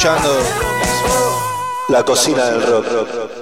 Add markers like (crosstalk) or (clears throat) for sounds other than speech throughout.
escuchando La Cocina del Rock.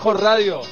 Mejor radio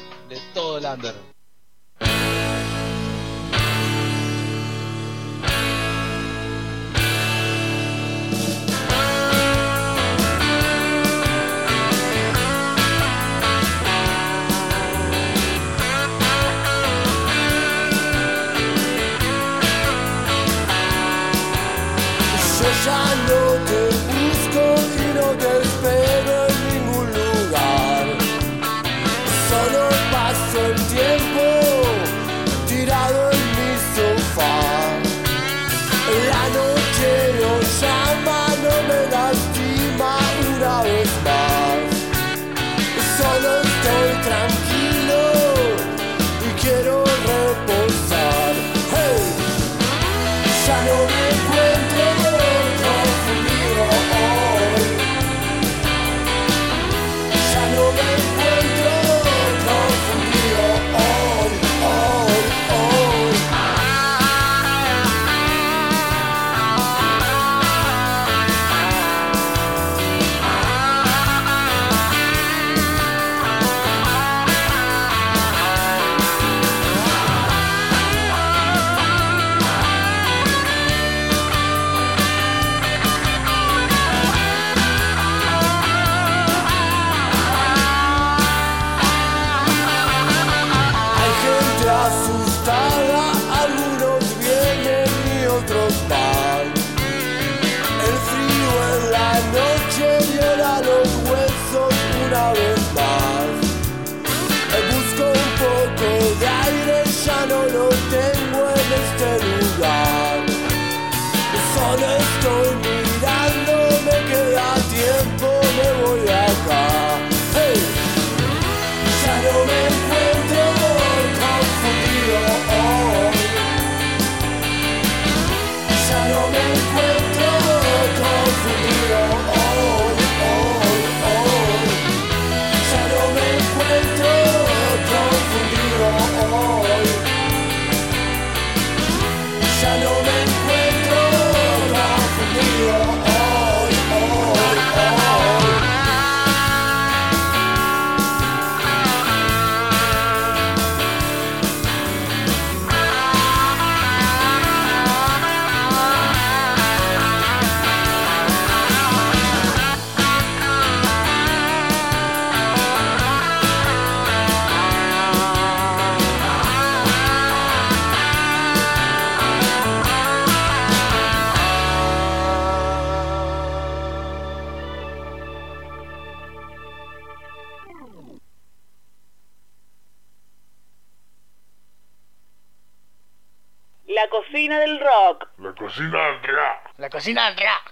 La cocina del rock. La cocina del rock. La cocina del rock.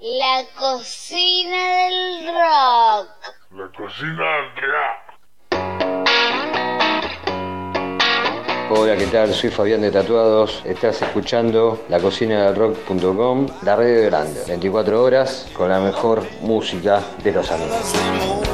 La cocina del rock. La cocina del rock. Hola, ¿qué tal? Soy Fabián de Tatuados. Estás escuchando la cocina del rock.com, la radio grande. 24 horas con la mejor música de los amigos.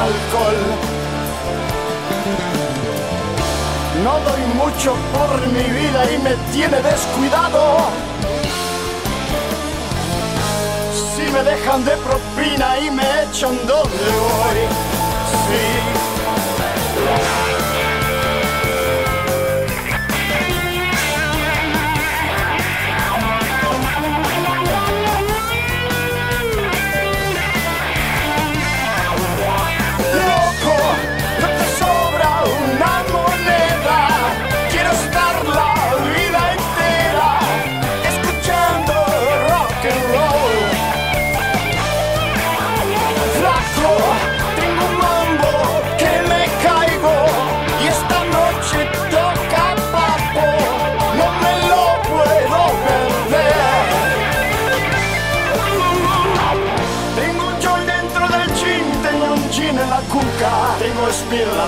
Alcohol. No doy mucho por mi vida y me tiene descuidado. Si me dejan de propina y me echan donde voy. Sí.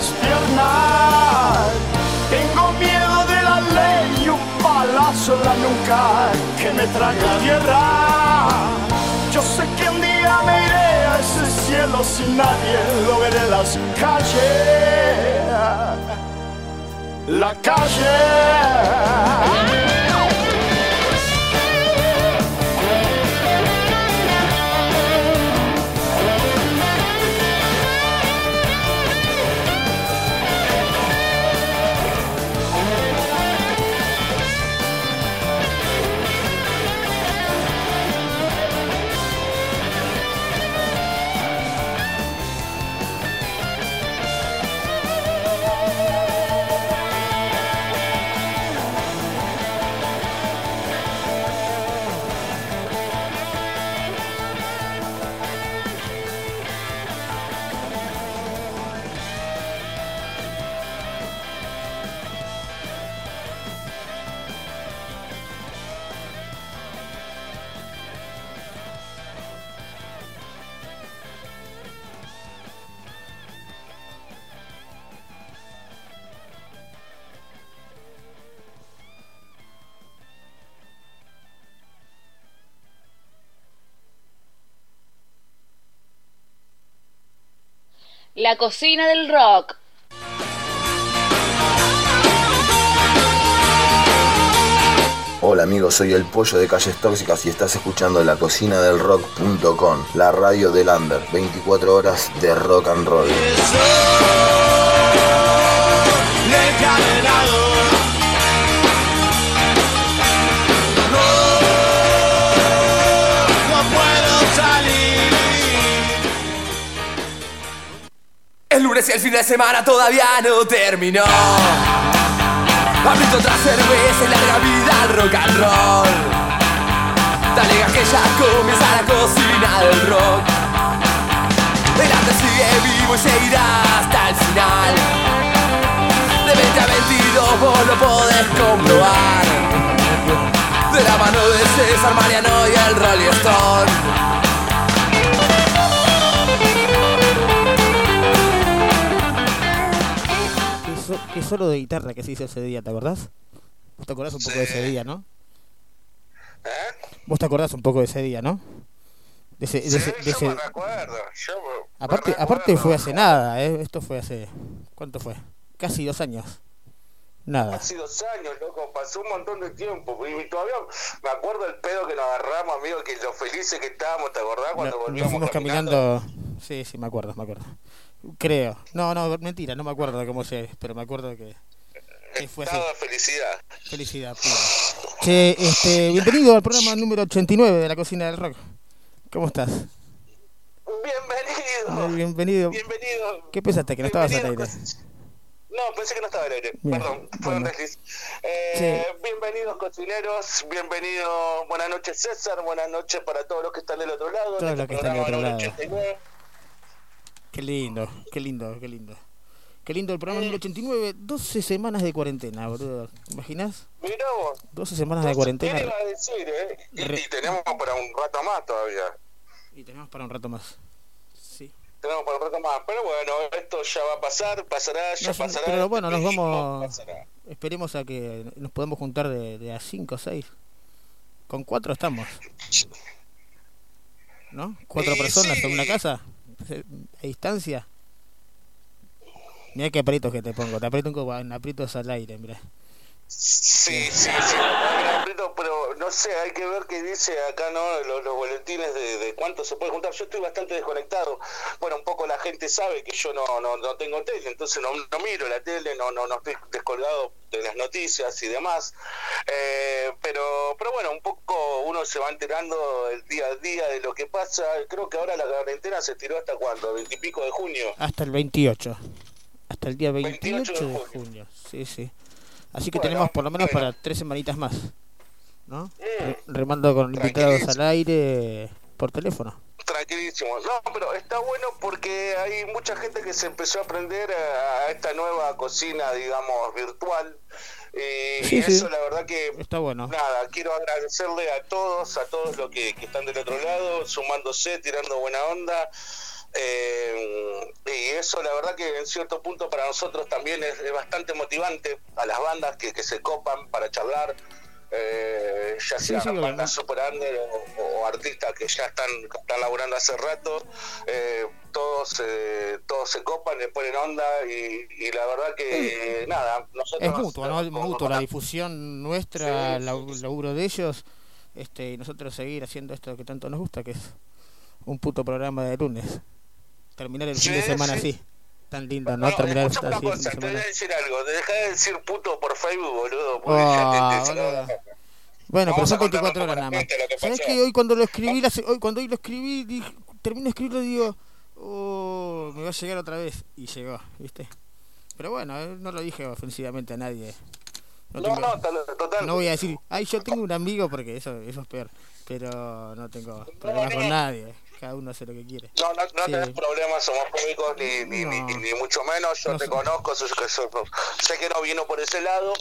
Piernas. Tengo miedo de la ley y un palazo en la nuca que me traga tierra. Yo sé que un día me iré a ese cielo sin nadie, lo veré en las calles. La calle. La cocina del rock. Hola amigos, soy el pollo de Calles Tóxicas y estás escuchando la cocina del rock.com, la radio del under, 24 horas de rock and roll. El lunes y el fin de semana todavía no terminó. Abrito otra cerveza y larga vida al rock and roll. Dale que ya comienza la cocina del rock. El arte sigue vivo y seguirá hasta el final. De 20 a 22 vos lo podés comprobar. De la mano de César Mariano y el Rolling Stone. Qué, so- qué solo de guitarra que se hizo ese día, ¿te acordás? ¿Vos te acordás un poco de ese día, no? Vos te acordás un poco de ese día, ¿no? De ese, de ese- de ese- recuerdo, yo me- Aparte, aparte fue hace nada, ¿eh? Esto fue hace... ¿Cuánto fue? Casi dos años. Nada. Hace dos años, loco, pasó un montón de tiempo. Y todavía me acuerdo el pedo que nos agarramos, amigo, que lo felices que estábamos, ¿te acordás? No- Cuando Nos volvíamos fuimos caminando. caminando... Sí, sí, me acuerdo, me acuerdo. Creo. No, no, mentira, no me acuerdo cómo se... Pero me acuerdo que... que fue así. Felicidad. Felicidad pura. Che, este, bienvenido al programa número 89 de la cocina del rock. ¿Cómo estás? Bienvenido. Bienvenido. Bienvenido. ¿Qué pensaste? Que no estabas al aire. No, pensé que no estaba al aire. Bien, Perdón, fue un desliz. Eh, Bienvenidos, cocineros. Bienvenido. Buenas noches, César. Buenas noches para todos los que están del otro lado. Todos en los que este están del programa otro número lado. 89. Qué lindo, qué lindo, qué lindo. Qué lindo el programa número 89. 12 semanas de cuarentena, boludo. ¿Te imaginas? Mirá vos. 12 semanas de ¿Qué cuarentena. le iba a decir, eh? Y, Re- y tenemos para un rato más todavía. Y tenemos para un rato más. Sí. Tenemos para un rato más. Pero bueno, esto ya va a pasar, pasará, ya No, pasará. pero bueno, nos vamos. pasará. Esperemos a que nos podamos juntar de, de a 5 o 6. Con 4 estamos. ¿No? ¿Cuatro Y personas en una casa? A distancia. Mira qué aprietos que te pongo. Te aprieto un poco, en aprietos al aire, mira. Sí, sí, sí. Pero no sé, hay que ver qué dice acá, ¿no? Los, los boletines de, de cuánto se puede juntar. Yo estoy bastante desconectado. Bueno, un poco la gente sabe que yo no, no, no tengo tele, entonces no, no miro la tele, no, no, no estoy descolgado de las noticias y demás. Eh, pero, pero bueno, un poco uno se va enterando el día a día de lo que pasa. Creo que ahora la cuarentena se tiró hasta cuándo, veintipico de junio. Hasta el 28. Hasta el día 28, 28 de de junio. Sí, sí. Así que Bueno, tenemos por lo menos bueno. para tres semanitas más. ¿No? Mm. Re- Remando con invitados al aire por teléfono. Tranquilísimo. No, pero está bueno porque hay mucha gente que se empezó a aprender a, esta nueva cocina, digamos, virtual. Y, Sí, y sí. eso la verdad que... Está bueno. Nada, quiero agradecerle a todos, a todos los que, que están del otro lado, sumándose, tirando buena onda. Eh, y eso la verdad que en cierto punto para nosotros también es, es bastante motivante a las bandas que, que se copan para charlar, eh, ya Sí, sean sí, lo- bandas super under o, o artistas que ya están, están laburando hace rato, eh, todos eh, todos se copan, le ponen onda y, y la verdad que nada, nosotros... Es mutuo, ¿no? Mutuo la difusión nuestra, Sí, el sí, sí. laburo de ellos, este, y nosotros seguir haciendo esto que tanto nos gusta, que es un puto programa de lunes. Terminar el fin de Sí, semana sí. así. Tan lindo, ¿no? Terminar así una cosa, te voy a decir algo, deja de decir puto por Facebook, boludo, porque ya te- te- boludo. Bueno, pero Vamos son a contarle 24 un poco horas nada más. ¿Sabes que hoy cuando lo escribí, la hoy cuando hoy lo escribí, dije, termino de escribirlo digo, oh, me va a llegar otra vez y llegó, ¿viste? Pero bueno, eh, no lo dije ofensivamente a nadie. No, No, tengo- no, tal- total. no voy a decir, ay, yo tengo un amigo porque eso eso es peor, pero no tengo problemas no. con nadie. Cada uno hace lo que quiere. No, no, no Sí. tenés problemas homofóbicos ni, ni, ni, No. ni mucho menos. Yo No te sé. conozco, sé que, so- sé que no vino por ese lado,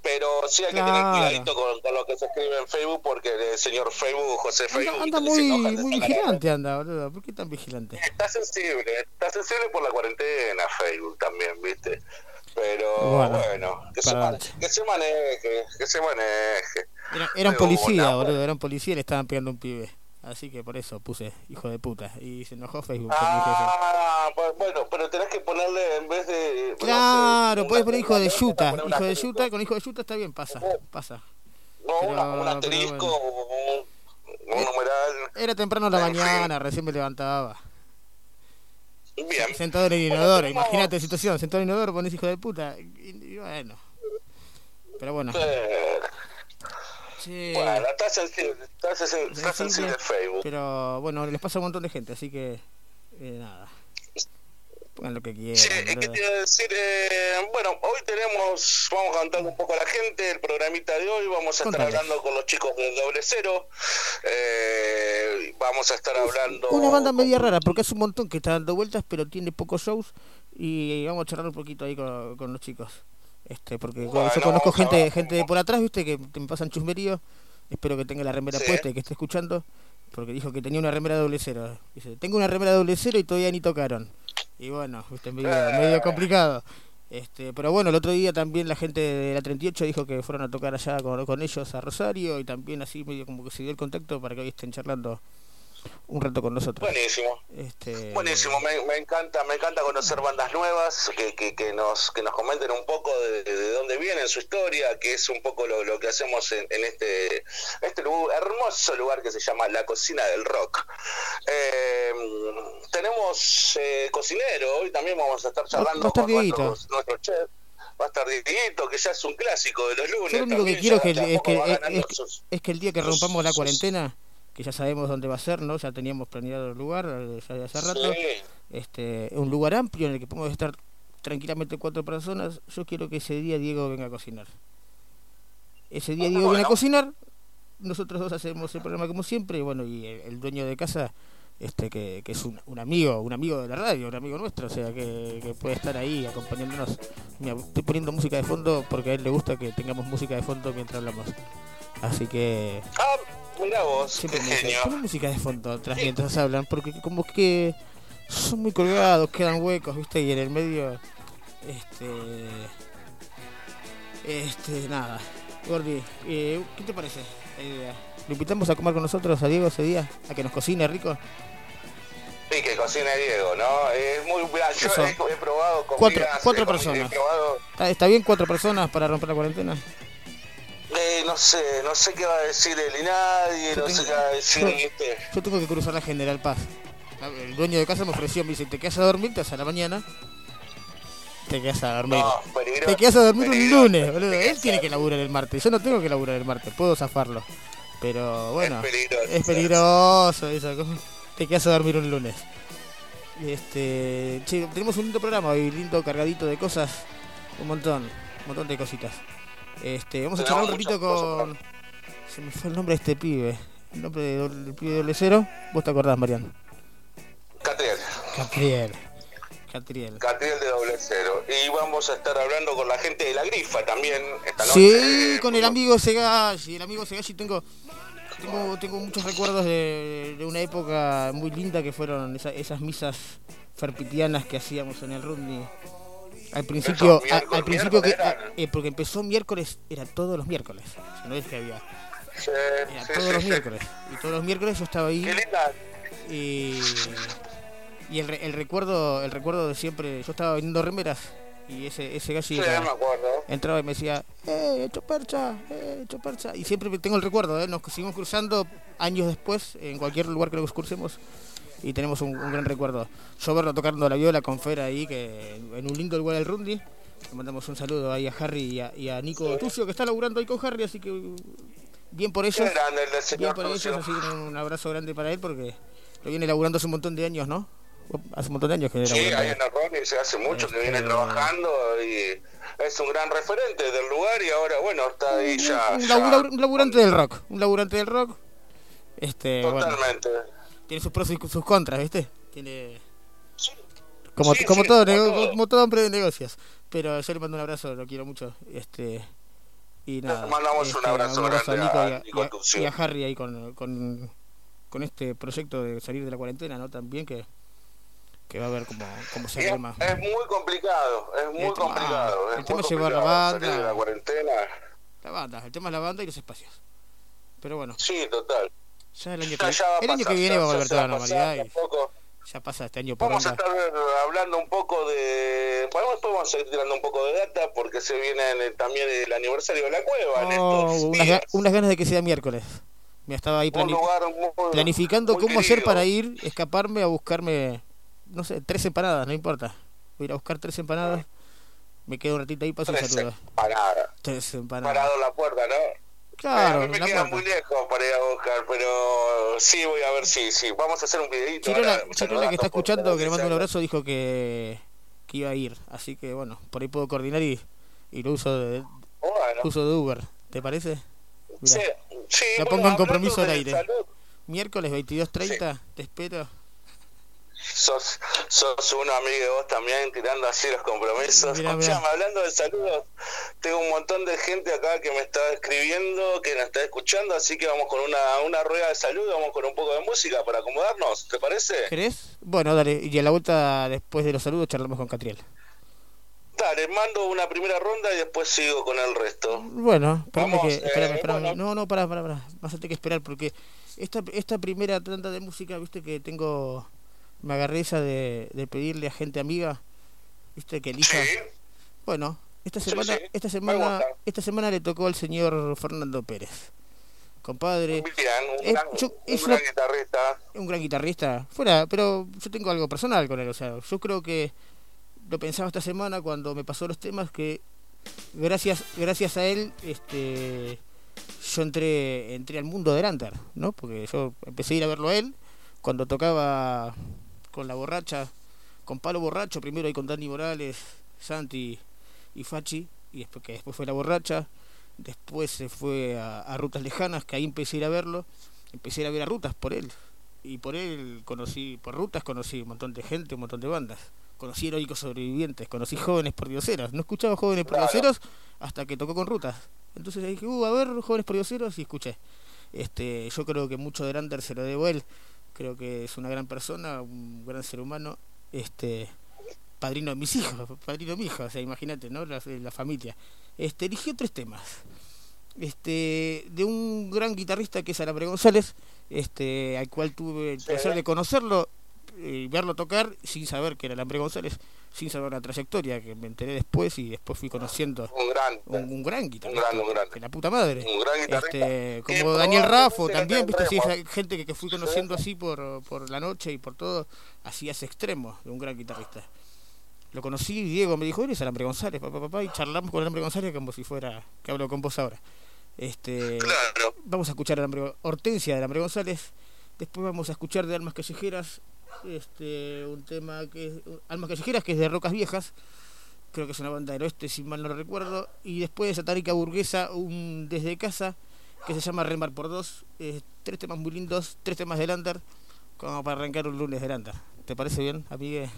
pero sí hay que tener cuidadito con, con lo que se escribe en Facebook porque el señor Facebook, José Anda, Facebook, anda se muy, muy vigilante, anda, boludo. ¿Por qué tan vigilante? Está sensible, está sensible por la cuarentena Facebook también, ¿viste? Pero Bueno, bueno, que, se para mane- que se maneje, que se maneje. Era, era un policía, nada. boludo, era un policía y le estaban pegando un pibe. Así que por eso puse hijo de puta. Y se enojó Facebook con mi jefe. Ah, bu- bueno, pero tenés que ponerle en vez de. Claro, puedes poner hijo de Yuta. Hijo de. Yuta, con hijo de Yuta está bien, pasa, pasa. No, una- pero- un asterisco, bueno. un, un numeral. Era temprano la mañana, recién me levantaba. Bien. Sentado en el inodoro, imagínate la situación, sentado en el inodoro pones hijo de puta. Y, y bueno. Pero bueno. Eh, Sí. bueno, está sensible, está sensible, está Sensible, Facebook. Pero bueno, les pasa a un montón de gente, así que eh, nada. Pongan lo que quieran. Sí, es que te iba a decir, eh, bueno, hoy tenemos, vamos a contar un poco a la gente, el programita de hoy, vamos a estar Contale. hablando con los chicos del doble cero, eh, vamos a estar hablando... Una banda media rara, porque hace un montón que está dando vueltas, pero tiene pocos shows. Y vamos a charlar un poquito ahí con, con los chicos. Este, porque Bueno, yo conozco gente gente de por atrás, viste, que me pasan chusmerío. Espero que tenga la remera Sí. puesta y que esté escuchando. Porque dijo que tenía una remera doble cero. Dice, tengo una remera doble cero y todavía ni tocaron. Y bueno, viste, medio, Eh. medio complicado. Este, pero bueno, el otro día también la gente de la 38 dijo que fueron a tocar allá con, con ellos a Rosario y también así medio como que se dio el contacto para que hoy estén charlando un rato con nosotros. Buenísimo. Este, Buenísimo, me, me encanta, me encanta conocer bandas nuevas que, que, que nos que nos comenten un poco de, de dónde vienen su historia, que es un poco lo, lo que hacemos en, en este este lugar- hermoso lugar que se llama la cocina del rock. Eh, tenemos eh, cocinero, hoy también vamos a estar charlando con Dieguito. nuestros, nuestros chefs. Va a estar Dieguito, que ya es un clásico de los lunes. Yo lo único que quiero ya que, es, que, es, es- el día que rompamos la cuarentena, que ya sabemos dónde va a ser, ¿no? Ya teníamos planeado el lugar eh, ya de hace rato. Sí. Este, un lugar amplio en el que podemos estar tranquilamente cuatro personas. Yo quiero que ese día Diego venga a cocinar. Ese día Diego viene a Bueno. cocinar, nosotros dos hacemos el programa como siempre, y bueno, y el, el dueño de casa, este que, que es un, un amigo, un amigo de la radio, un amigo nuestro, o sea, que, que puede estar ahí acompañándonos. Mira, estoy poniendo música de fondo porque a él le gusta que tengamos música de fondo mientras hablamos. Así que Ah, mira vos, siempre qué genio. "Pon música de fondo atrás mientras hablan, porque como que son muy colgados, quedan huecos, ¿viste? Y en el medio, este... Este, nada. Gordi, eh, ¿qué te parece la idea? ¿Lo invitamos a comer con nosotros a Diego ese día? ¿A que nos cocine rico? Sí, que cocina Diego, ¿no? Es muy mira, yo he, he probado comidas, Cuatro- cuatro he personas. He probado, ¿Está, está bien cuatro personas para romper la cuarentena? Eh, no sé, no sé qué va a decir el Inadi, Yo no tengo- sé qué va a decir, yo-. Yo tengo que cruzar la General Paz. El dueño de casa me ofreció, me dice, ¿te quedas a dormir? Te vas a la mañana. Te quedas a dormir. No, peligroso. Te quedas a dormir un lunes, boludo. Él tiene que laburar el martes. Yo no tengo que laburar el martes, puedo zafarlo. Pero bueno, Es peligroso. es peligroso eso. ¿cómo? Te quedas a dormir un lunes. Este, che, tenemos un lindo programa hoy, lindo, cargadito de cosas. Un montón, un montón de cositas. Este, vamos a charlar un ratito con. Se me fue el nombre de este pibe. El nombre del pibe de doble cero. ¿Vos te acordás, Mariano? Catriel, Catriel. Catriel. Catriel de doble cero. Y vamos a estar hablando con la gente de la grifa también esta noche. Sí, Eh, con el amigo Segashi, el amigo Segashi tengo, tengo, tengo muchos recuerdos de, de una época muy linda que fueron esa- esas misas ferpitianas que hacíamos en el Rundni. Al principio, a- al principio que, eran. eh, porque empezó miércoles, era todos los miércoles, o sea, no es que había, Sí, era sí, todos sí, los miércoles, y todos los miércoles yo estaba ahí y, y el, el recuerdo, el recuerdo de siempre, yo estaba vendiendo remeras y ese, ese acuerdo. entraba y me decía, eh, chopercha, eh, chopercha. Y siempre tengo el recuerdo, ¿eh? nos seguimos cruzando años después en cualquier lugar que nos crucemos y tenemos un, un gran recuerdo. Yo verlo tocando la viola con Fera ahí, que en un lindo lugar del Rundi. Le mandamos un saludo ahí a Harry y a, y a Nico Tucio, que está laburando ahí con Harry, así que uh, bien por ellos. Grande el Bien por ellos, así que un abrazo grande para él porque lo viene laburando hace un montón de años, ¿no? Hace un montón de años que Sí, hay ahí. en el Ronnie se hace mucho que Este- viene trabajando y es un gran referente del lugar y ahora, bueno, está ahí ya. un, ya- un laburante del rock, un laburante del rock. Este, bueno, Totalmente. Tiene sus pros y sus contras, ¿viste? Tiene Sí. como Sí, como sí, todo, todo. como todo hombre de negocios. Pero yo le mando un abrazo, lo quiero mucho. Este y nada. mandamos un este, abrazo un grande Nico a y a, Nico y a- Tuccio. y a Harry ahí con, con, con este proyecto de salir de la cuarentena, ¿no? También que, que va a ver cómo, cómo se Y es, arma. es muy complicado, es muy El tema- complicado. el tema es llevar la banda. salir de la cuarentena. La banda, el tema es la banda y los espacios. Pero bueno, Sí, total. Ya el año Ya, que, ya el año que viene va a volver toda la pasar normalidad y ya pasa este año por Vamos a estar hablando un poco de. Bueno, después vamos a ir tirando un poco de data porque se viene también el aniversario de la cueva. en Oh, estos unas, unas ganas de que sea miércoles. Me estaba ahí muy- planificando muy cómo hacer para ir, escaparme a buscarme, no sé, tres empanadas, no importa. Voy a ir a buscar tres empanadas. Me quedo un ratito ahí, paso y Tres saludo. empanadas. Tres empanadas. Parado en la puerta, ¿no? Claro, a mí me queda puerta. muy lejos para ir a buscar, pero sí voy a ver si sí, vamos a hacer un videito. Saludando que está escuchando, que le mando un abrazo, dijo que, que iba a ir. Así que bueno, por ahí puedo coordinar y, y lo uso de, Bueno, uso de Uber. ¿Te parece? Mirá. sí, sí, Lo bueno, pongo en compromiso al aire. salud, Miércoles 22.30, te espero. Sos, sos un amigo de vos también, tirando así los compromisos. Mirá, (laughs) mirá. Escuchame, hablando de saludos, tengo un montón de gente acá que me está escribiendo, que nos está escuchando, así que vamos con una, una rueda de salud, vamos con un poco de música para acomodarnos, ¿te parece? ¿Querés? Bueno, dale. Y a la vuelta, después de los saludos, charlamos con Catriel. Dale, mando una primera ronda y después sigo con el resto. Bueno, espérame Vamos, que. eh, Espérame, espérame. bueno. No, no, pará, pará, pará. Vas a tener que esperar porque esta, esta primera tanda de música, viste que tengo. Me agarré esa de, de pedirle a gente amiga, viste que elija. Sí, Bueno, esta semana, sí, esta semana, esta semana le tocó al señor Fernando Pérez. Compadre, bien, un, gran, yo- un es gran una- guitarrista. un gran guitarrista. Fuera, pero yo tengo algo personal con él, o sea, yo creo que lo pensaba esta semana cuando me pasó los temas que gracias gracias a él este yo entré entré al mundo under, ¿no? Porque yo empecé a ir a verlo a él cuando tocaba con la borracha, con Palo Borracho, primero ahí con Dani Morales, Santi y Fachi, y después que después fue la borracha, después se fue a, a Rutas Lejanas, que ahí empecé a ir a verlo, empecé a ir a ver a Rutas por él, y por él conocí, por Rutas conocí un montón de gente, un montón de bandas, conocí heroicos sobrevivientes, conocí jóvenes por dioseros, no escuchaba jóvenes por Claro. dioseros hasta que tocó con Rutas, entonces ahí dije, uh, a ver, jóvenes por dioseros, y escuché. Este, yo creo que mucho del under se lo debo él, creo que es una gran persona, un gran ser humano, este padrino de mis (laughs) hijos, padrino de mi hija, o sea, imagínate, ¿no? La, la familia. Este, eligió tres temas. Este, de un gran guitarrista que es Alambre González, este, al cual tuve el placer de conocerlo y verlo tocar sin saber que era Alambre González, sin saber la trayectoria, que me enteré después y después fui conociendo Un gran, un, un gran guitarrista, un grande. de la puta madre. un gran guitarrista. Este, como Daniel Raffo también, viste, sí, esa gente que, que fui conociendo así por, por la noche y por todo, así ese extremo de un gran guitarrista. Lo conocí Diego me dijo, eres Alambre González, papá, papá, y charlamos con Alambre González como si fuera, que hablo con vos ahora. Este, Claro. vamos a escuchar a Alambre, Hortensia de Alambre González, después vamos a escuchar de Almas Callejeras, este, un tema que es, Almas Callejeras, que es de Rocas Viejas, creo que es una banda del oeste, si mal no lo recuerdo, y después de Satánica Burguesa, un Desde Casa, que se llama Remar por Dos, eh, tres temas muy lindos, tres temas de Lander, como para arrancar un lunes de Lander. ¿Te parece bien, amigue?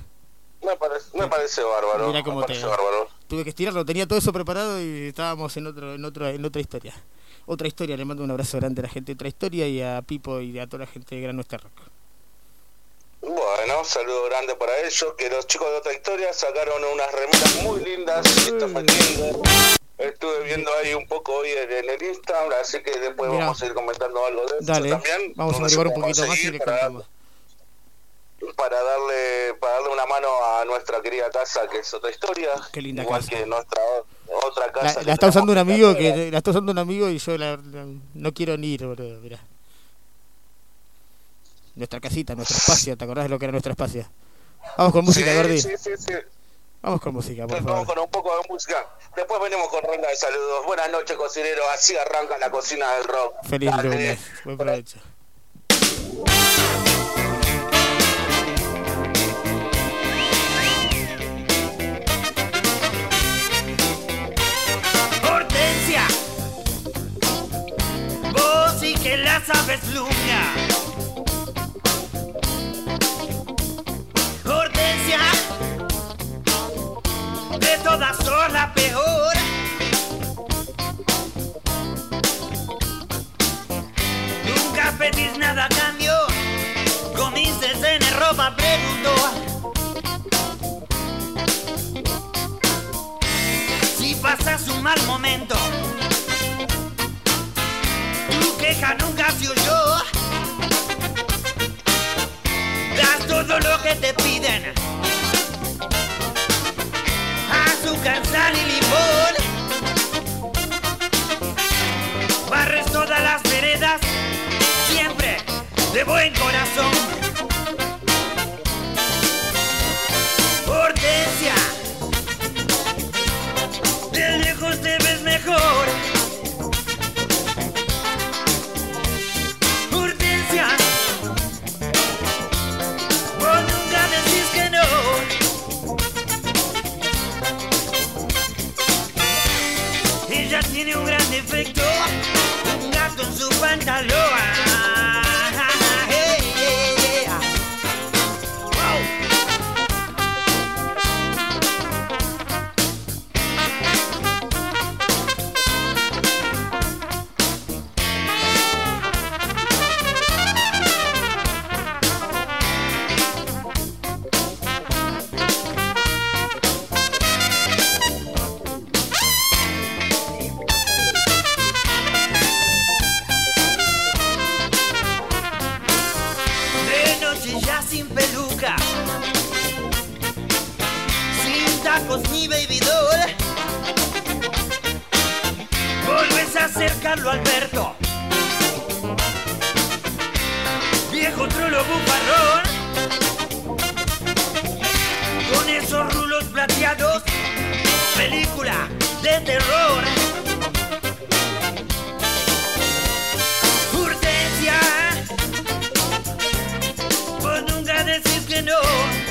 Me parece, me parece bárbaro. Mira cómo me te- parece bárbaro. Tuve que estirarlo, tenía todo eso preparado y estábamos en otro, en otro, en otra historia. Otra historia, le mando un abrazo grande a la gente de otra historia y a Pipo y a toda la gente de Gran Nuestra Rock. Bueno, saludo grande para ellos. Que los chicos de otra historia sacaron unas remeras muy lindas. Vendiendo. Estuve viendo ahí un poco hoy en, el Instagram, así que después Mirá. vamos a ir comentando algo de eso Dale, también. vamos a averiguar un poquito más y le para, para darle para darle una mano a nuestra querida casa que es otra historia. Qué linda igual casa. que nuestra otra La, casa. la que está usando un amigo que la está usando un amigo y yo la, la- no quiero ni ir, boludo, mirá. Nuestra casita, nuestro espacio, ¿te acordás de lo que era nuestro espacio? Vamos con música, sí, Gordi. sí, sí, sí. Vamos con música, por Entonces, vamos favor. con un poco de música. Después venimos con ronda de saludos. Buenas noches, cocinero. Así arranca la cocina del rock. Feliz Dale. lunes. Buen provecho. Hortensia, vos sí que la sabes lunga. De todas sos la peor. Nunca pedís nada cambio, comiste en ropa, preguntó. Si pasas un mal momento, tu queja nunca se oyó. Das todo lo que te piden. Azúcar, sal y limón. Barres todas las veredas, siempre de buen corazón. pantalón. Carlo Alberto. Viejo trolo bufarrón. Con esos rulos plateados. Película de terror. Urgencia. Vos nunca decís que no.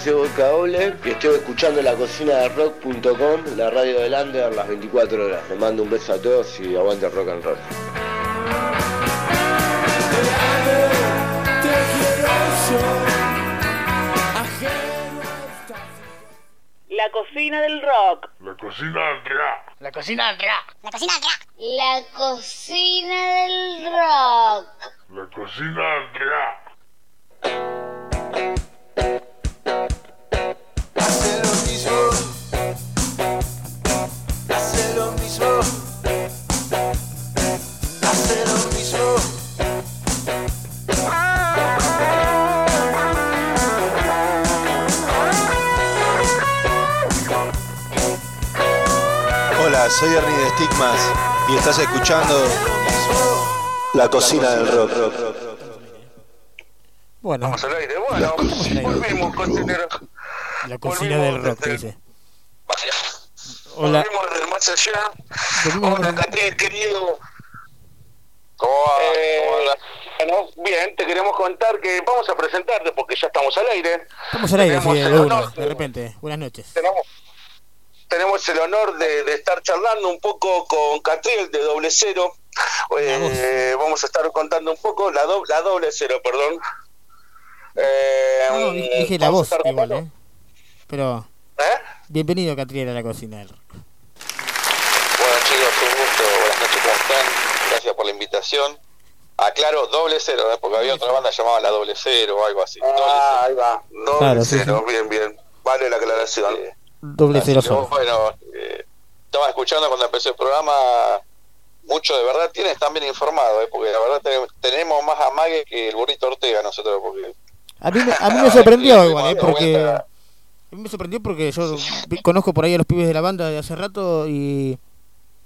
Maxio Cable y estoy escuchando la cocina de rock.com, la radio de Under, las 24 horas. Les mando un beso a todos y aguante rock and roll. La cocina del rock. La cocina del rock. La cocina del rock. La cocina del rock. La cocina. Y estás escuchando La Cocina del Rock. Bueno, Vamos al aire. Bueno, volvimos, cocinero. la cocina del rock, dice. Hola. Hola. Volvimos del más allá. Hola, Catriel, querido. ¿Cómo va? bueno, bien, te queremos contar que vamos a presentarte porque ya estamos al aire. Estamos al aire, sí, de una, de repente. Buenas noches. tenemos el honor de, de estar charlando un poco con Catriel de Doble Cero. Eh, vamos a estar contando un poco la, do- la Doble Cero, perdón. Eh, No, no, di- dije la voz igual, ¿eh? Pero, ¿Eh? bienvenido, Catriel, a la cocina. Bueno chicos, un gusto, buenas noches, ¿cómo están? Gracias por la invitación. Aclaro, doble cero, ¿eh? porque había otra banda llamada La Doble Cero o algo así. Ah, ahí va. Doble Claro, cero, sí. bien, bien. Vale la aclaración. Doble cero. Bueno, eh, estaba escuchando cuando empezó el programa, mucho de verdad tienes también informado, ¿eh? porque la verdad te- tenemos más amague que el burrito Ortega nosotros, porque A mí, me- a mí (laughs) me sorprendió igual, ¿eh? Porque... A mí me sorprendió porque yo conozco por ahí a los pibes de la banda de hace rato y,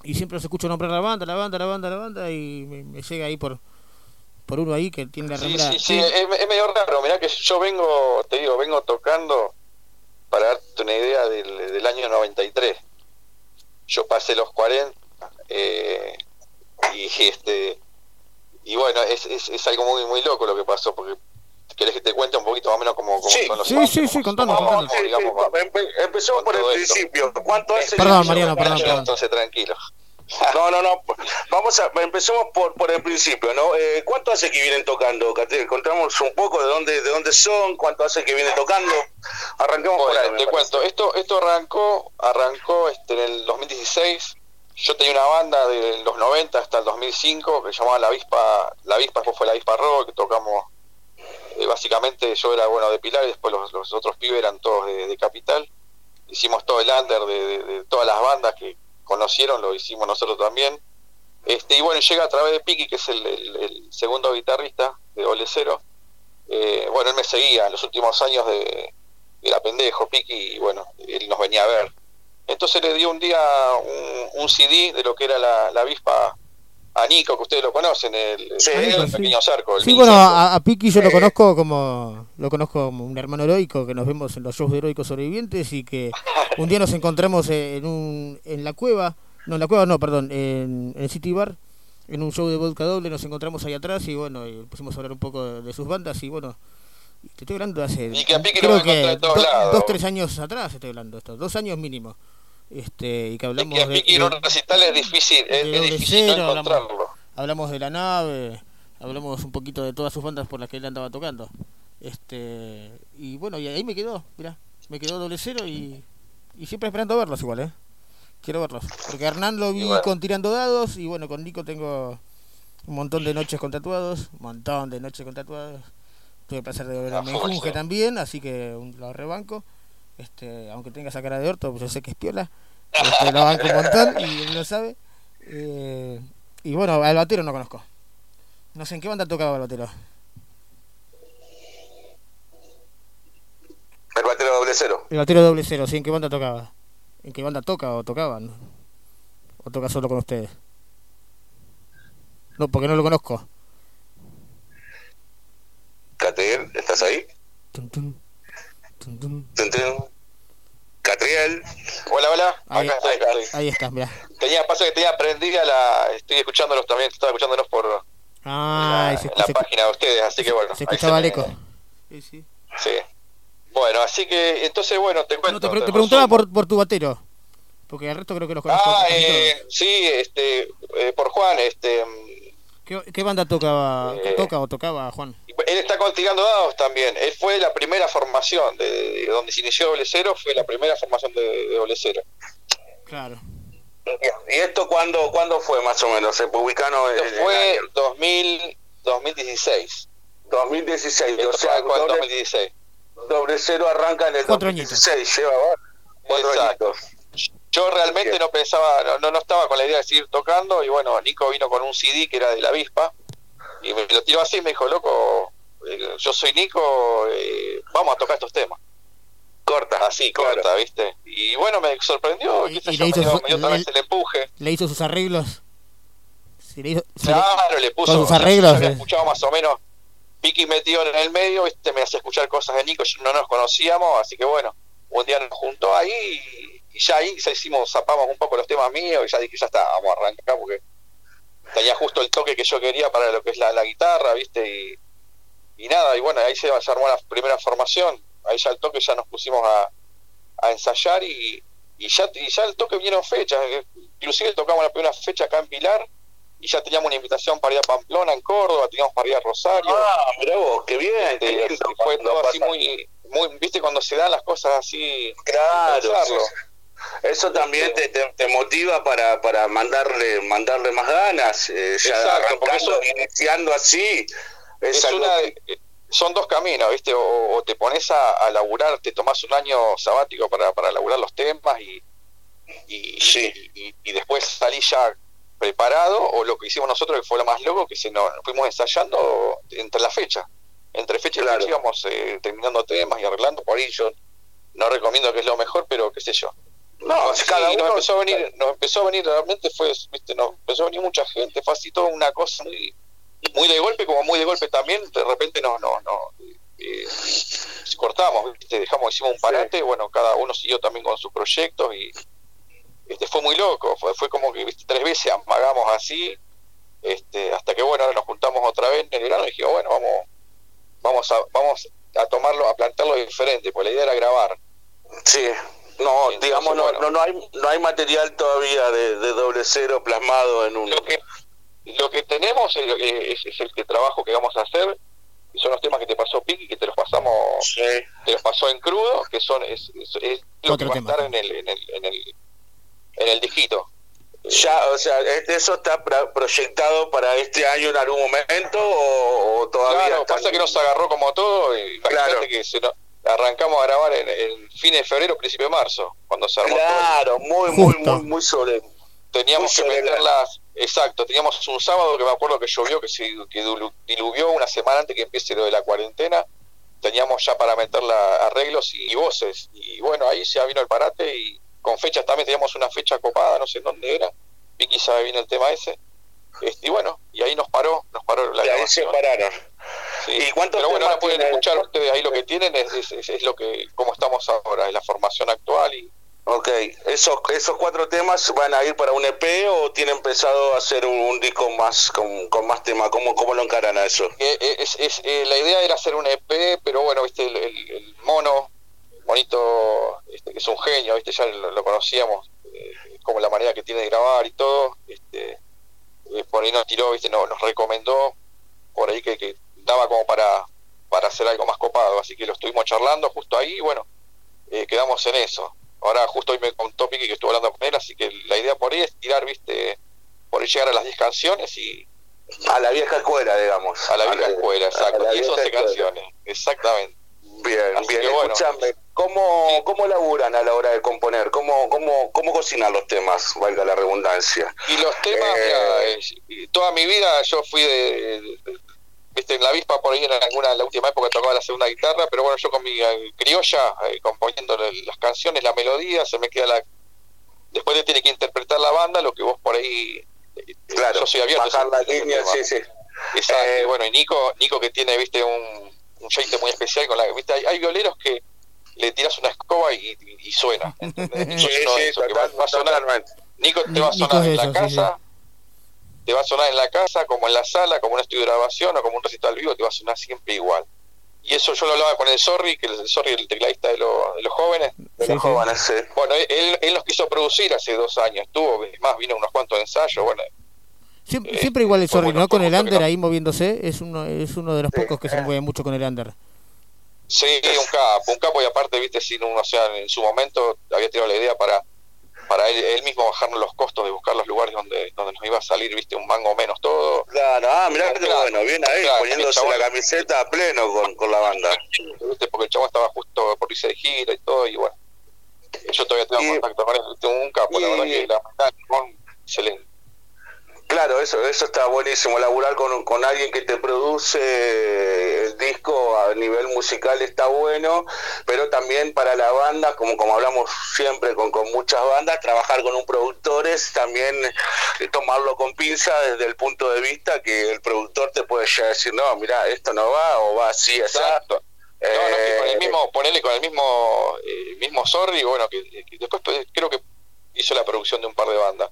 y siempre los escucho nombrar la banda, la banda, la banda, la banda y me, me llega ahí por por uno ahí que tiene la Sí, sí, sí, es, es medio raro. Mirá que yo vengo, te digo, vengo tocando, para darte una idea, del, del año 93. Yo pasé los 40 eh, y este y bueno, es, es, es algo muy muy loco lo que pasó, porque querés que te cuente un poquito más o menos cómo, cómo son los Sí, sí, sí, contanos, contanos. Sí, sí, empe- empecemos por el principio. ¿Cuánto hace? Perdón, que- Mariano, perdón, perdón. Entonces tranquilo. No, no, no. Vamos a, empecemos por, por el principio, ¿no? Eh, ¿Cuánto hace que vienen tocando, Catriel? Contamos un poco de dónde, de dónde son, cuánto hace que vienen tocando. Arranquemos por ahí. te cuento, esto esto arrancó arrancó este en el 2016. Yo tenía una banda de los 90 hasta el 2005 que se llamaba La Avispa, La Avispa después fue La Avispa Rock, que tocamos eh, básicamente yo era bueno de Pilar y después los, los otros pibes eran todos de, de Capital. Hicimos todo el under de, de- de todas las bandas que conocieron, lo hicimos nosotros también. Este, y bueno, llega a través de Piki, que es el, el- segundo guitarrista de Ole Cero. Eh, bueno, él me seguía en los últimos años de, era pendejo, Piki, y bueno, él nos venía a ver. Entonces le dio un día un, un CD de lo que era la, la avispa a Nico, que ustedes lo conocen, el, el- Nico, el sí. pequeño cerco. El Sí, bueno, cerco. a, a Piki yo lo conozco como lo conozco como un hermano heroico que nos vemos en los shows de heroicos sobrevivientes y que (laughs) un día nos encontramos en un en la cueva, no en la cueva no, perdón, en, en el City Bar, en un show de vodka doble nos encontramos ahí atrás y bueno, y pusimos a hablar un poco de, de sus bandas y bueno, y te estoy hablando de hace Y que a Piki lo creo que en todos do- lados. dos tres años atrás estoy hablando esto, dos años mínimo. Este, y que hablamos que a de- Piki en de- un recital es difícil, es, de es Doble difícil no Cero, hablamos, encontrarlo. hablamos de la nave, hablamos un poquito de todas sus bandas por las que él andaba tocando. Este, y bueno, y ahí me quedó, mirá, me quedó doble cero y, y siempre esperando verlos igual, ¿eh? Quiero verlos. Porque Hernán lo vi bueno. con tirando dados y bueno, con Nico tengo un montón de noches con tatuados, un montón de noches con tatuados. Tuve el placer de ver a sí. también, así que un- lo rebanco. Este, aunque tenga esa cara de orto, pues yo sé que es piola. Este, lo banco un montón y él lo sabe. Eh, y bueno, al batero no conozco. No sé en qué banda tocaba el batero. El batero doble cero. El batero doble cero, sí, ¿en qué banda tocaba? ¿En qué banda toca o tocaban? ¿O toca solo con ustedes? No, porque no lo conozco. Catriel, ¿estás ahí? Tum, tum, tum, tum. Tun, tun. Catriel. Hola, hola. Ahí, Acá estoy, estoy. ahí está, mirá. Tenía, pasa que tenía prendida la. Estoy escuchándolos también, estaba escuchándolos por Ah, se, la se- página de ustedes, así que bueno. se ahí escuchaba el me- eco. Sí, sí. Sí. Bueno, así que entonces, bueno, te cuento. No, te, pre- te te preguntaba por, por tu batero. Porque al resto creo que los conozco. Ah, eh, sí, este, eh, por Juan, este. ¿Qué, qué banda tocaba, Eh. toca o tocaba Juan? Él está con tirando dados también. Él fue la primera formación de, de donde se inició Doble Cero, fue la primera formación de, de Doble Cero. Claro. ¿Y esto cuándo, cuándo fue más o menos? ¿Se publicaron en, Esto fue 2000, 2016. 2016? Esto O sea, fue en doble, 2016. doble cero arranca en el Cuatro 2016. Lleva cuatro Exacto. Yo realmente no pensaba, no, no, estaba con la idea de seguir tocando y bueno, Nico vino con un CD que era de la avispa y me lo tiró así y me dijo, loco, eh, yo soy Nico, eh, vamos a tocar estos temas. Corta. Así, corta, ¿viste? Y bueno, me sorprendió, y yo, le hizo me dio, su- me dio otra le- vez el empuje. Le hizo sus arreglos. Sí, le hizo- sí, le- Claro, le puso. sus arreglos, había eh. escuchado más o menos. Vicky metido en el medio, ¿viste? me hacía escuchar cosas de Nico, yo- no nos conocíamos, así que bueno, un día nos juntó ahí y, y ya ahí ya hicimos, zapamos un poco los temas míos y ya dije, ya está, vamos a arrancar porque tenía justo el toque que yo quería para lo que es la, la guitarra, ¿viste? Y, y nada, y bueno, ahí se, se armó la primera formación, ahí ya el toque ya nos pusimos a, a ensayar y, y ya y ya el toque vinieron fechas, eh, inclusive tocamos la primera fecha acá en Pilar y ya teníamos una invitación para ir a Pamplona en Córdoba, teníamos para ir a Rosario. Ah, vos, qué bien. Este, qué lindo. fue todo así muy, muy, viste, cuando se dan las cosas así, Claro. Eso también te, te, te motiva para, para mandarle mandarle más ganas, eh, ya Exacto, eso- iniciando así. Es, una, que- son dos caminos, ¿viste? O, o te pones a, a laburar, te tomás un año sabático para, para laburar los temas y, y, y, y después salís ya preparado, o lo que hicimos nosotros, que fue lo más loco, que se nos fuimos ensayando entre la fecha. Entre fecha y fecha íbamos eh, terminando temas y arreglando, por ahí yo no recomiendo que es lo mejor, pero qué sé yo. No, Sí, cada nos empezó a venir, nos empezó a venir realmente fue, viste, nos empezó a venir mucha gente, fue así toda una cosa muy, muy de golpe, como muy de golpe también, de repente no, no, no, eh, cortamos, viste, dejamos, hicimos un parate, bueno, cada uno siguió también con sus proyectos y este fue muy loco, fue, fue como que viste, tres veces amagamos así, este, hasta que bueno, ahora nos juntamos otra vez en el verano y dije, bueno, vamos, vamos a, vamos a tomarlo, a plantearlo diferente, pues la idea era grabar. Sí, no, Entonces, digamos, no, bueno. no, no hay, no hay material todavía de, de doble cero plasmado en un... Lo que, lo que tenemos es, es- es el que trabajo que vamos a hacer, y son los temas que te pasó Piki, que te los pasamos, te los pasó en crudo, que son es, es- es lo Otro que va tema. a estar en el, en el, en el, en el dijito. Ya, o sea, ¿es- ¿eso está proyectado para este año en algún momento o, o todavía Claro, está- pasa que nos agarró como todo, y imagínate que se nos- arrancamos a grabar en, en fines de febrero, principio de marzo, cuando se armó todo. Claro, muy, muy, muy, muy sobre... teníamos que la- meterlas exacto teníamos un sábado que me acuerdo que llovió que se que dilu- diluvió una semana antes que empiece lo de la cuarentena teníamos ya para meter la- arreglos y, y voces y bueno ahí ya vino el parate y con fechas también teníamos una fecha copada no sé en dónde era Vicky sabe bien el tema ese este, y bueno y ahí nos paró nos paró la Y ahí se pararon. Sí, ¿Y cuántos pero bueno ahora pueden escuchar ustedes ahí lo que tienen es, es, es- es lo que cómo estamos ahora es la formación actual y Ok, ¿Esos, ¿esos cuatro temas van a ir para un EP o tienen pensado hacer un, un disco más con, con más temas? ¿Cómo, ¿Cómo lo encaran a eso? Eh, eh, es, es, eh, la idea era hacer un EP, pero bueno, viste, el, el- el mono, bonito, este, que es un genio, viste, ya lo, lo conocíamos, eh, como la manera que tiene de grabar y todo, este, eh, por ahí nos tiró, viste, no, nos recomendó, por ahí que, que daba como para, para hacer algo más copado, así que lo estuvimos charlando justo ahí, y bueno, eh, quedamos en eso. Ahora justo hoy me contó Piqui que estuvo hablando con él, así que la idea por ahí es tirar, viste, por ahí llegar a las 10 canciones y A la vieja escuela, digamos. a la vieja escuela, a exacto. la Y es vieja 11 escuela. canciones, exactamente. Bien, Así bien. que bueno. Escuchame, ¿cómo, ¿cómo laburan a la hora de componer? ¿Cómo, cómo, ¿Cómo cocinan los temas, valga la redundancia? Y los temas, Eh, mira, eh, toda mi vida yo fui de, viste, en la avispa por ahí en alguna, en la última época tocaba la segunda guitarra, pero bueno, yo con mi eh, criolla, eh, componiendo la- las canciones, la melodía, se me queda la... Después le tiene que interpretar la banda, lo que vos por ahí... eh, Claro, yo soy abierto. bajar la línea, sí, sí. Y bueno, y Nico, Nico que tiene, viste, un, un jeite muy especial con la... Viste, hay, hay violeros que le tiras una escoba y, y- y suena. ¿entendés? (laughs) Sí, Yo no sí, eso, que va- a sonar-. Nico te va a sonar es en la eso, sí, sí. casa, te va a sonar en la casa, como en la sala, como un estudio de grabación o como un recital vivo, te va a sonar siempre igual. Y eso yo lo hablaba con el Sorry, que el Sorry el tecladista de, los- de los jóvenes. De los jóvenes, sí. Bueno, él, él los quiso producir hace dos años, estuvo, es más, vino unos cuantos ensayos, bueno, Siempre, siempre igual el Sorry, bueno, ¿no? Con el under no- ahí moviéndose, es uno, es uno de los pocos que se mueve mucho con el under. Sí, un capo, un capo y aparte, viste, sin un, o sea, en su momento había tenido la idea para para él, él mismo bajarnos los costos de buscar los lugares donde donde nos iba a salir, viste, un mango menos todo. Claro, ah, mirá qué Claro, bueno, viene ahí claro, poniéndose chabón- la camiseta a pleno con, con la banda. ¿viste? porque el chabón estaba justo por irse de gira y todo, y bueno, yo todavía tengo contacto con él, tengo un capo, la verdad que la verdad, el chabón, excelente. Claro, eso eso está buenísimo, laburar con, con alguien que te produce el disco, a- nivel musical está bueno, pero también para la banda, como, como hablamos siempre con, con muchas bandas, trabajar con un productor es también eh, tomarlo con pinza desde el punto de vista que el productor te puede ya decir, no, mira, esto no va o va así, exacto. No, no, que con el Eh, mismo, ponerle con el mismo, eh, mismo Sorry, bueno, que, que después pues, creo que hizo la producción de un par de bandas.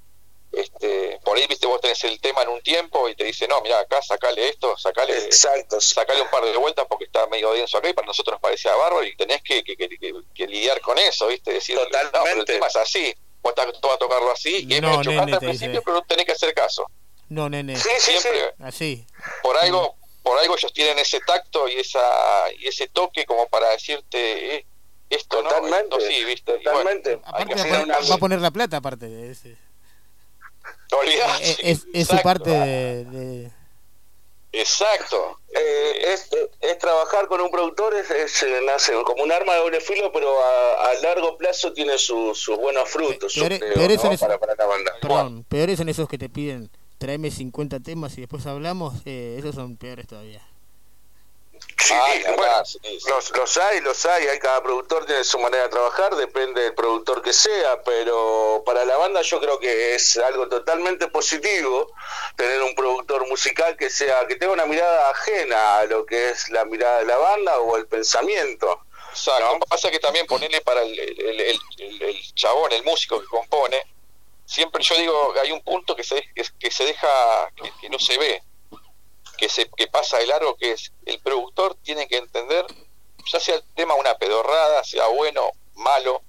Este, por ahí, viste, vos tenés el tema en un tiempo y te dice, no, mira, acá sacale esto, sacale, Exacto. sacale un par de vueltas porque está medio denso acá y para nosotros nos parecía bárbaro y tenés que, que, que- que- que lidiar con eso, viste, decir, no, pero el tema es así, vos estás todo a tocarlo así y es No, medio al principio, dice. pero tenés que hacer caso. No, nene. Siempre, Así. por algo por algo ellos tienen ese tacto y esa y ese toque como para decirte eh, esto Totalmente, no esto sí viste totalmente. bueno, hay que Aparte va a, hacer poner, una va a poner la plata, aparte. de ese. Olvidate. Es, es- es su parte de, de- exacto Eh, es, es trabajar con un productor, es, es, eh, nace como un arma de doble filo, pero a, a largo plazo tiene su- sus buenos frutos, yo peores- creo, peores ¿no? son esos- para, para la banda. Perdón, peores son esos que te piden tráeme 50 temas y después hablamos. eh, esos son peores todavía. Sí, bueno, los, los hay, los hay, hay, cada productor tiene su manera de trabajar, depende del productor que sea, pero para la banda yo creo que es algo totalmente positivo tener un productor musical que sea, que tenga una mirada ajena a lo que es la mirada de la banda o el pensamiento. Exacto. Pasa que también ponerle para el, el, el- el- el chabón, el músico que compone, siempre yo digo, hay un punto que se, que, que se deja, que, que no se ve, que se que pasa de largo, que es el productor tiene que entender, ya sea el tema una pedorrada, sea bueno, malo,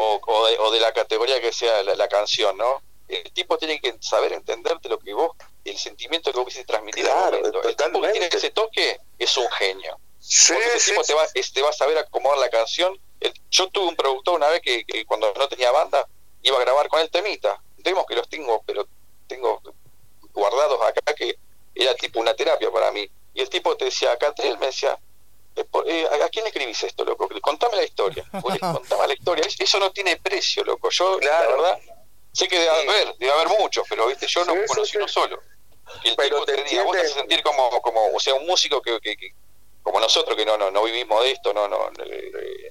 o, o de, o de la categoría que sea la, la canción, ¿no? El tipo tiene que saber entenderte lo que vos, el sentimiento que vos quisiste transmitir. El tipo que tiene ese toque es un genio. Sí, Porque ese tipo te va, te va a saber acomodar la canción. El- yo tuve un productor una vez que, que cuando no tenía banda iba a grabar con el temita. Demos que los tengo, pero tengo guardados acá que era tipo una terapia para mí. Y el tipo te decía, Catriel me decía, eh, eh, ¿a quién le escribís esto, loco? Contame la historia. Contame la historia. Es- Eso no tiene precio, loco. Yo, la verdad, sé que debe haber, debe haber muchos, pero viste, yo no conocí uno solo. Y el tipo te, diga, vos te haces sentir como, como, o sea, un músico que, que- que- como nosotros que no, no, no vivimos de esto, no, no, eh,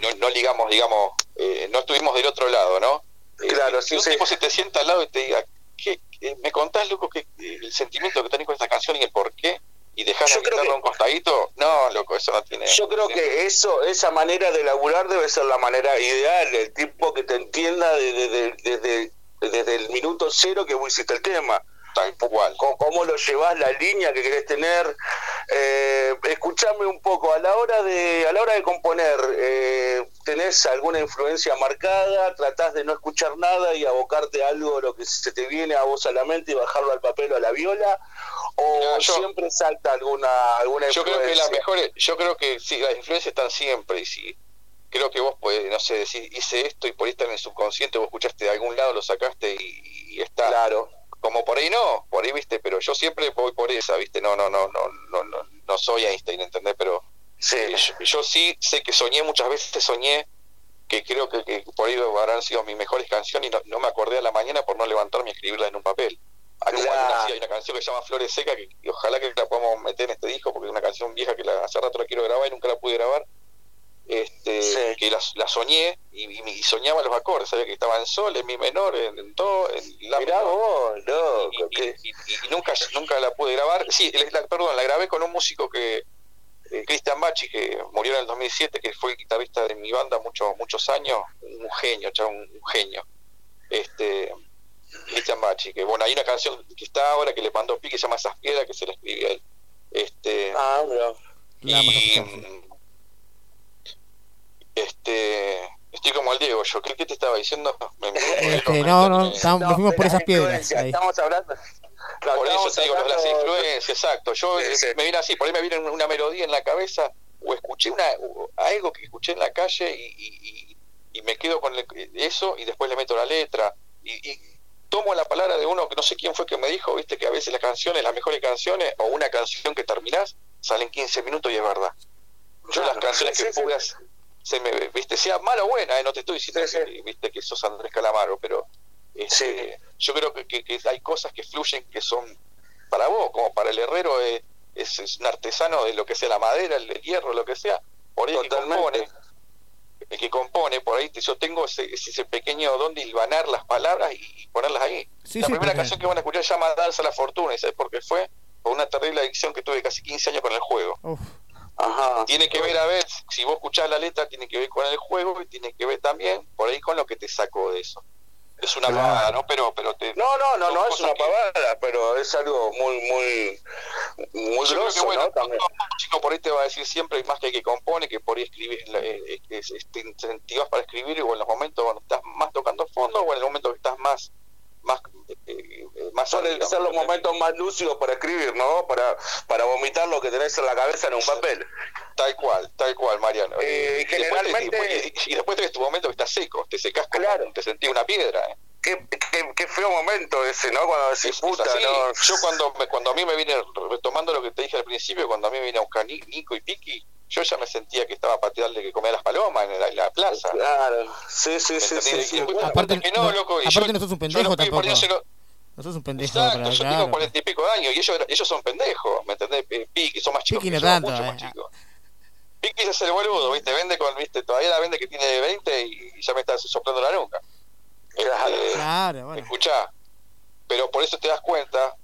no, no ligamos, digamos, eh, no estuvimos del otro lado, ¿no? Eh, Claro, si un tipo se te sienta al lado y te diga, ¿qué, qué- me contás, loco, que el sentimiento que tenés con esta canción y el por qué? Y dejar la guitarra a un costadito, no, loco, eso no tiene... Yo creo que eso, esa manera de laburar debe ser la manera ideal, el tipo que te entienda desde, desde, desde, desde el minuto cero que vos hiciste el tema. Tal cual. Cómo, cómo lo llevas, la línea que querés tener. Eh, escuchame un poco, a la hora de, a la hora de componer, eh, ¿tenés alguna influencia marcada? ¿Tratás de no escuchar nada y abocarte a algo, lo que se te viene a vos a la mente y bajarlo al papel o a la viola? ¿O siempre salta alguna, alguna yo creo influencia? que las mejores yo creo que sí las influencias están siempre y si creo que vos podés no sé decir hice esto y por ahí está en el subconsciente vos escuchaste de algún lado lo sacaste y, y está claro como por ahí no por ahí viste pero yo siempre voy por esa viste no no no no no no, no soy Einstein ¿entendés? pero eh, yo, yo sí sé que soñé muchas veces soñé que creo que, que por ahí habrán sido mis mejores canciones y no, no me acordé a la mañana por no levantarme y escribirla en un papel. Hay, una, sí, hay una canción que se llama Flores Secas que, que ojalá que la podamos meter en este disco porque es una canción vieja que la, hace rato la quiero grabar y nunca la pude grabar este que la, la soñé y, y- y soñaba los acordes sabía que estaba en sol en mi menor en, en do en la Mirá vos, loco, y, y- y- y nunca nunca la pude grabar. Sí la- perdón la grabé con un músico que eh, Cristian Bachi que murió en el 2007 que fue el guitarrista de mi banda muchos muchos años. Un genio chavo, un, un genio. Este Cristian Bachi, que bueno, hay una canción que está ahora que le mandó Pi que se llama Esas piedras que se la escribí a él. Este, ah, y mm, este estoy como el Diego, yo, ¿qué, qué te estaba diciendo? Me- me- Este, no, no, estamos- nos fuimos por esas piedras. ahí. Estamos hablando. por eso estamos te digo, las hablando- influencias, exacto. Yo eh, me viene así, por ahí me viene una melodía en la cabeza o escuché una o algo que escuché en la calle y, y- y- y me quedo con el- eso y después le meto la letra y, y tomo la palabra de uno que no sé quién fue que me dijo, viste, que a veces las canciones, las mejores canciones o una canción que terminás salen 15 minutos y es verdad. Yo las canciones que pugas se me viste sea mala o buena eh, no te estoy diciendo que, viste que sos Andrés Calamaro pero este, yo creo que, que- que hay cosas que fluyen que son para vos como para el herrero eh, es, es un artesano de lo que sea la madera, el, el hierro, lo que sea, por ahí el que compone, el que compone, por ahí yo tengo ese, ese pequeño don de hilvanar las palabras y, ponerlas ahí. Sí, la sí, primera canción que van a escuchar se llama Danza a la Fortuna, ¿y sabes por qué fue? Por una terrible adicción que tuve casi 15 años con el juego. Uf. Ajá. Tiene que ver, a ver, si vos escuchás la letra, tiene que ver con el juego y tiene que ver también por ahí con lo que te sacó de eso. Es una Claro. pavada, ¿no? Pero, pero te... No, no, no, no es una que- pavada, pero es algo muy, muy, muy Yo creo que, bueno, un chico por ahí te va a decir siempre, más que el que compone, que por ahí escribís, la- eh, eh, te incentivas para escribir o en los momentos cuando estás más tocando fondo o en el momento que estás más más eh, eh, más Suelen ser los momentos más lúcidos para escribir, ¿no? Para, para vomitar lo que tenés en la cabeza en un papel. Tal cual, tal cual, Mariano. Eh, Y después generalmente- te- y, y después tenés tu momento que estás seco, te secás como, te sentís una piedra. ¿eh? Qué, qué, qué feo momento ese, ¿no? Cuando decís, puta, así. ¿no? Yo cuando, me- cuando a mí me viene, retomando lo que te dije al principio, cuando a mí me vine a buscar Ni- Nico y Piki, yo ya me sentía que estaba patearle que comía las palomas en la, en la plaza. Claro, sí, sí, sí, sí, Aparte, que no, no- loco, y aparte yo- no sos un pendejo tampoco. No sos un pendejo, Exacto, yo claro. tengo cuarenta y pico de años y ellos, ellos son pendejos, ¿me entendés? Eh, Piki, son más chicos Piki que no yo, tanto, mucho eh. más chicos. Piki es el boludo, ¿viste? Vende con, ¿viste? Todavía la vende que tiene 20 y ya me está soplando la nuca. Claro, bueno. Escuchá, pero por eso te das cuenta,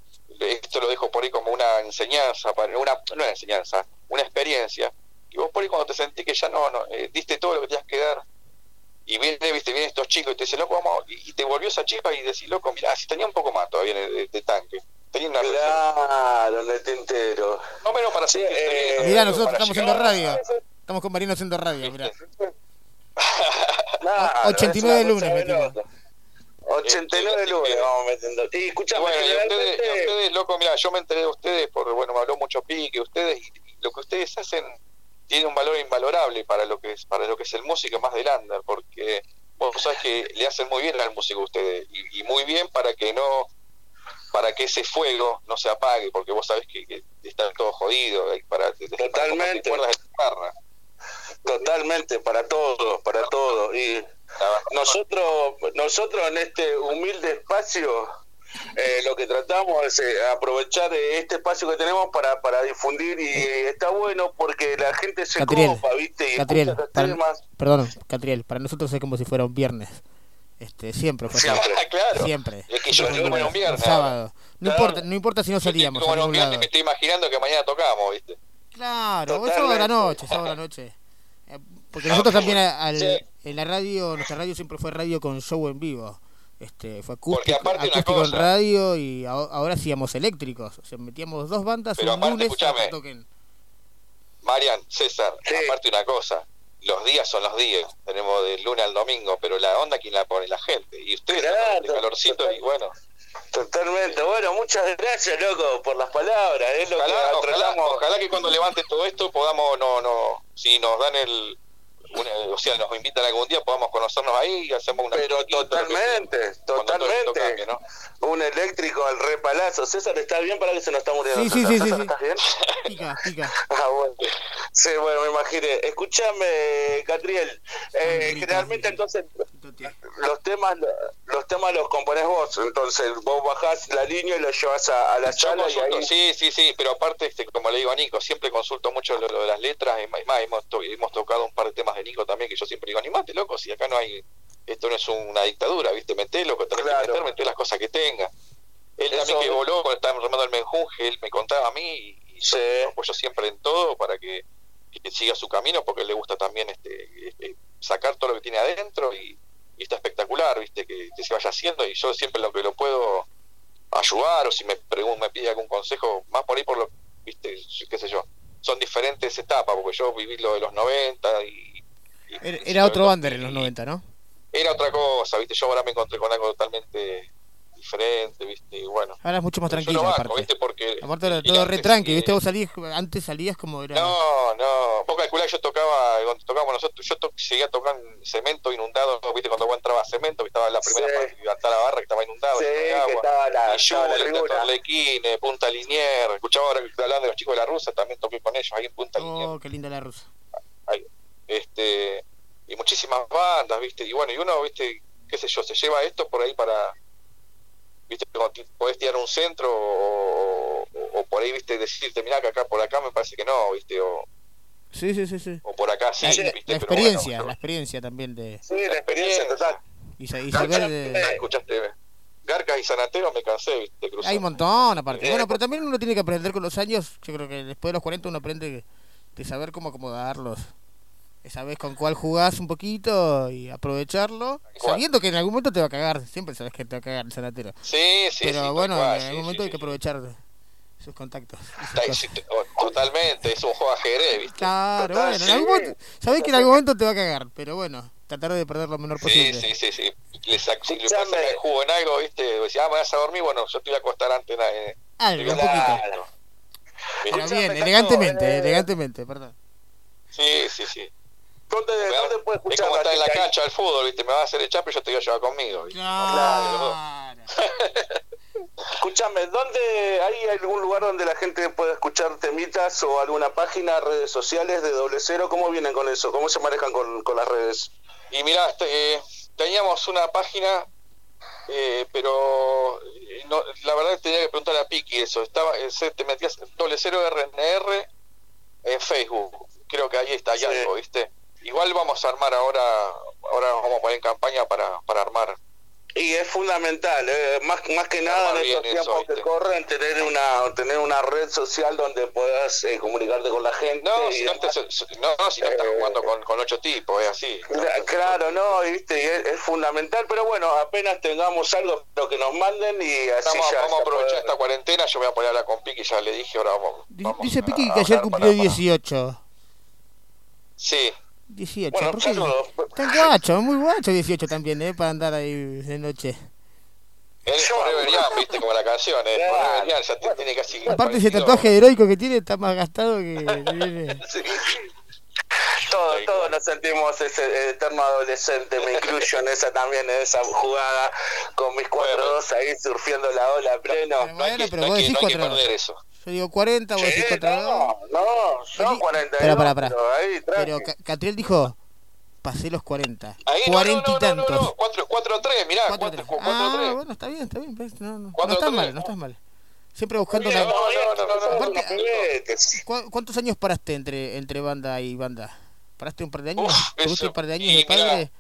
esto lo dejo por ahí como una enseñanza, para una, no una enseñanza, una experiencia, y vos por ahí cuando te sentís que ya no, no eh, diste todo lo que tenías que dar, y viene, viste, vienen estos chicos y te dicen, loco, vamos, y, y te volvió esa chispa y decís, loco, mirá, si tenía un poco más todavía de, de- de tanque, tenía una Claro, en el tintero. no menos para sentirte eh, bien, Mirá, nosotros estamos llegar- haciendo radio. Estamos con Marino haciendo radio, mirá. (laughs) Claro, 89 es una lunes metimos. veloz. 89 lunes vamos metiendo. Y escuchame, bueno, y ustedes, generalmente- y ustedes, loco, mira, yo me enteré de ustedes por, bueno, me habló mucho Pique, ustedes, y, y lo que ustedes hacen tiene un valor invalorable para lo que es, para lo que es el músico más del under, porque vos sabés que le hacen muy bien al músico ustedes, y, y muy bien para que no, para que ese fuego no se apague, porque vos sabés que, que están todos jodidos, y para, Totalmente. para guitarra. Totalmente, para todo, para todo. Y nosotros, nosotros en este humilde espacio, eh, lo que tratamos es eh, aprovechar eh, este espacio que tenemos para, para difundir y eh, está bueno porque la gente se Catriel, copa, ¿viste? Y Catriel, para- temas. perdón, Catriel, para nosotros es como si fuera un viernes. Este, siempre fue. Siempre. Claro. Siempre. Es que yo Un como viernes sábado. No Claro. importa, no importa si no salíamos Como un viernes me estoy imaginando que mañana tocamos, ¿viste? Claro, Totalmente. sábado a la noche, sábado a la noche. Porque (laughs) nosotros también al- en la radio, nuestra radio siempre fue radio con show en vivo. Este, fue acústico, aparte una acústico en cosa- radio y ahora hacíamos eléctricos. O sea, metíamos dos bandas Pero un aparte, lunes toquen. Marian, César, aparte una cosa, los días son los días, tenemos del lunes al domingo, pero la onda quien la pone la gente, y ustedes Claro, de calorcito y bueno, Totalmente. Bueno, muchas gracias, loco, por las palabras. Es lo ojalá, que ojalá, ojalá que cuando levante todo esto podamos, no, no, si nos dan el, o sea, nos invitan algún día, podamos conocernos ahí y hacemos una... Pero totalmente, totalmente. cambie, ¿no? Un eléctrico al repalazo. César, ¿está bien para que se nos está muriendo? Sí, sí, sí, sí, César, sí. ¿Estás bien? (laughs) Pica, pica. (laughs) Ah, bueno. Sí, bueno, me imaginé. Escúchame, Catriel. Eh, generalmente, entonces, los temas los temas los componés vos. Entonces, vos bajás la línea y lo llevas a, a la Yo sala y ahí... sí, sí, sí, pero aparte, este, como le digo a Nico, siempre consulto mucho lo, lo de las letras, es más, hemos, to- hemos tocado un par de temas de Nico también, que yo siempre digo, animate, loco, si acá no hay, esto no es una dictadura, ¿viste? Meté, loco, tenés que meter, meté las cosas que tenga. Él Eso- también que voló, cuando estaba remando el menjunje, él me contaba a mí, y, yo lo apoyo siempre en todo para que, que siga su camino, porque le gusta también este, este, sacar todo lo que tiene adentro, y, y está espectacular, ¿viste? Que, que se vaya haciendo, y yo siempre lo que lo puedo ayudar o si me me pide algún consejo más por ahí por lo viste qué sé yo son diferentes etapas porque yo viví lo de los 90 y Era, era otro under en los 90, ¿no? era otra cosa viste yo ahora me encontré con algo totalmente diferente viste y bueno Ahora es mucho más tranquilo, lo banco, aparte. viste porque Aparte era todo re antes, tranqui, eh, ¿viste? Vos salías, antes salías como era... no, no, vos calculás que yo tocaba, cuando tocábamos nosotros, yo to- seguía tocando cemento inundado, viste, cuando vos entrabas a cemento, que estaba en la primera Sí. parte, que levantaba la barra, que estaba inundado, Sí, que agua. estaba la- Y estaba la Jules, tribuna. Torlequín, eh, Punta Linier, escuchaba ahora que hablando de los chicos de la Rusa, también toqué con ellos ahí en Punta Linier. Oh, qué linda la rusa. Ahí, este, y muchísimas bandas, viste, y bueno, y uno, viste, qué sé yo, se lleva esto por ahí para, viste, podés tirar un centro o, o- o por ahí, viste, decirte, mirá que acá por acá me parece que no, viste, o, Sí, sí, sí, sí. o por acá sí, La, viste, la pero experiencia, bueno, la experiencia también de... Sí, la experiencia total. Y, sa- y Garca, saber de- escuchaste, Garcas y Sanatero me cansé, viste, cruzar. Hay un montón aparte. Eh, Bueno, pero también uno tiene que aprender con los años. Yo creo que después de los 40 uno aprende de saber cómo acomodarlos. De saber con cuál jugás un poquito y aprovecharlo. Sabiendo que en algún momento te va a cagar. Siempre sabes que te va a cagar el sanatero. Sí, sí, Pero sí, bueno, cual, en algún sí, momento sí, hay que aprovechar sus contactos. esas Ta- cosas. sí, te- o- Totalmente, es un juego de ajedrez, viste. Claro, Total, bueno, en sí. algún momento, sabés que en algún momento te va a cagar. Pero bueno, tratar de perder lo menor Sí, posible. sí, sí, sí. Le sac- si le sacar el jugo en algo, viste, decís, ah, me vas a dormir, bueno, yo te voy a acostar antes. eh, te un poquito. Pero bien, elegantemente, elegantemente, perdón. Sí, sí, sí. ¿Dónde, dónde puede Es como estar en la cancha del fútbol, viste, me vas a hacer echar, pero yo te voy a llevar conmigo. ¿viste? (laughs) Escúchame, ¿dónde hay algún lugar donde la gente pueda escuchar temitas o alguna página, redes sociales de doble cero? ¿Cómo vienen con eso? ¿Cómo se manejan con, con las redes? Y mirá, este, eh, teníamos una página, eh, pero eh, no, la verdad que tenía que preguntar a Piki eso. Estaba, eh, se- te metías doble cero RNR en Facebook. Creo que ahí está, hay algo, ¿viste? Igual vamos a armar ahora, ahora vamos a poner en campaña para, para armar. Y es fundamental, eh, más, más que nada en estos eso, tiempos que corren, tener una, tener una red social donde puedas eh, comunicarte con la gente. No, si no, te- no, si no estás jugando con, con ocho tipos, es así. Cla- Claro, no, viste, y es, es fundamental, pero bueno, apenas tengamos algo lo que nos manden y así Vamos, ya. vamos a aprovechar poder- esta cuarentena, yo me voy a poner a hablar con Piki, ya le dije, ahora vamos. Vamos Dice Piki a que ayer cumplió para- para- 18. Sí, 18. Bueno, ¿por qué? guacho, muy guacho 18 también, ¿eh? Para andar ahí de noche. es Forever Young, viste, como la canción, ¿eh? Forever Young, ya te- tiene casi... Aparte ese 42. tatuaje heroico que tiene está más gastado que... (laughs) que viene. Todos, todos nos sentimos ese eterno adolescente, me incluyo en esa también, en esa jugada con mis cuatro dos ahí surfiendo la ola pleno. Bueno, pero vos decís cuatro. eso. Yo digo 40, vos decís Sí, 4 no, no, son 42, Pará, pará, pará. pero ahí, tranqui. Pero Ca- Catriel dijo, pasé los 40. Ahí, no, 40 no, y no, no, tantos. no, 4, 4 3, mirá, 4, 4, 3. Ah, bueno, está bien, está bien. No, no, no estás mal, no estás mal. Siempre buscando la... no, no, no, no, no, Aparte, no, no. ¿cu- ¿Cuántos años paraste entre, entre banda y banda? ¿Paraste un par de años? Uf, ¿Tuviste eso. un par de años Y de padre?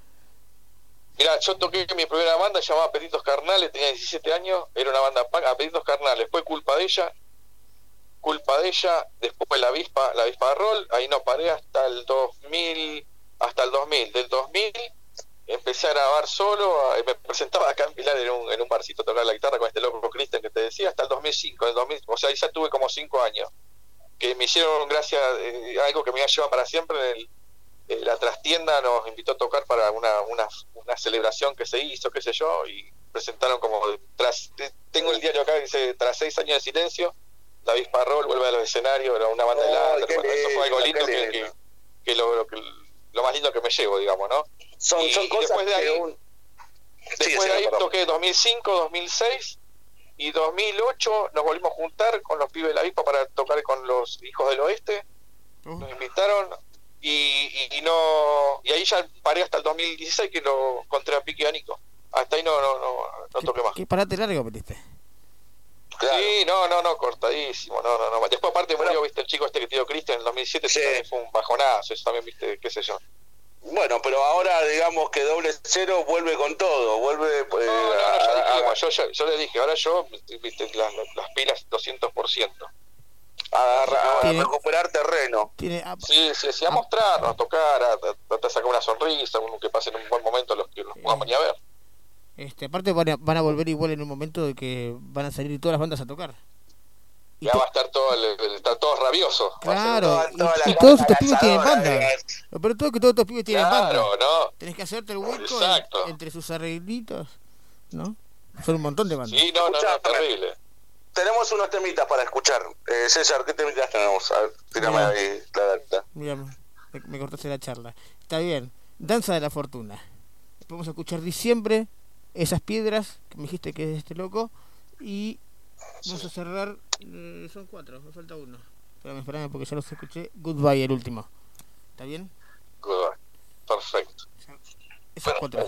Mirá, yo toqué mi primera banda, llamaba Peditos Carnales, tenía 17 años, era una banda punk, a Peditos Carnales, fue culpa de ella, culpa de ella, después la avispa, la avispa de rol, ahí no paré hasta el 2000, hasta el 2000, del 2000 empecé a grabar solo, a- me presentaba acá en Pilar en un, en un barcito tocar la guitarra con este loco Cristian que te decía, hasta el 2005, el 2000, o sea, ahí ya tuve como 5 años, que me hicieron gracias, eh, algo que me iba a llevar para siempre eh, la trastienda nos invitó a tocar para una, una, una celebración que se hizo, qué sé yo, y presentaron como, tras te- tengo el diario acá, dice, tras seis años de silencio, la avispa Roll vuelve a los escenarios, era una banda de bueno, eso fue algo lindo, que, lindo. que, que lo, lo que- lo más lindo que me llevo, digamos, ¿no? Son, Y- son y cosas después de ahí, que un... Después sí, de ahí perdón. toqué 2005, 2006 y 2008 nos volvimos a juntar con los pibes de la avispa para tocar con los hijos del oeste. Nos invitaron y, y, y no y ahí ya paré hasta el 2016 que lo encontré a Piqui y a Nico. Hasta ahí no no no, no toqué más. ¿Qué parate largo metiste? Sí, no, no, no, cortadísimo, no, no, no. Después aparte murió, viste, el chico este que dio Cristian en el 2007, eso también fue un bajonazo, eso también, viste, qué sé yo. Bueno, pero ahora digamos que doble cero vuelve con todo, vuelve pues, No, no, no, a- ya a- dijimos, yo, yo, yo le dije, ahora yo, viste, las, las pilas 200%. a, a- a Tiene- recuperar terreno. Tiene, ah, Sí, sí, sí, a mostrar, a tocar, a, a tratar de sacar una sonrisa, que pasen un buen momento los que los podamos ni a ver. Este, aparte van a, van a volver igual en un momento de que van a salir todas las bandas a tocar. Y Ya va a estar todo, el, el- estar todos rabiosos. Claro, y, toda la y todos estos pibes tienen banda. eh. Lo peor todo es que todos estos pibes tienen banda. Claro, ¿no? Tenés que hacerte el hueco en- entre sus arreglitos, ¿no? Son un montón de bandas. Sí, no, no, no, terrible. Tenemos unos temitas para escuchar. Eh, César, ¿qué temitas tenemos? A ver, tírame Mira. ahí la data. Mira, me, me cortaste la charla. Está bien. Danza de la Fortuna. Vamos a escuchar diciembre, esas piedras que me dijiste que es este loco. Y vamos a cerrar. eh, son cuatro, me falta uno. Espérame, espérame porque ya los escuché. Goodbye, el último. ¿Está bien? Good. Perfecto. Esas cuatro.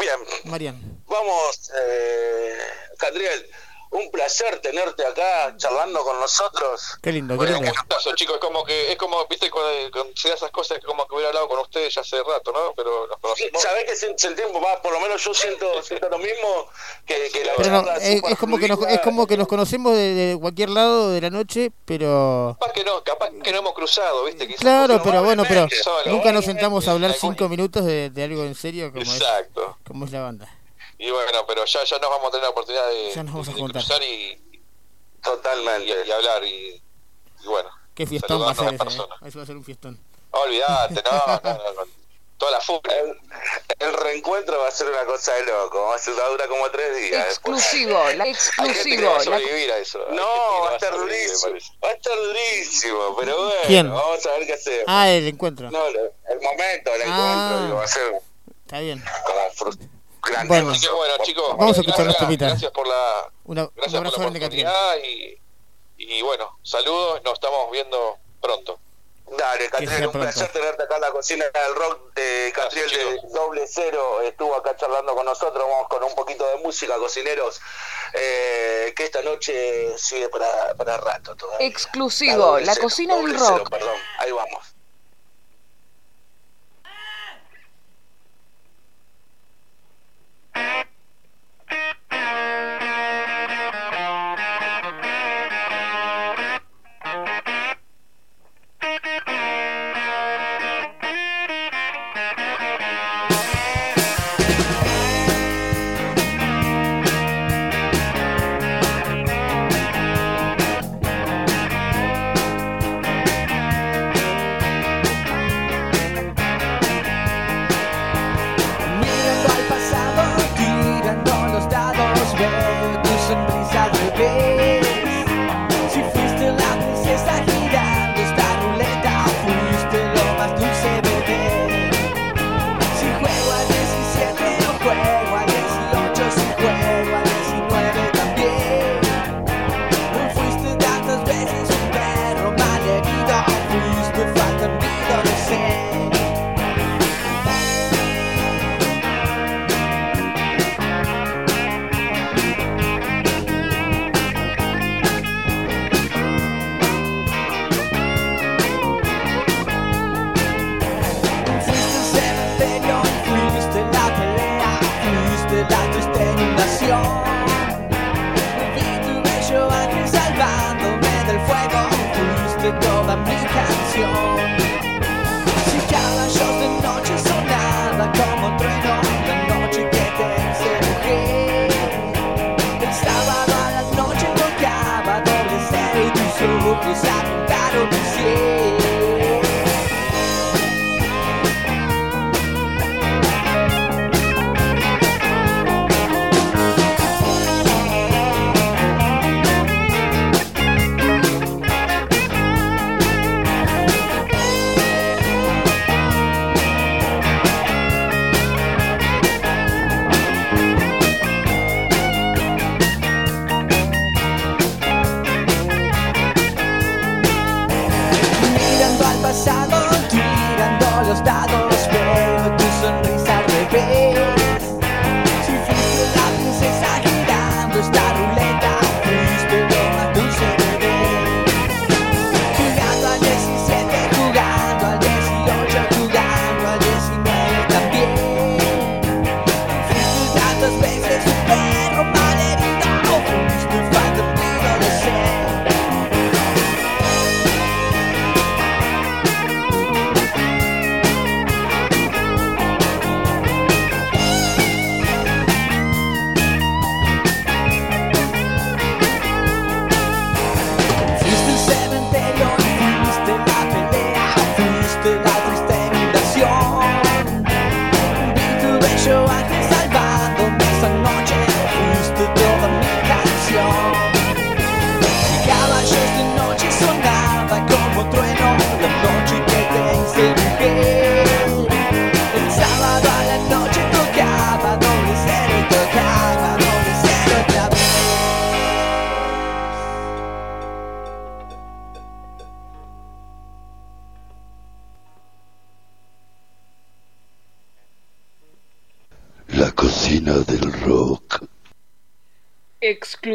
Bien, Marian. vamos, eh, Catriel, un placer tenerte acá charlando con nosotros. Qué lindo, qué Bueno, un lindo. gustazo, chicos. Es como que, es como, viste, cuando, cuando se da esas cosas, es como que hubiera hablado con ustedes ya hace rato, ¿no? Pero nos conocimos. Sabés que sen- sentimos, va, por lo menos yo siento, (laughs) siento lo mismo que, que la Pero no, charla es, es como que nos, es como que nos conocemos de, de cualquier lado de la noche, pero Capaz que no, capaz que no hemos cruzado, viste. Quizás claro, pero bueno, pero solo, nunca nos sentamos a hablar cinco minutos de, de algo en serio como es, Exacto. como es la banda. Y bueno, pero ya, ya nos vamos a tener la oportunidad de, Ya nos vamos a de juntar. cruzar y, Totalmente. y, y hablar. Y, y bueno, Qué fiestón va a ser ese, ¿eh? Eso va a ser un fiestón. Olvídate, no, no, no, no. Toda la furia. El, el reencuentro va a ser una cosa de loco, va a ser, va a durar como tres días. después. Exclusivo, la Hay gente que exclusivo. va a la- sobrevivir a eso. Hay gente que No, va a estar durísimo, va a estar durísimo, pero bueno, ¿Quién? vamos a ver qué hacemos. Ah, el encuentro. No, el momento, el Ah. encuentro, digo, va a ser Está bien. como fru- grande. Bueno. Así que bueno, chicos, Vamos a escuchar gracias, los temitas. Gracias por la, Una, un gracias por la oportunidad y, y bueno, saludos, nos estamos viendo pronto. Dale, Catriel, un pronto. placer tenerte acá en la cocina del rock de Catriel de Doble Cero. Estuvo acá charlando con nosotros. Vamos con un poquito de música, cocineros. eh, que esta noche sigue para, para rato todavía. Exclusivo, Doble la Cero, cocina del Cero, rock. perdón, ahí vamos.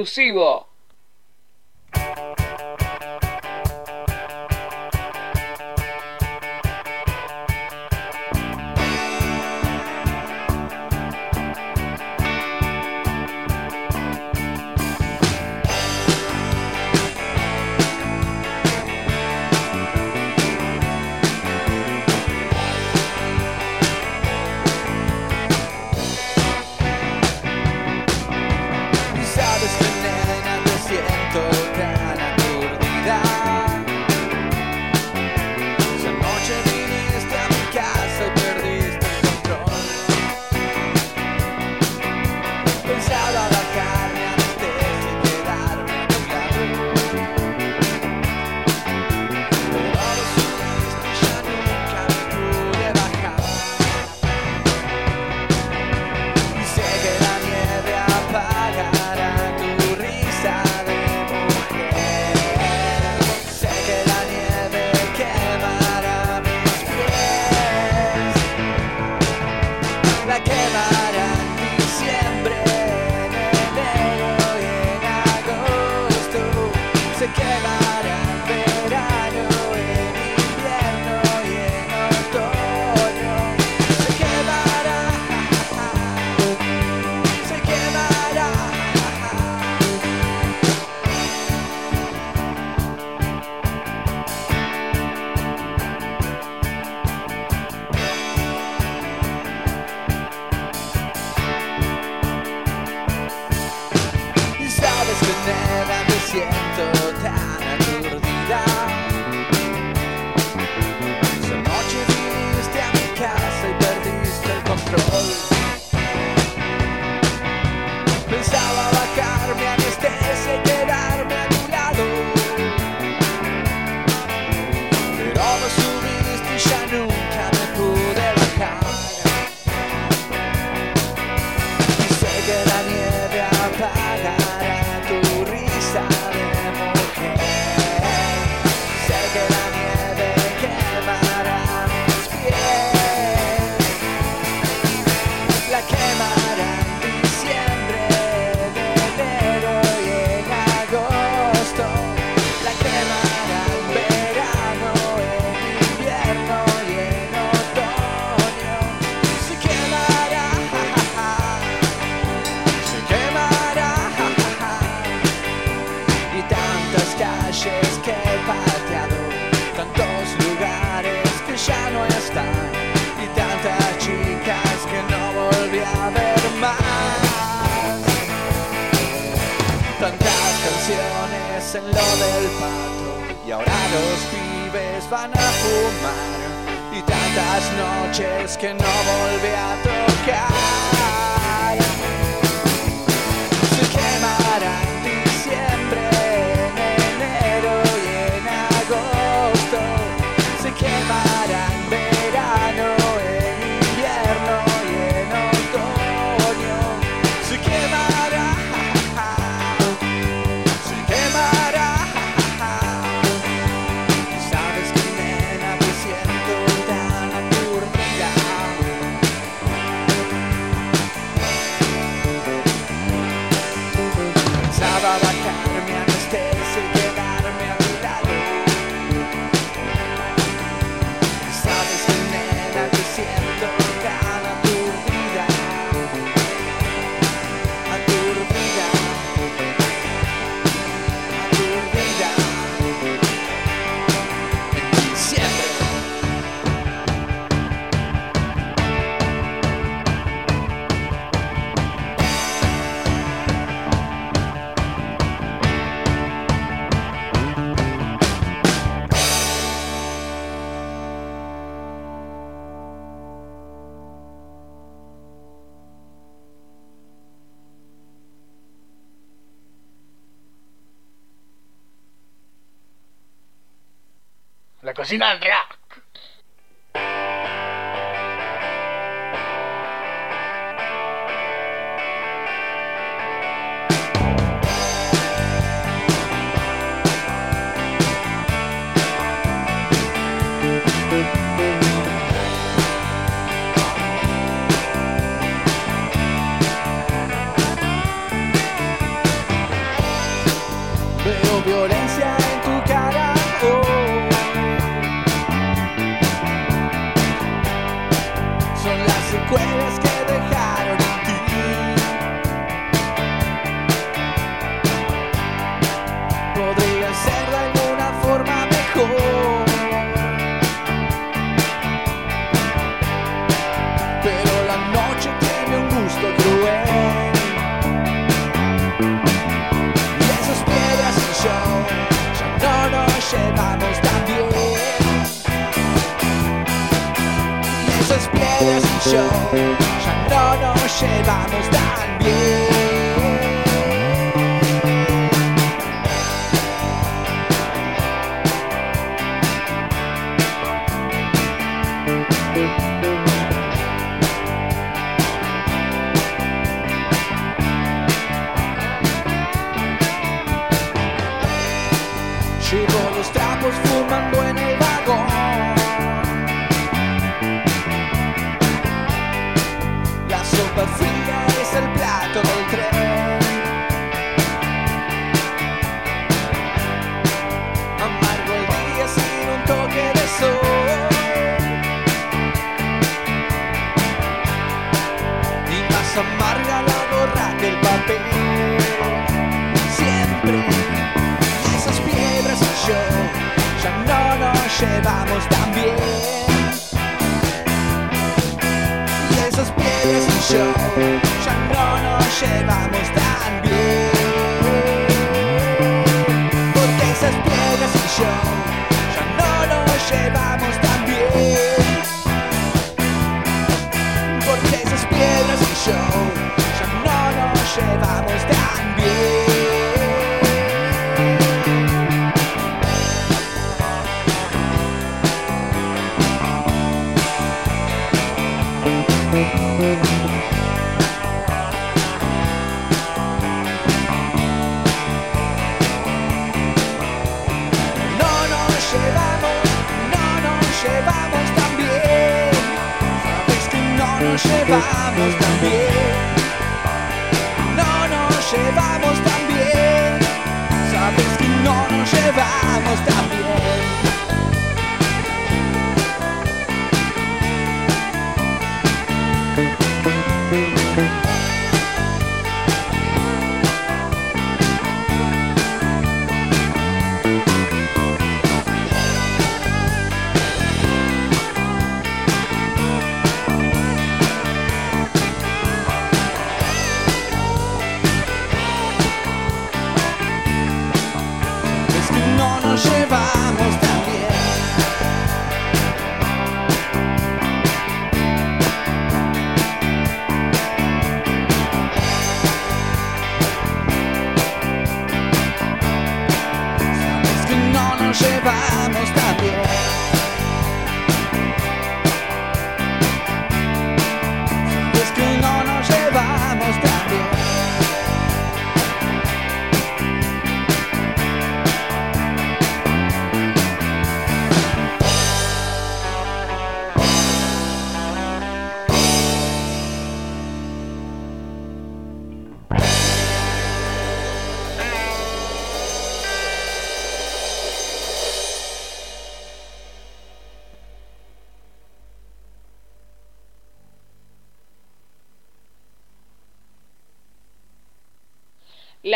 Exclusivo. La cocina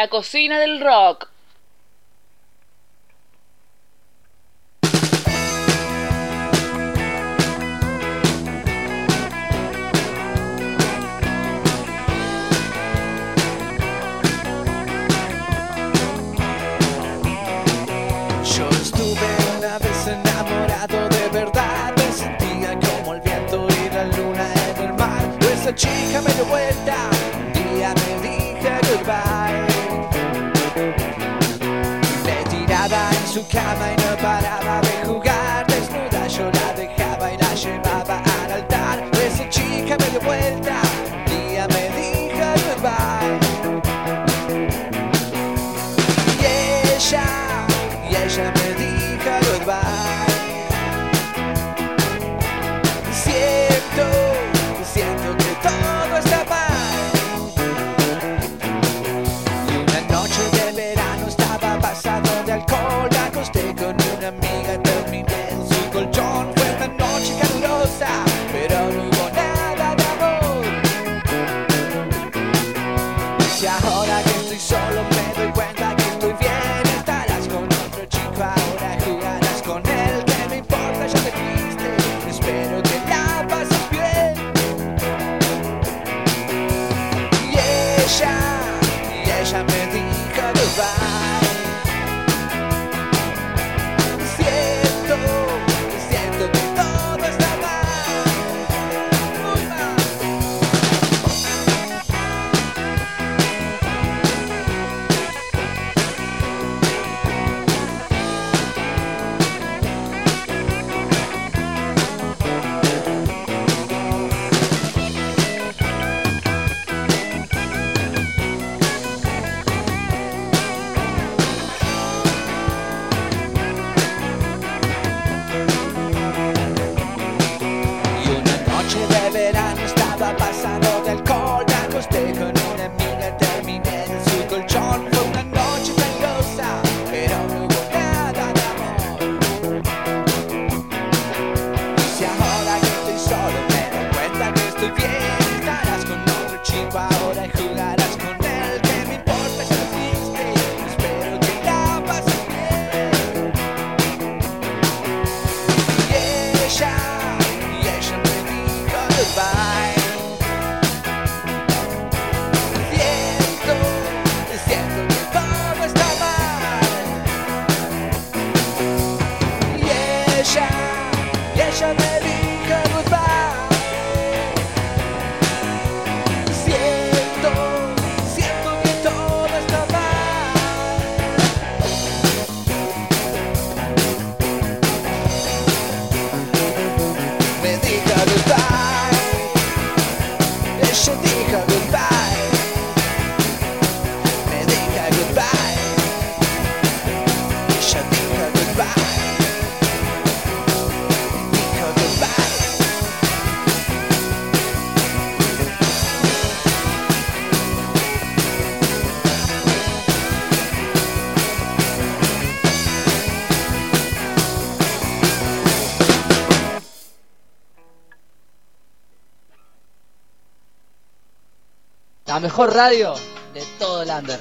La cocina del rock. La mejor radio de todo el under.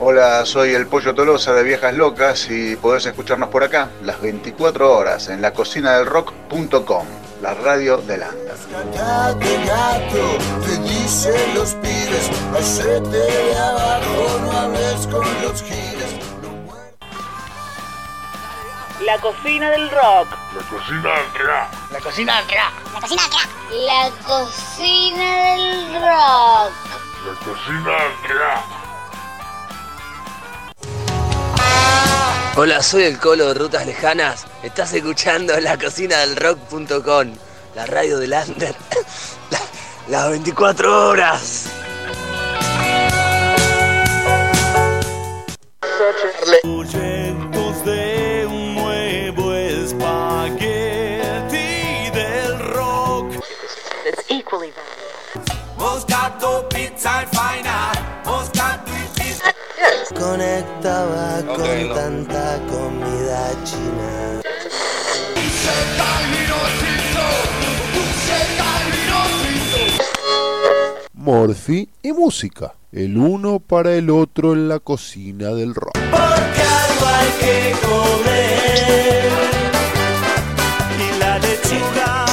Hola, soy el Pollo Tolosa de Viejas Locas y podés escucharnos por acá las 24 horas en la cocina del rock.com, la radio del under. La cocina del rock. La cocina del rock. La cocina del rock. La cocina del rock. La cocina del rock. La cocina del rock. Hola, soy el Colo de Rutas Lejanas. Estás escuchando la cocina del rock.com, la radio del under. (laughs) La- las 24 horas. Tanta comida china. Morphy y música. El uno para el otro en la cocina del rock. Porque algo hay que comer. Y la lechuga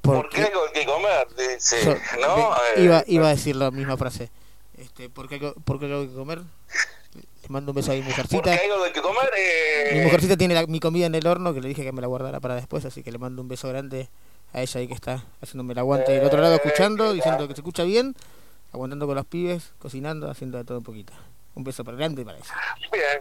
Porque hay algo que comer, dice, Yo- ¿no? me- Eh, iba, iba a decir la misma frase. Este, ¿por qué, por qué tengo que comer? Le mando un beso a mi porque mujercita. hay algo que comer. eh, Mi mujercita tiene la- mi comida en el horno que le dije que me la guardara para después, así que le mando un beso grande a ella ahí que está haciéndome el aguante del otro lado, escuchando, diciendo que se escucha bien, aguantando con los pibes, cocinando, haciendo de todo un poquito. Un beso para grande para ella. Bien,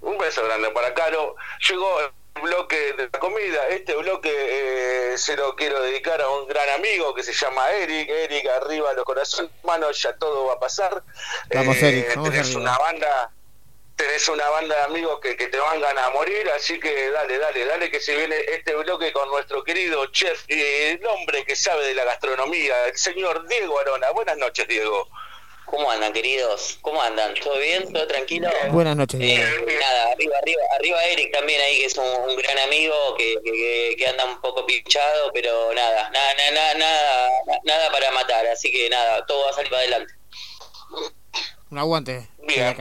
un beso grande para Caro. Llegó el bloque de la comida. Este bloque eh, se lo quiero dedicar a un gran amigo que se llama Eric. Eric, arriba los corazones, mano, ya todo va a pasar. Vamos, Eh, Eric, vamos tenés arriba. una banda. Tenés una banda de amigos que, que te van a morir, así que dale, dale, dale, que se viene este bloque con nuestro querido chef, eh, el hombre que sabe de la gastronomía, el señor Diego Arona. Buenas noches, Diego. ¿Cómo andan, queridos? ¿Cómo andan? ¿Todo bien? ¿Todo tranquilo? Buenas noches, Diego. Eh, nada, arriba, arriba, arriba Eric también ahí, que es un, un gran amigo, que, que, que anda un poco pinchado, pero nada, nada, nada, nada, nada, nada para matar, así que nada, todo va a salir para adelante. Un aguante. Bien.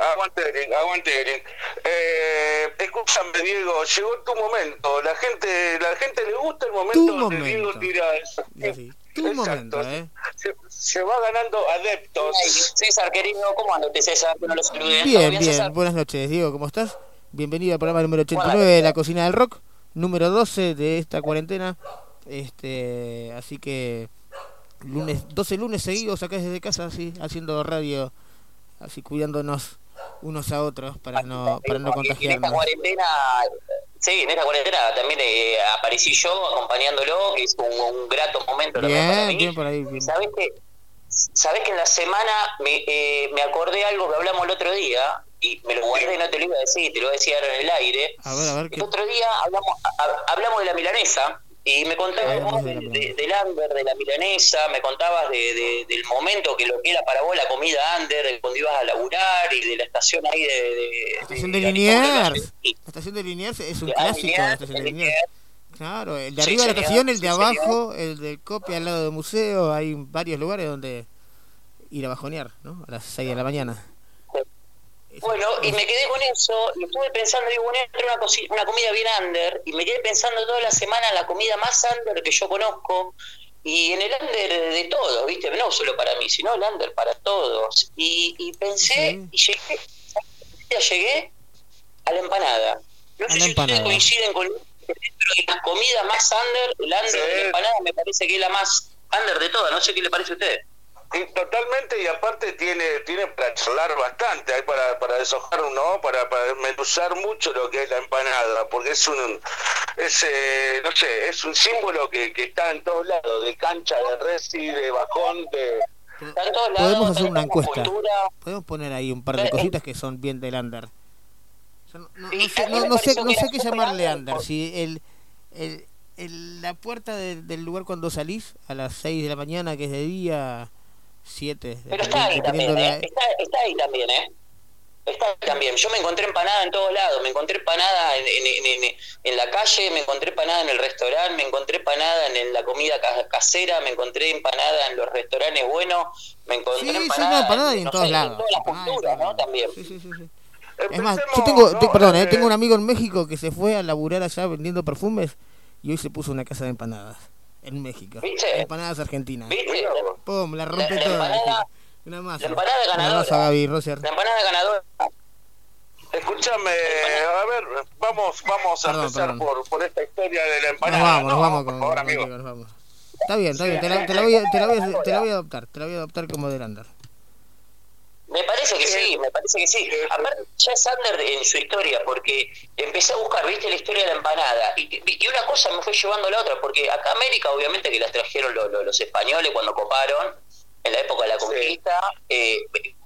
De. Aguante, Eric, aguante, Eric. Eh, escúchame, Diego, llegó tu momento. La gente, la gente le gusta el momento Tu donde momento. Diego tira eso. Tu momento, ¿eh? Se, se va ganando adeptos. César, querido, ¿cómo andas, César? Que no lo saludé. ¿Todo Bien, bien, bien. César? Buenas noches, Diego, ¿cómo estás? Bienvenido al programa número 89 de La Cocina del Rock, número 12 de esta cuarentena. Este, así que lunes 12 lunes seguidos acá desde casa, así, haciendo radio, así cuidándonos unos a otros para no para no Y en esta contagiarnos. cuarentena, sí, en esta cuarentena también eh, aparecí yo acompañándolo, que es un, un grato momento también para Bien, mí. bien por ahí, bien. ¿Sabés que, sabés que en la semana me, eh, me acordé algo que hablamos el otro día y me lo guardé, no te lo iba a decir, te lo voy a decir ahora en el aire. A ver, a ver El qué otro día hablamos, ha- hablamos de la milanesa y me contabas vos de del under, de la milanesa, me contabas de, de- del momento que lo que era para vos la comida under, de cuando ibas a laburar y de la estación ahí de... La estación de- Liniers. La estación de Liniers es un clásico, la Liniers, estación de de Liniers. Claro, el de Sí, arriba de la estación, el de sí, abajo, el del copia al lado del museo, hay varios lugares donde ir a bajonear, ¿no? A las 6 de la mañana. Bueno, y me quedé con eso, y estuve pensando, digo, bueno, era una, comida bien under, y me quedé pensando toda la semana en la comida más under que yo conozco, y en el under de todos, ¿viste? No solo para mí, sino el under para todos. Y, y pensé, y llegué, ya llegué a la empanada. No A sé la si ustedes empanada. coinciden pero de las comidas más under, el under de la empanada me parece que es la más under de todas. No sé qué le parece a ustedes. Y totalmente, y aparte tiene tiene para charlar bastante, hay para, para deshojar, ¿no? Para, para meruzar mucho lo que es la empanada, porque es un, es, eh, no sé, es un símbolo que, que está en todos lados, de cancha, de resi, de bajón, de... Podemos hacer una encuesta. Podemos poner ahí un par de cositas que son bien del under. No, no- no sé, no, no sé, no sé qué llamarle under. Si el, el, el- la puerta de- del lugar cuando salís a las 6 de la mañana, que es de día, 7. Pero está ahí también, ¿eh? Está, está ahí también, ¿eh? Está ahí también. Yo me encontré empanada en todos lados. Me encontré empanada en, en, en, en- en la calle, me encontré empanada en el restaurante, me encontré empanada en, la comida ca- casera, me encontré empanada en los restaurantes buenos, me encontré Sí, sí, empanada, no, empanada y en no todos sé, lados. todas las culturas, ¿no? También. Es más, yo tengo, te- perdón, eh, tengo un amigo en México que se fue a laburar allá vendiendo perfumes y hoy se puso una casa de empanadas en México. ¿Viste? Empanadas argentinas. ¿Viste? Pum, la rompe La- la toda. empanada- Una masa. la empanada Una ganadora. masa, Gaby. La empanada ganadora. Escúchame, a ver, vamos vamos a Perdón, empezar perdón. Por, por esta historia de la Nos empanada. vamos, nos No, vamos por con, favor, amigo. nos vamos. Está bien, está bien. Te la, te la voy, a, te, la voy a, te la voy a adoptar. Te la voy a adoptar como del under. Me parece que sí, me parece que sí. Aparte, ya es under en su historia, porque empecé a buscar, viste, la historia de la empanada. Y, y una cosa me fue llevando a la otra, porque acá América, obviamente, que las trajeron lo- lo- los españoles cuando coparon, en la época de la conquista. Eh,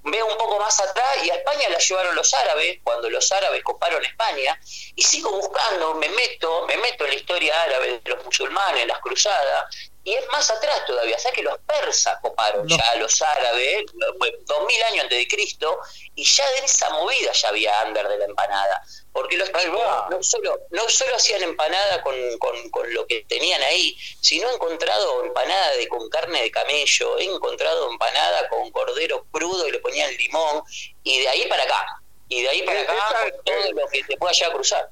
veo un poco más atrás y a España la llevaron los árabes, cuando los árabes coparon España. Y sigo buscando, me meto, me meto en la historia árabe de los musulmanes, las cruzadas. Y es más atrás todavía, o sea que los persas coparon ya a los árabes, bueno, dos mil años antes de Cristo, y ya en esa movida ya había under de la empanada. Porque los tipos no solo, no solo hacían empanada con, con, con lo que tenían ahí, sino he encontrado empanada de, con carne de camello, he encontrado empanada con cordero crudo y le ponían limón, y de ahí para acá, y de ahí para acá todo lo que te pueda llegar a cruzar.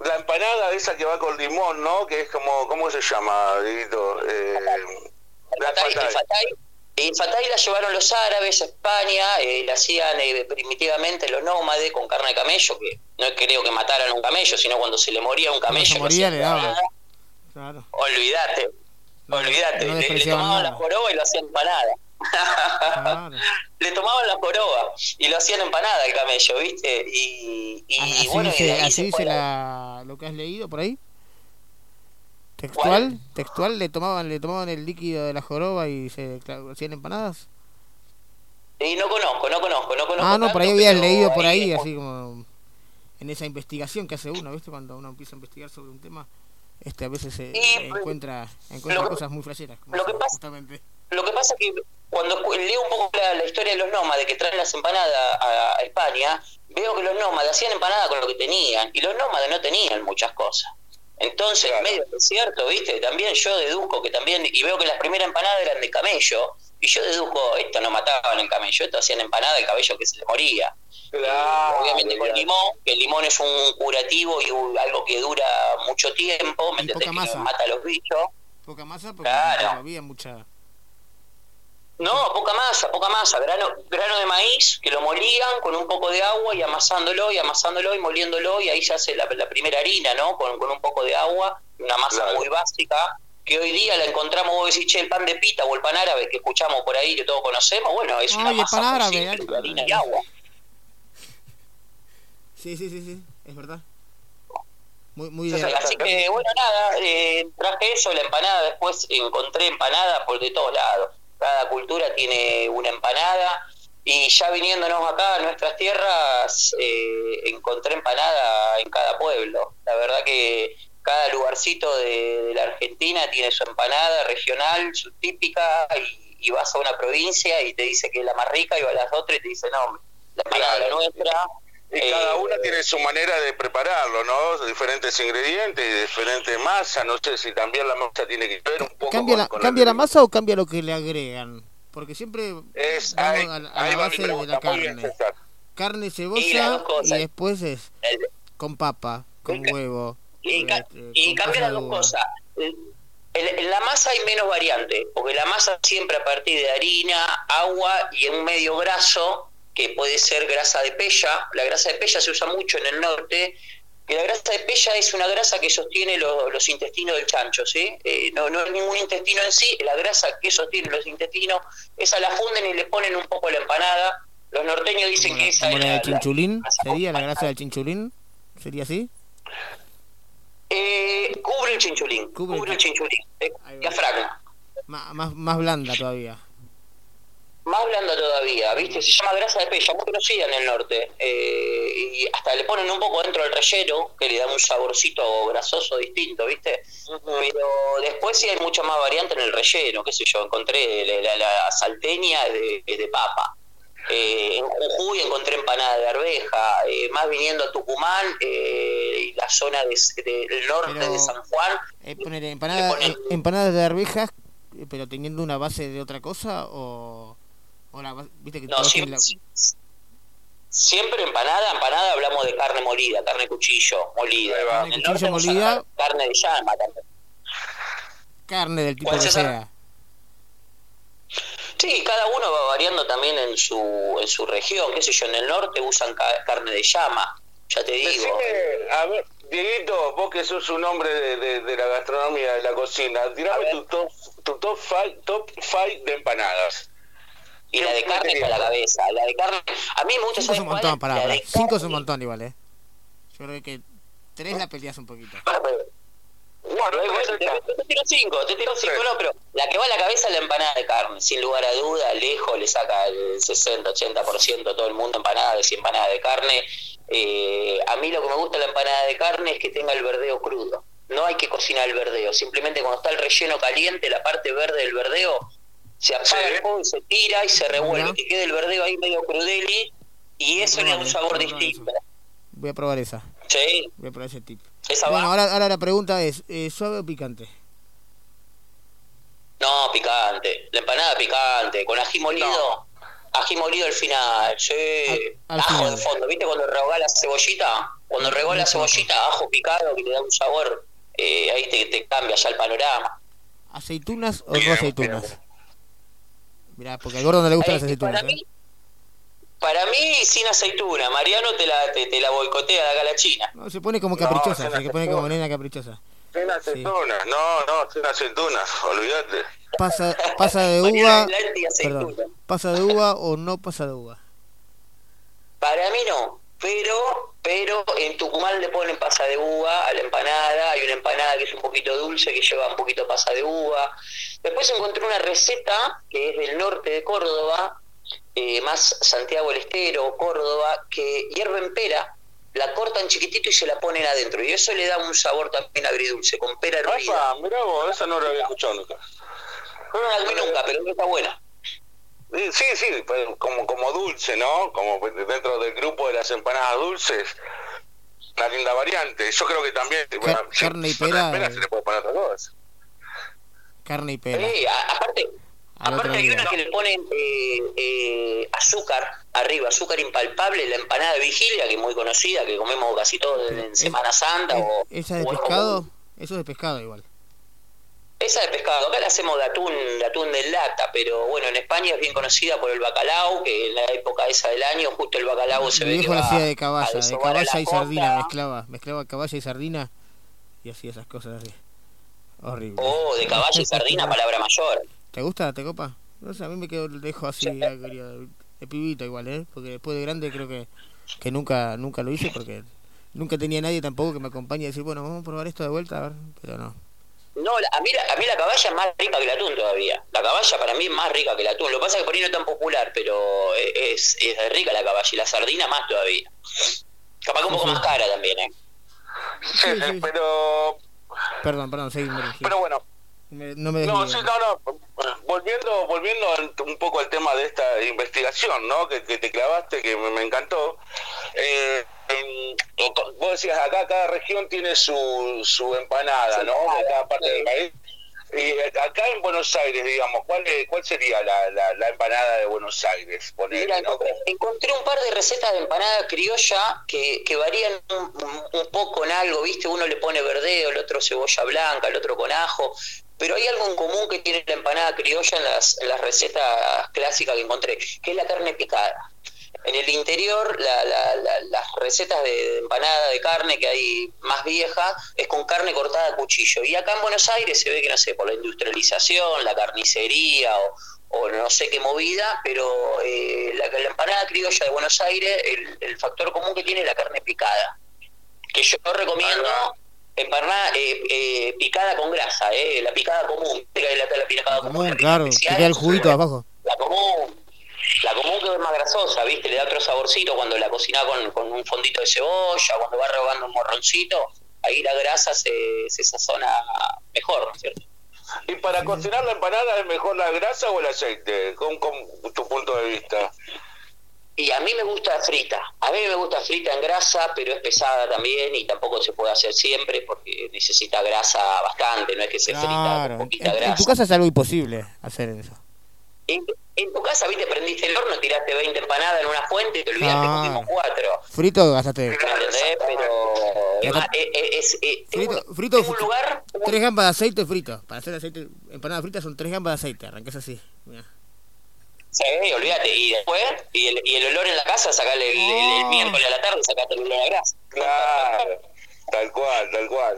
La empanada esa que va con limón, ¿no? Que es como, ¿cómo se llama, Dieguito? Eh, la Fatay, el la llevaron los árabes a España, eh, la hacían eh, primitivamente los nómades con carne de camello, que no creo que mataran a un camello, sino cuando se le moría un Cuando camello. moría le. Claro. Olvídate, olvídate, no le- tomaban nada. la joroba y lo hacían empanada. Claro. (laughs) le tomaban la joroba y lo hacían empanada el camello, ¿viste? Y, y, Así bueno, y de dice, ahí así dice la- lo que has leído por ahí. Textual, textual, le tomaban, le tomaban el líquido de la joroba y se claro, hacían empanadas. Y no conozco, no conozco, no conozco. Ah, no, por ahí habías leído por ahí así como en esa investigación que hace uno, ¿viste? Cuando uno empieza a investigar sobre un tema, este a veces se encuentra, encuentra lo que- cosas muy flasheras. como lo que pasa- justamente. Lo que pasa es que cuando leo un poco la, la historia de los nómades que traen las empanadas a, a España, veo que los nómades hacían empanada con lo que tenían y los nómades no tenían muchas cosas. Entonces, medio desierto, ¿viste? También yo deduzco que también, y veo que las primeras empanadas eran de camello, y yo deduzco, esto no mataban el camello, esto hacían empanada de cabello que se le moría. Obviamente con limón, que el limón es un curativo y un- algo que dura mucho tiempo, ¿me entendés? Que masa. mata a los bichos. Poca masa porque Claro. tampoco había mucha. No, poca masa, poca masa, grano, grano de maíz que lo molían con un poco de agua y amasándolo y amasándolo y moliéndolo y ahí ya hace la, la primera harina, ¿no? Con, con un poco de agua, una masa muy básica que hoy día la encontramos, vos decís, che, el pan de pita o el pan árabe que escuchamos por ahí, que todos conocemos, bueno, es una Ay, masa pan árabe, simple, harina y agua. Sí, sí, sí, sí, es verdad. Muy, muy Entonces, así que, bueno, nada, eh, traje eso, la empanada, después encontré empanada por de todos lados. Cada cultura tiene una empanada y ya viniéndonos acá a nuestras tierras, eh, encontré empanada en cada pueblo. La verdad que cada lugarcito de, de la Argentina tiene su empanada regional, su típica, y, y vas a una provincia y te dice que es la más rica, y vas a las otras y te dice, no, la empanada la nuestra. Y Eh, cada una tiene su manera de prepararlo, ¿no? Diferentes ingredientes y diferente masa. No sé si también la masa tiene que ver un poco ¿Cambia, con, la, con ¿Cambia la masa o cambia lo que le agregan? Porque siempre Es, ahí, a, la- a base de la carne. Carne, cebolla y después es con papa, con huevo. Y, ca- este, y con cambia las dos cosas. Eh, En, la masa hay menos variante, porque la masa siempre a partir de harina, agua y un medio graso, que puede ser grasa de pella. La grasa de pella se usa mucho en el norte. Y la grasa de pella es una grasa que sostiene lo- los intestinos del chancho, ¿sí? Eh, no, no es ningún intestino en sí, la grasa que sostiene los intestinos, esa la funden y le ponen un poco la empanada. Los norteños dicen que esa es la la- de la- chinchulín, ¿sería la grasa del chinchulín? ¿Sería así? Eh, cubre el chinchulín, Cubre cubre, el chinchulín, eh, diafragma. Ma- más, más blanda todavía. Más blanda todavía, ¿viste? Se llama grasa de pella, muy conocida en el norte. Eh, y hasta le ponen un poco dentro del relleno, que le da un saborcito grasoso distinto, ¿viste? Pero después sí hay mucha más variante en el relleno, qué sé yo, encontré la, la- la salteña de, de papa. Eh, en Jujuy encontré empanada de arveja, eh, más viniendo a Tucumán eh, y la zona de- de- del norte Pero- de San Juan, Eh, poner empanada- eh, empanadas de arvejas, pero teniendo una base de otra cosa o, o la viste que No, siempre, tienen siempre empanada, empanada hablamos de carne molida, carne cuchillo molida. Carne En cuchillo molida. Carne de llama la carne del tipo ¿Cuál, que sea. Sí, cada uno va variando también en su, en su región, qué sé yo, en el norte usan ca- carne de llama, ya te digo. Decime, a ver, Dieguito, vos que sos un hombre de, de- de la gastronomía, de la cocina, tirame tu top, tu top five, top five de empanadas. Y la de carne está a la cabeza, la de carne, a mí me gusta Cinco es ¿sabes un montón, pará, Cinco es un montón igual, eh. Yo creo que tres la peleas un poquito. Bueno, te, te- te tiro cinco, te tiro cinco, no, pero la que va a la cabeza es la empanada de carne, sin lugar a duda, lejos le saca el 60, 80% todo el mundo empanadas y empanada de carne. Eh, a mí lo que me gusta de la empanada de carne es que tenga el verdeo crudo. No hay que cocinar el verdeo, simplemente cuando está el relleno caliente, la parte verde del verdeo, se apaga el fuego y se tira y se revuelve, que quede el verdeo ahí medio crudeli y eso le da un sabor distinto. Voy a probar esa. Sí, Voy a probar ese tip. Esa Bueno, va. ahora, ahora la pregunta es, eh, ¿suave o picante? No, picante. La empanada picante, con ají molido. Ají molido al final, sí. al ajo final. de fondo, ¿viste cuando rehogás la cebollita? Cuando rehogás la cebollita, ajo picado que le da un sabor, eh, ahí te, te cambia ya el panorama. ¿Aceitunas o no aceitunas? Mirá, porque al gordo no le gustan las para aceitunas. mí, ¿eh? Para mí sin aceituna, Mariano te la, te, te la boicotea de acá a la China. No, se pone como No, caprichosa, sin se pone como nena caprichosa. Sin aceitunas, no, no, sin aceitunas, olvídate. Pasa, (laughs) pasa de uva, perdón, pasa de uva o no pasa de uva. Para mí no, pero pero en Tucumán le ponen pasa de uva a la empanada, hay una empanada que es un poquito dulce que lleva un poquito pasa de uva. Después encontré una receta que es del norte de Córdoba, eh, más Santiago del Estero, Córdoba, que hierven pera, la cortan chiquitito y se la ponen adentro. Y eso le da un sabor también agridulce, con pera hervida. Mirá vos, esa no la había escuchado nunca. No la comí nunca, pero está buena. Eh, Sí, sí, pues, como, como dulce, ¿no? Como dentro del grupo de las empanadas dulces. Una linda variante. Yo creo que también. bueno, carne y pera, eh. se le puede poner otras cosas. Carne y pera. Sí, aparte, aparte hay una que le ponen eh, eh, azúcar arriba, azúcar impalpable, la empanada de vigilia, que es muy conocida, que comemos casi todos en Semana Santa. o, ¿Esa de o pescado? Eso es de pescado igual. Esa de pescado, acá la hacemos de atún, de atún de lata, pero bueno, en España es bien conocida por el bacalao, que en la época esa del año, justo el bacalao se ve que viejo la va hacía de caballa, de caballa la y costa. sardina, mezclaba, mezclaba caballa y sardina y hacía esas cosas así. Horrible. Oh, de caballo y sardina, palabra mayor. ¿Te gusta? ¿Te copa? No sé, a mí me quedo dejo así de pibito igual, ¿eh? Porque después de grande creo que, que nunca nunca lo hice porque nunca tenía nadie tampoco que me acompañe y decir, bueno, vamos a probar esto de vuelta, a ver, pero no. No, a mí, la, a mí la caballa es más rica que el atún todavía. La caballa para mí es más rica que el atún. Lo que pasa es que por ahí no es tan popular, pero es, es rica la caballa y la sardina más todavía. Capaz que un poco más cara también, ¿eh? Sí, sí, pero. Perdón, perdón, sí. Pero bueno. Me- no me No, sí, no, no. Volviendo, volviendo un poco al tema de esta investigación, ¿no? Que, que te clavaste, que me, me encantó. Eh, em, vos decías, acá cada región tiene su, su empanada, ¿no? De cada parte del país. Y acá en Buenos Aires, digamos, ¿cuál, es- cuál sería la, la, la empanada de Buenos Aires? Ponele, Mira, ¿no? encontré, un par de recetas de empanada criolla que, que varían un, un- un poco en algo, ¿viste? Uno le pone verdeo, el otro cebolla blanca, el otro con ajo. Pero hay algo en común que tiene la empanada criolla en las, las recetas clásicas que encontré, que es la carne picada. En el interior, la- la- la- las recetas de empanada de carne que hay más vieja es con carne cortada a cuchillo. Y acá en Buenos Aires se ve que, no sé, por la industrialización, la carnicería o, o no sé qué movida, pero eh, la, la empanada criolla de Buenos Aires, el, el factor común que tiene es la carne picada. Que yo recomiendo empanada eh, eh, picada con grasa, eh, la picada común. La, la- picada común Común, claro, que queda el juguito abajo. la común, la común que es más grasosa, ¿viste? Le da otro saborcito cuando la cocina con, con un fondito de cebolla, cuando va rehogando un morroncito, ahí la grasa se, se sazona mejor, ¿no es cierto? ¿Y para cocinar la empanada es mejor la grasa o el aceite? ¿Con, con tu punto de vista? Y a mí me gusta frita, a mí me gusta frita en grasa, pero es pesada también y tampoco se puede hacer siempre porque necesita grasa bastante, no es que se frita Claro. con En, poquita en grasa. tu casa es algo imposible hacer eso. En, en tu casa, viste, prendiste el horno, tiraste 20 empanadas en una fuente y te olvidaste, Claro. comimos cuatro. Frito, gastaste. Pero es Frito, frito, tres gambas de aceite frito. Para hacer aceite, empanadas fritas son tres gambas de aceite. Arranques así. Mirá. Sí, olvídate. Y después, y el, y el olor en la casa, sacarle el, el- el miércoles a la tarde, sacate el olor a grasa. Claro, tal cual, tal cual.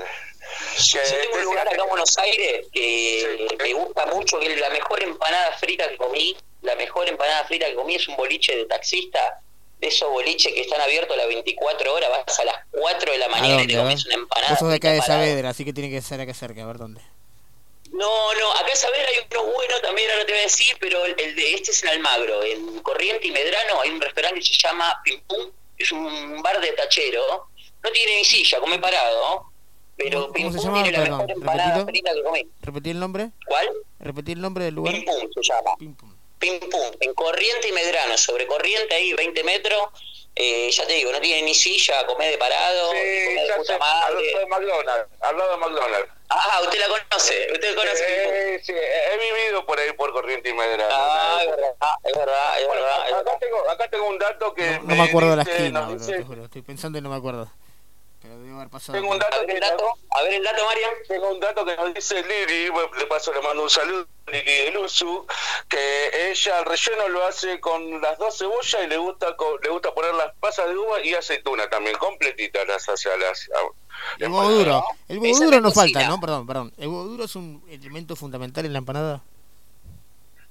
Yo tengo un lugar acá en Buenos Aires que me gusta mucho, que la mejor empanada frita que comí. La mejor empanada frita que comí es un boliche de taxista. De esos boliches que están abiertos las 24 horas, vas a las 4 de la ¿A mañana y te comes una empanada. Vos sos de acá de. Saavedra, así que tiene que ser acá cerca. A ver dónde. No, no, acá en Saavedra hay uno bueno también, ahora te voy a decir, pero el, el de este es en Almagro, en Corriente y Medrano hay un restaurante que se llama Pim Pum, es un bar de tachero, no tiene ni silla, come parado, pero ¿Cómo Pim Pum tiene la Perdón, mejor empanada frita que comí. ¿Repetí el nombre? ¿Cuál? ¿Repetí el nombre del lugar? Pim Pum se llama. Pim Pum. En Corriente y Medrano, sobre Corriente ahí, 20 metros. Eh, ya te digo, no tiene ni silla, come de parado, come de puta sé, madre. al lado de McDonald's, al lado de McDonald's. Ah, usted la conoce, usted conoce. Eh, sí, he vivido por ahí por Corriente y Medrano. Ah, es verdad, es verdad, es Bueno, verdad. es acá, tengo, acá tengo un dato que No me acuerdo de la esquina, boludo, dice- te juro. Estoy pensando y no me acuerdo. Pero debo haber pasado. Tengo un dato, A ver el dato, a ver el dato, Marian. Tengo un dato que nos dice Lili, de paso le mando un saludo a Lili de Luzu, que ella el relleno lo hace con las dos cebollas y le gusta co- le gusta poner las pasas de uva y aceituna también, completitas las hace a las... a- El huevo duro. El huevo duro no falta. ¿no? Perdón, perdón. El huevo duro es un elemento fundamental en la empanada.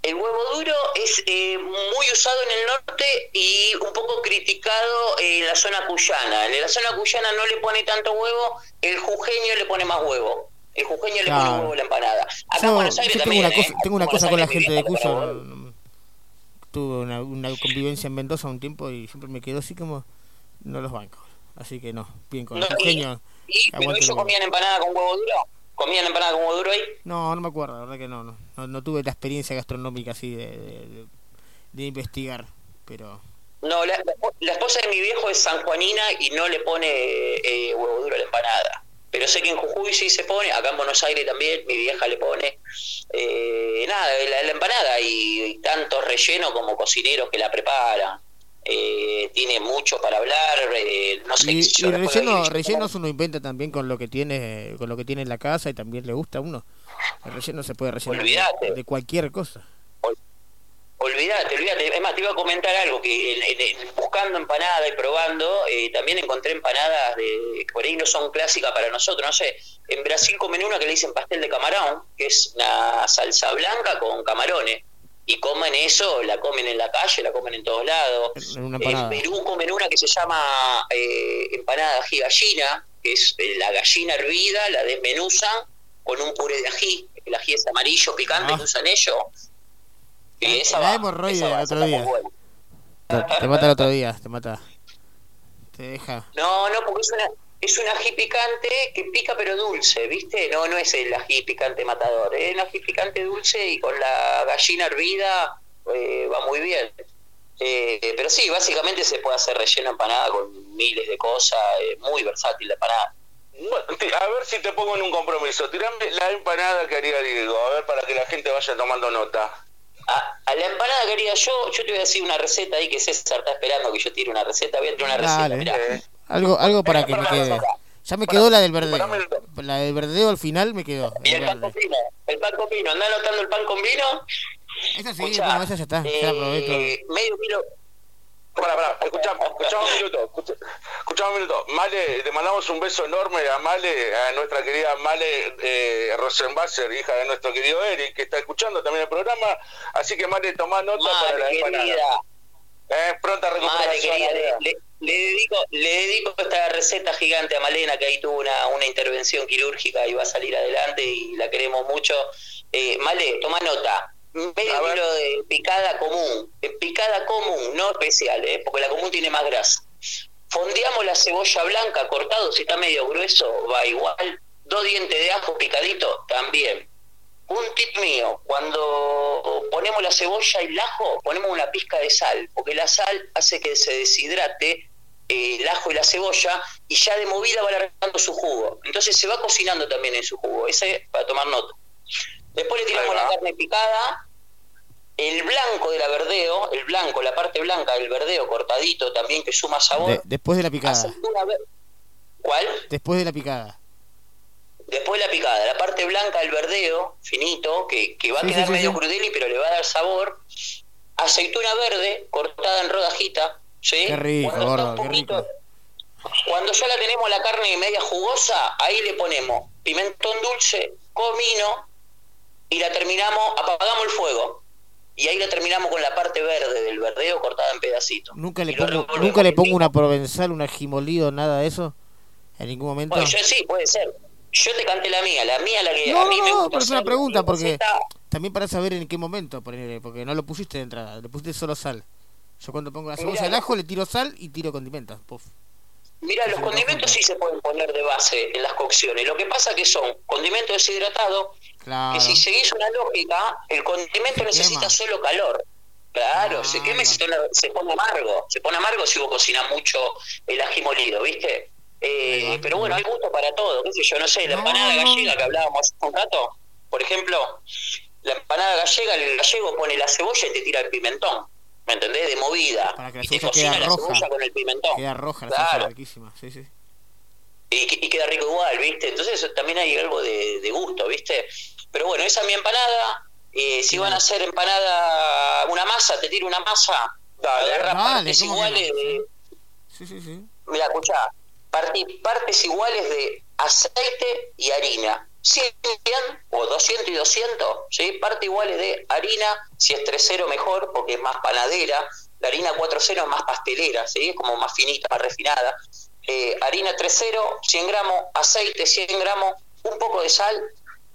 El huevo duro es eh, muy usado en el norte y un poco criticado en la zona cuyana. En la zona cuyana no le pone tanto huevo, el jujeño le pone más huevo. El jujeño le pone huevo a la empanada. Acá en Buenos Aires yo tengo también, una cosa, ¿eh? tengo una cosa con la gente de Cuyo. Tuve una, una convivencia en Mendoza un tiempo y siempre me quedó así como no los bancos. Así que no, bien con No, el genio. ¿Y, pero ellos comían empanada con huevo duro? ¿Comían empanada con huevo duro ahí? No, no me acuerdo, la verdad que no, no, no, no tuve la experiencia gastronómica así de, de, investigar, pero No, la, la esposa de mi viejo es sanjuanina y no le pone eh, huevo duro a la empanada. Pero sé que en Jujuy sí se pone, acá en Buenos Aires también, mi vieja le pone. Eh, nada, la, la empanada y, y tanto relleno como cocineros que la preparan. Eh, tiene mucho para hablar, eh, no sé y, yo, y relleno, rellenos uno inventa también con lo que tiene, con lo que tiene en la casa y también le gusta a uno. El relleno se puede rellenar de, cualquier cosa. Olvídate, olvídate. Es más, te iba a comentar algo, que en- en- en- buscando empanada y probando, eh, también encontré empanadas de, que por ahí no son clásicas para nosotros, no sé. En Brasil comen una que le dicen pastel de camarón, que es una salsa blanca con camarones. Y comen eso, la comen en la calle, la comen en todos lados. En En. Perú comen una que se llama eh, empanada de ají gallina, que es eh, la gallina hervida, la desmenuzan con un puré de ají. El ají es amarillo, picante, Ah. que usan ellos. Y esa la va, hemorroide esa va, el otro día. Te, te mata el otro día, te mata. Te deja. No, no, porque es una es un ají picante que pica pero dulce, ¿viste? No, no es el ají picante matador, es un ají picante dulce y con la gallina hervida eh, va muy bien. Eh, pero sí, básicamente se puede hacer relleno empanada con miles de cosas, es muy versátil la empanada. Bueno, (laughs) a ver si te pongo en un compromiso. Tirame la empanada que haría Diego, a ver para que la gente vaya tomando nota. A, a la empanada que haría yo, yo te voy a decir una receta ahí que César está esperando que yo tire una receta, voy a tirar una receta, mirá. Algo, algo para que me quede. Ya me quedó la del verdeo. La del verdeo al final me quedó. Y el pan con vino, el pan con vino, andá anotando el pan con vino. Esa sí, Escuchá, esa ya está. Ya eh, medio kilo. Pará, pará, escuchame, escuchame un minuto, escucha- escuchame un minuto. Male, le mandamos un beso enorme a Male, a nuestra querida Male eh, Rosenbasser, hija de nuestro querido Eric, que está escuchando también el programa. Así que Male, tomá nota para la Male, empanada. querida. Eh, pronta Madre recuperación. querida, le, Malena. le- le dedico, le dedico esta receta gigante a Malena, que ahí tuvo una, una intervención quirúrgica y va a salir adelante y la queremos mucho. Eh, Male, toma nota. Medio kilo de picada común. Eh, Picada común, no especial, eh, porque la común tiene más grasa. Fondeamos la cebolla blanca, cortado, si está medio grueso, va igual. Dos dientes de ajo picadito, también. Un tip mío, cuando ponemos la cebolla y el ajo, ponemos una pizca de sal, porque la sal hace que se deshidrate el ajo y la cebolla y ya de movida va alargando su jugo. Entonces se va cocinando también en su jugo. Ese para tomar nota. Después le tiramos la carne picada, el blanco de la verdeo, el blanco, la parte blanca del verdeo cortadito también que suma sabor. De- después de la picada. ¿Cuál? Después de la picada. Después la picada, la parte blanca del verdeo, finito, que, que va a sí, quedar sí, medio sí. crudeli, pero le va a dar sabor. Aceituna verde, cortada en rodajita. ¿Sí? Qué rico, Cuando está gordo, qué rico. Cuando ya la tenemos la carne media jugosa, ahí le ponemos pimentón dulce, comino, y la terminamos, apagamos el fuego. Y ahí la terminamos con la parte verde del verdeo cortada en pedacitos. Nunca le pongo, nunca le pongo una provenzal, un ajimolido, nada de eso. En ningún momento. Bueno, yo sí, puede ser. Yo te canté la mía, la mía la que No, a mí no, me no, gusta pero es una pregunta porque también para saber en qué momento porque no lo pusiste de entrada, le pusiste solo sal. Yo cuando pongo la cebolla al ajo le tiro sal y tiro condimentos. Puf. Mira, los condimentos sí se pueden poner de base en las cocciones. Lo que pasa que son condimentos deshidratados Claro. que si seguís una lógica, el condimento necesita solo calor. Claro, se quema y se, pone amargo. Se pone amargo si vos cocinas mucho el ají molido, ¿viste? Eh, pero bueno, hay gusto para todo. ¿Qué sé yo? No sé, la empanada gallega que hablábamos hace un rato, por ejemplo, la empanada gallega, el gallego pone la cebolla y te tira el pimentón. ¿Me entendés? De movida. Para que la y te cebolla quede la roja. cebolla con el pimentón. Queda roja la Claro. cebolla riquísima. Sí, sí. y, que- y queda rico igual, ¿viste? Entonces también hay algo de, de gusto, ¿viste? Pero bueno, esa es mi empanada. Eh, si van a hacer empanada, una masa, te tiro una masa. Agarra Dale, partes ¿cómo que iguales no? de. Sí, sí, sí. Mira, escuchá. partes iguales de aceite y harina. 100 o 200 y 200, ¿sí? Parte iguales de harina, si es 3.0 mejor, porque es más panadera. La harina 4.0 es más pastelera, ¿sí? Es como más finita, más refinada. Eh, harina 3.0, 100 gramos, aceite 100 gramos, un poco de sal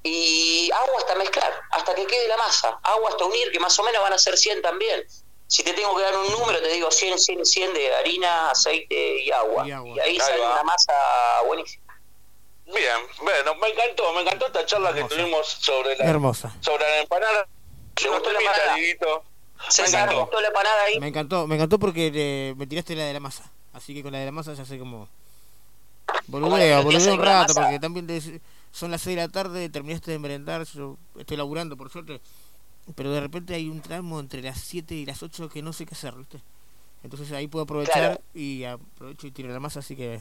y agua hasta mezclar, hasta que quede la masa. Agua hasta unir, que más o menos van a ser 100 también. Si te tengo que dar un número, te digo 100, 100, 100 de harina, aceite y agua. Y, ahí Ahí sale va. una masa buenísima. Bien, bueno, me encantó, me encantó esta charla que tuvimos sobre la, Hermosa. sobre la empanada. ¿Te Me gustó la empanada? Dieguito. César, encantó. ¿te gustó la empanada ahí? Me encantó, me encantó porque eh, me tiraste la de la masa. Así que con la de la masa ya sé como. ¿Cómo Boludeo, boludeo un rato, porque también de- son las 6 de la tarde, terminaste de merendar, yo estoy laburando por suerte. Pero de repente hay un tramo entre las 7 y las 8 que no sé qué hacer, ¿viste? Entonces ahí puedo aprovechar Claro. y aprovecho y tiro la masa, así que.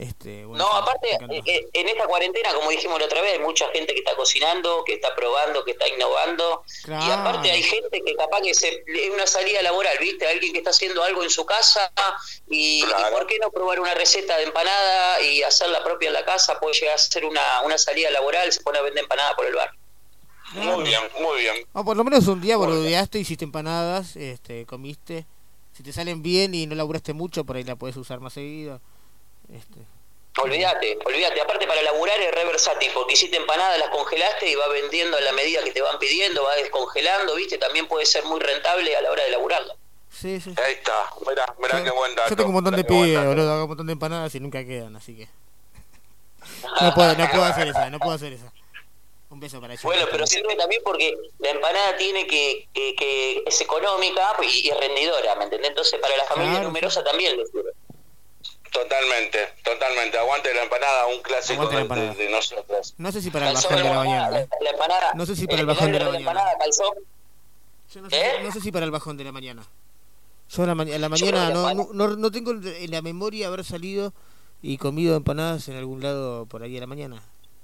Este, bueno, No, aparte, eh, eh, en esta cuarentena, como dijimos la otra vez, hay mucha gente que está cocinando, que está probando, que está innovando. Y aparte hay gente que capaz que se, es una salida laboral, ¿viste? Alguien que está haciendo algo en su casa y, y ¿por qué no probar una receta de empanada y hacerla propia en la casa? Puede llegar a ser una, una salida laboral, se pone a vender empanada por el bar. Muy bien, muy bien. Ah, por lo menos un día boludeaste, hiciste empanadas, este, comiste. Si te salen bien y no laburaste mucho, por ahí la puedes usar más seguido. Este, Olvídate, olvídate. Aparte para laburar es re versátil, porque hiciste empanadas, las congelaste y va vendiendo a la medida que te van pidiendo, va descongelando, ¿viste? También puede ser muy rentable a la hora de laburarlo. sí, sí. Ahí está, mirá, mirá qué buen dato. Yo tengo un montón de pibes, boludo, hago un montón de empanadas y nunca quedan, así que. (laughs) No puedo, no puedo hacer esa, no puedo hacer esa. Un beso para ellos. Bueno, pero sirve también porque la empanada tiene que, que, que es económica y, y rendidora, ¿me entendés? Entonces para la familia Claro, numerosa también le sirve. Totalmente, totalmente. Aguante la empanada, un clásico de, empanada. de- nosotros. No sé si para el bajón de la mañana. ¿eh? la empanada, No sé si para el el bajón de la nombre mañana. Yo no sé, no sé si para el bajón de la mañana. Yo a la, ma- la mañana que no, no, no, no tengo en la memoria haber salido y comido empanadas en algún lado por ahí a la mañana.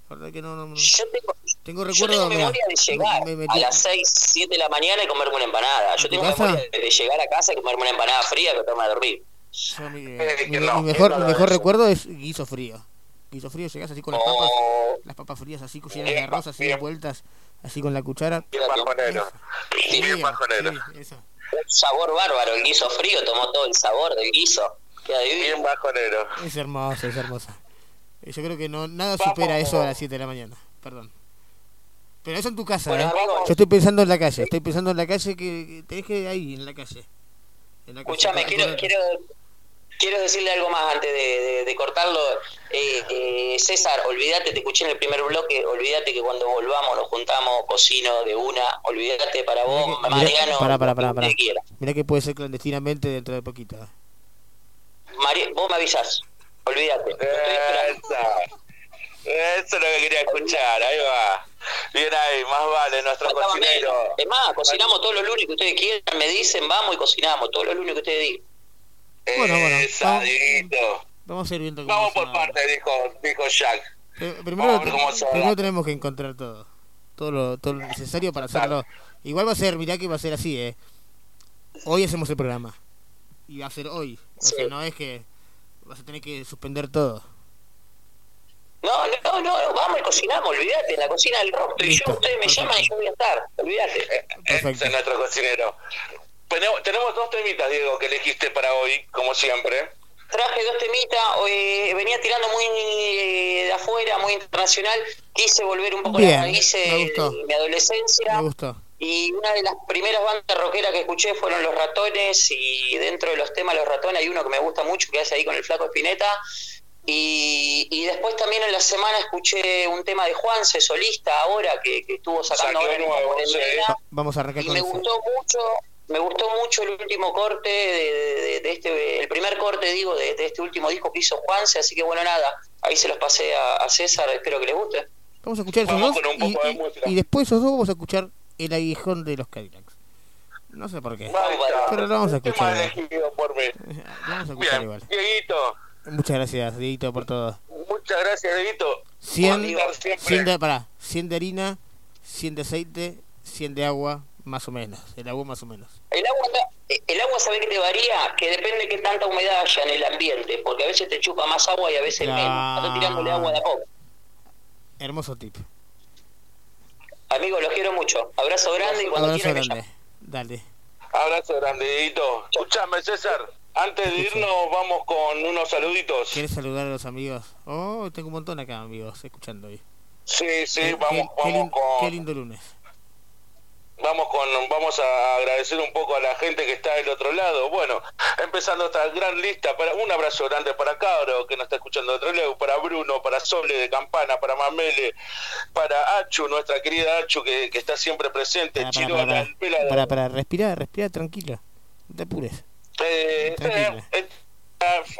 La verdad que no. Yo tengo, Tengo yo recuerdo tengo memoria de llegar me- me a las 6, 7 de la mañana y comerme una empanada. Yo tengo memoria de llegar a casa y comerme una empanada fría y acostarme a dormir. Yo mi, (laughs) Eh, mi- mi mejor, mi mejor recuerdo es guiso frío. Guiso frío, llegás así con las papas, Oh. las papas frías así cocidas de arroz, así vueltas, así con la cuchara. Bien bajonero. Bien bajonero. Un sabor bárbaro, el guiso frío tomó todo el sabor del guiso. Queda. Bien bajonero. Es hermoso, es hermoso. Eh, Yo creo que no nada supera eso a las 7 de la mañana. Perdón. Pero eso en tu casa, Bueno, ¿eh? Yo estoy pensando en la calle, estoy pensando en la calle que, que tenés que ir ahí, en la calle. En la calle. Quiero, quiero, quiero decirle algo más antes de, de- de cortarlo. Eh, eh, César, olvídate, te escuché en el primer bloque, olvídate que cuando volvamos nos juntamos, cocino de una, olvídate para vos, Mirá que- Mariano, lo pará. que quiera. Mirá que puede ser clandestinamente dentro de poquito. Mari- vos me avisás, olvídate. Eso. Eso es lo que quería escuchar. Ahí va. Bien ahí, más vale, nuestro Faltaba cocinero. menos. Es más, cocinamos todos los lunes que ustedes quieran, me dicen, vamos y cocinamos, todos los lunes que ustedes digan. Bueno, bueno, Esa, vamos-. Vamos a ir viendo cómo Vamos por parte, dijo, dijo Jack. Pero primero, tenemos que encontrar todo. Todo lo, todo lo necesario para hacerlo. Igual va a ser, mirá que va a ser así, ¿eh? Hoy hacemos el programa. Y va a ser hoy. O sea, no es que vas a tener que suspender todo. No, no, no, vamos y cocinamos, olvídate, en la cocina del rock. Y yo, Listo, ustedes me llaman y yo voy a estar, olvídate. Ese es nuestro cocinero. Tenemos, tenemos dos temitas, Diego, que elegiste para hoy, como siempre. Traje dos temitas, eh, venía tirando muy eh, de afuera, muy internacional. Quise volver un poco a Bien, las raíces de mi adolescencia. Me gustó. Y una de las primeras bandas rockeras que escuché fueron Los Ratones. Y dentro de los temas Los Ratones hay uno que me gusta mucho, que hace ahí con el Flaco Espineta. Y, y después también en la semana escuché un tema de Juanse, solista, ahora, que, que estuvo sacando ahora en Vamos a Y con me eso. gustó mucho, me gustó mucho el último corte de, de- de este, el primer corte digo de, de este último disco que hizo Juanse, así que bueno nada, ahí se los pasé a, a César, espero que les guste. Vamos a escuchar esos Vamos dos. con un Y, poco de y- música. y después esos dos vamos a escuchar El Aguijón de los Cadillacs. No sé por qué. Pero lo vamos a escuchar. Tema igual. elegido por mí. Vamos a escuchar Bien, igual. Dieguito, Muchas gracias, Dieguito, por todo. muchas gracias, Dieguito. 100, Por siempre. 100 de, pará, 100 de harina, 100 de aceite, 100 de agua, más o menos. El agua más o menos. El agua, el agua sabe que te varía, que depende de qué tanta humedad haya en el ambiente, porque a veces te chupa más agua y a veces menos. Ando tirándole agua de a poco. Hermoso tip. Amigos, los quiero mucho. Abrazo grande y cuando Abrazo grande. Dale. Abrazo grande. Escuchame, César. Antes de irnos, vamos con unos saluditos. ¿Quieres saludar a los amigos? Oh, tengo un montón acá, amigos, escuchando hoy. Sí, sí, Qué- vamos, qué, con. qué lindo lunes. Vamos con, vamos a agradecer un poco a la gente que está del otro lado. Bueno, empezando esta gran lista, para un abrazo grande para Cabro, que nos está escuchando de otro lado, para Bruno, para Sole de Campana, para Mamele, para Achu, nuestra querida Achu, que, que está siempre presente, Para, para, para, el pelado. para, para, respira, respira tranquilo. No te apures. Eh, eh,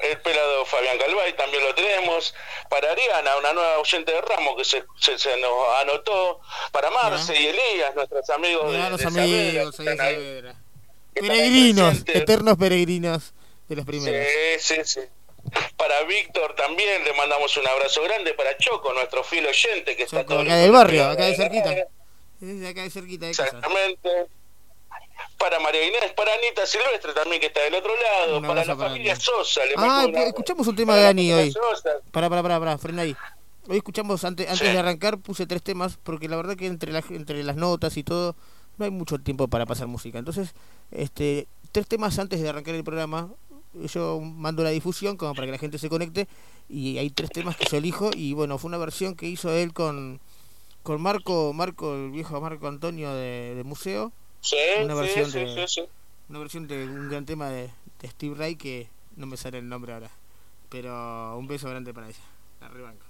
el pelado Fabián Calvay también lo tenemos. Para Ariana, una nueva oyente de Ramos que se, se, se nos anotó. Para Marce y Elías, nuestros amigos de, los de amigos. Saavedra. Peregrinos, eternos peregrinos de los primeros. Sí, sí, sí. Para Víctor también le mandamos un abrazo grande. Para Choco, nuestro fiel oyente que está todo acá el- del barrio, acá de cerquita. Acá de cerquita de casa. Para María Inés, para Anita Silvestre también que está del otro lado, para la para familia Anita. Sosa, le Ah, una- escuchamos un tema para de Dani hoy. Sosa. Pará, pará, pará, pará, frena ahí. Hoy escuchamos, antes, antes Sí. de arrancar, puse tres temas, porque la verdad que entre, la, entre las notas y todo, no hay mucho tiempo para pasar música. Entonces, este tres temas antes de arrancar el programa, yo mando la difusión como para que la gente se conecte, y hay tres temas que yo elijo, y bueno, fue una versión que hizo él con, con Marco, Marco, el viejo Marco Antonio de, de Museo. Sí, una sí, versión sí, de, sí, una versión de un gran tema de, de Steve Ray que no me sale el nombre ahora. Pero un beso grande para ella. La rebanco.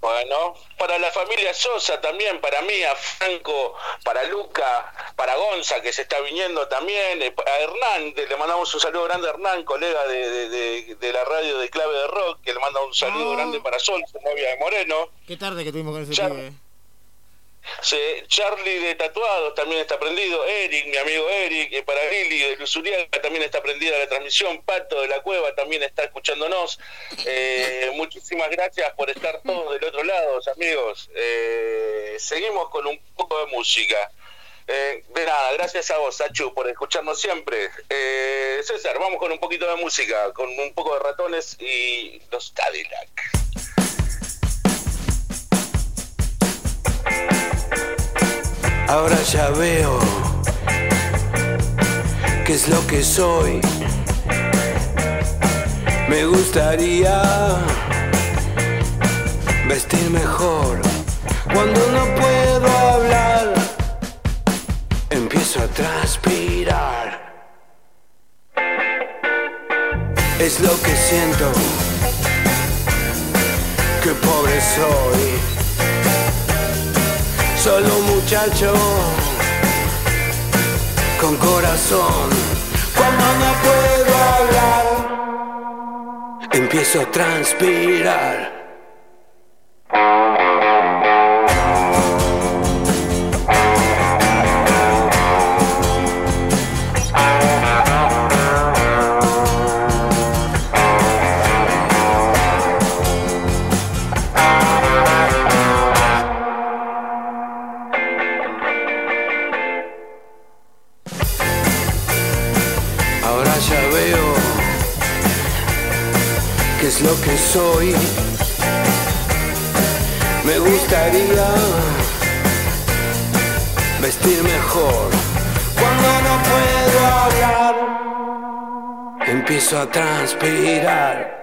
Bueno, para la familia Sosa también, para mí, a Franco, para Luca, para Gonza, que se está viniendo también, eh, a Hernán, que le mandamos un saludo grande a Hernán, colega de, de, de- de la radio de Clave de Rock, que le manda un saludo Ah. grande para Sol, su novia de Moreno. Qué tarde que tuvimos con ese Charlie de Tatuados también está prendido, Eric, mi amigo Eric, eh, para Lili de Luzuriaga también está prendida la transmisión, Pato de la Cueva también está escuchándonos. Eh, muchísimas gracias por estar todos del otro lado, amigos. Eh, seguimos con un poco de música. Eh, de nada, gracias a vos, Sachu, por escucharnos siempre. César, vamos con un poquito de música, con un poco de ratones y los Cadillac. Ahora ya veo qué es lo que soy. Me gustaría vestir mejor. Cuando no puedo hablar, empiezo a transpirar. Es lo que siento. Qué pobre soy. Solo muchacho con corazón. Cuando no puedo hablar, empiezo a transpirar. Lo que soy. Me gustaría vestir mejor. Cuando no puedo hablar, empiezo a transpirar.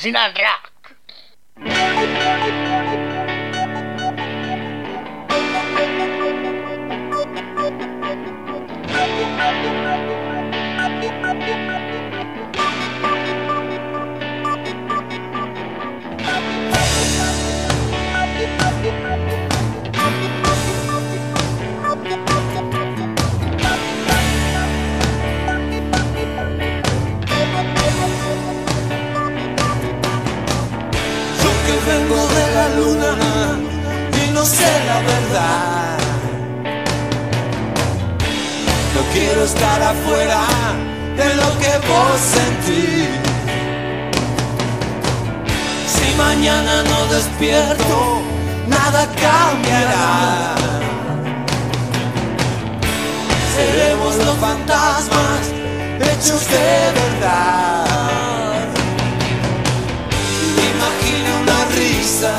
Cocina sé la verdad. No quiero estar afuera de lo que vos sentís. Si mañana no despierto, nada cambiará. Seremos los fantasmas hechos de verdad. Imagina una risa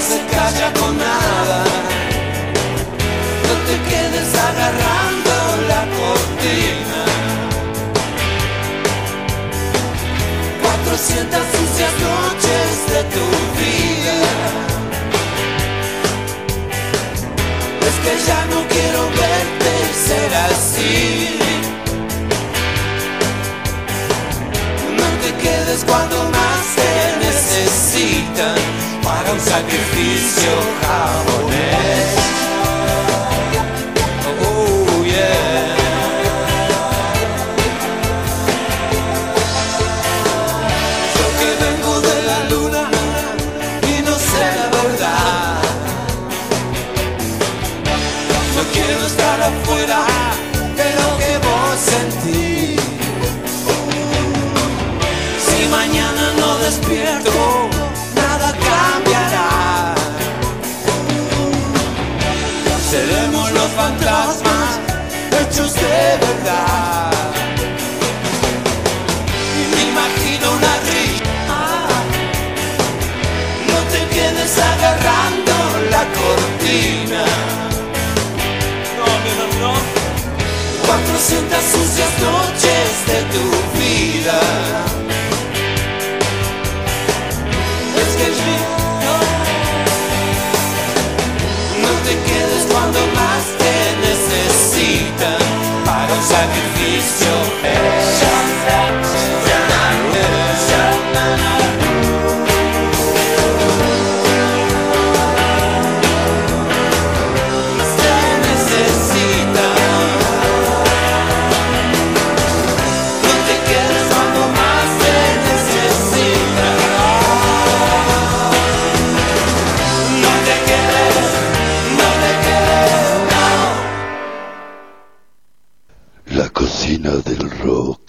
se calla con nada. No te quedes agarrando la cortina. 400 sucias noches de tu vida. Es que ya no quiero verte ser así. No te quedes cuando más te necesitan un sacrificio japonés. Oh, yeah. Yo que vengo de la luna y no sé la verdad. No quiero estar afuera de lo que vos sentís. Si mañana no despierto, fantasmas hechos de verdad. Y me imagino una risa. No te quedes agarrando la cortina. No, no, no. 400 sucias noches de tu vida. Es que Para o sacrifício. É Jordã, Jordã, Jordã. del rock.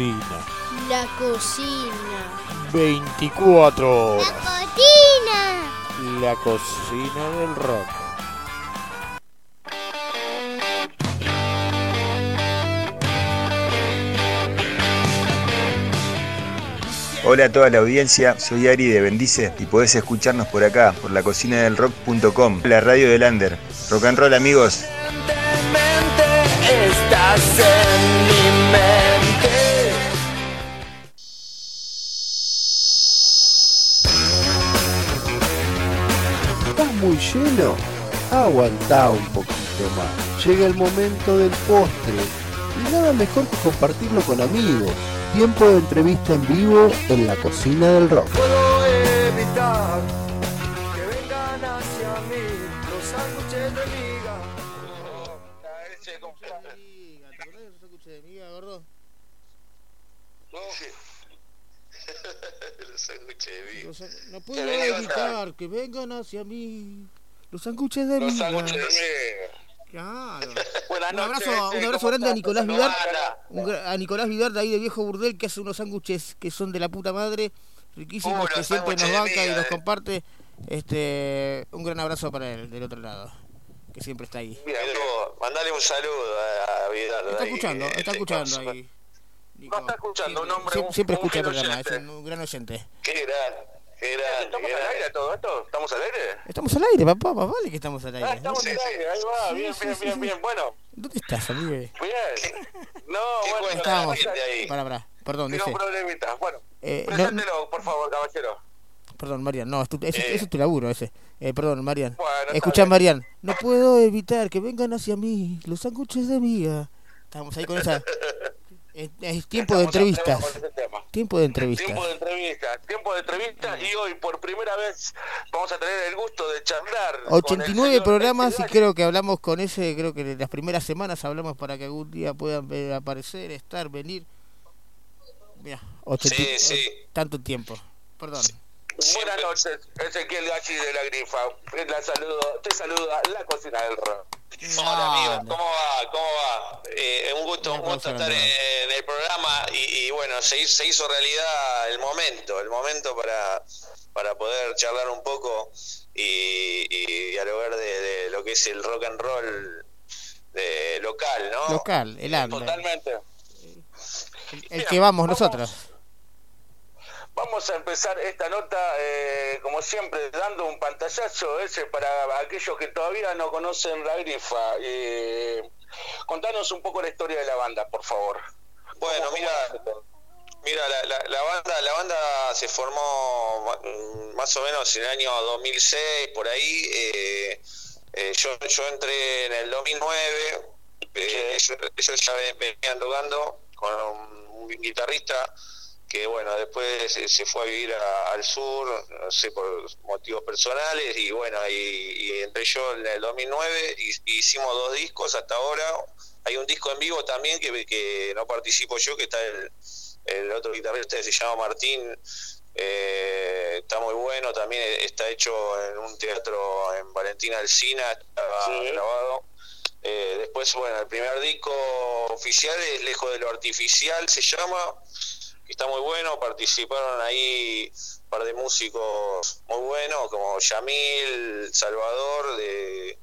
Cocina. La cocina. 24 horas. Cocina. La cocina del rock. Hola a toda la audiencia, soy Ari de Bendice y podés escucharnos por acá, por la cocina del rock.com, la radio del Under. Rock and roll amigos. Aguantá un poquito más. Llega el momento del postre. Y nada mejor que compartirlo con amigos. Tiempo de entrevista en vivo en la cocina del rock. Puedo evitar que vengan hacia mí los sándwiches de miga. (laughs) Los sándwiches de miga. Los- no Que puedo vengan evitar que vengan hacia mí los sándwiches de Los sándwiches de miga. Claro. (laughs) Buenas Un abrazo, un abrazo ¿cómo grande a? Nicolás ¿Cómo Vidar, un a Nicolás Vidar de ahí de Viejo Burdel que hace unos sándwiches que son de la puta madre, riquísimos, Uh, que siempre nos banca y nos eh. comparte. Este, un gran abrazo para él del otro lado, que siempre está ahí. Bien, Hugo, mandale un saludo a, a Vidal. Está ahí, escuchando, está escuchando ahí. No está escuchando, un hombre. Un- Siempre un escucha el programa, es oyente. un gran oyente. Qué gran, ¿Estamos al aire todo esto? ¿Estamos al aire? Estamos al aire, papá, más vale que estamos al aire. Ah, estamos al aire, ahí va, Sí, bien, sí, bien, sí, bien, sí. bien. Bueno, ¿Dónde estás, amigo? (laughs) bien. No, bueno, Estábamos. ahí. Para, para, perdón, Tengo dice. problemitas. Bueno, Eh, no- preséntelo, por favor, caballero. Perdón, Marian, no, es tu- ese, Eh. ese es tu laburo, ese. Eh, perdón, Marian. Bueno, Escuchá. Marian, no puedo evitar que vengan hacia mí los sándwiches de miga. Estamos ahí con esa... (laughs) Es, es tiempo de entrevistas. Tiempo de entrevistas. Tiempo de entrevistas, tiempo de entrevistas y hoy por primera vez vamos a tener el gusto de charlar. con el 89 señor programas y creo que hablamos con ese, creo que las primeras semanas hablamos para que algún día puedan ver, aparecer, estar, venir. Mira, 80 Sí, sí. tanto tiempo. Perdón. Buenas noches, Ezequiel Gachi de la Grifa. La saludo, te saluda la cocina del rock. Hola amigos, ¿cómo va? ¿Cómo va? Eh, un gusto, un gusto estar en, en el programa y, y bueno, se hizo, se hizo realidad el momento, el momento para, para poder charlar un poco y, y dialogar de, de lo que es el rock and roll de local, ¿no? Local, el under. Totalmente. El que vamos nosotros. Vamos a empezar esta nota, eh, como siempre, dando un pantallazo ese para aquellos que todavía no conocen la grifa. Eh, contanos un poco la historia de la banda, por favor. Bueno, mira, mira la, la, la banda la banda se formó mm, más o menos en el año 2006 por ahí. eh, eh, yo yo entré en el 2009. eh, ellos, ellos ya ven- venían tocando con un guitarrista que bueno después se, fue a vivir a- al sur no sé por motivos personales y bueno y, y entré yo en el 2009 y, y hicimos dos discos hasta ahora hay un disco en vivo también que, que no participo yo que está el, el otro guitarrista se llama Martín eh, está muy bueno también está hecho en un teatro en Valentina Alcina estaba grabado. Eh, después bueno el primer disco oficial es Lejos de lo Artificial se llama está muy bueno, participaron ahí un par de músicos muy buenos, como Yamil, Salvador, de,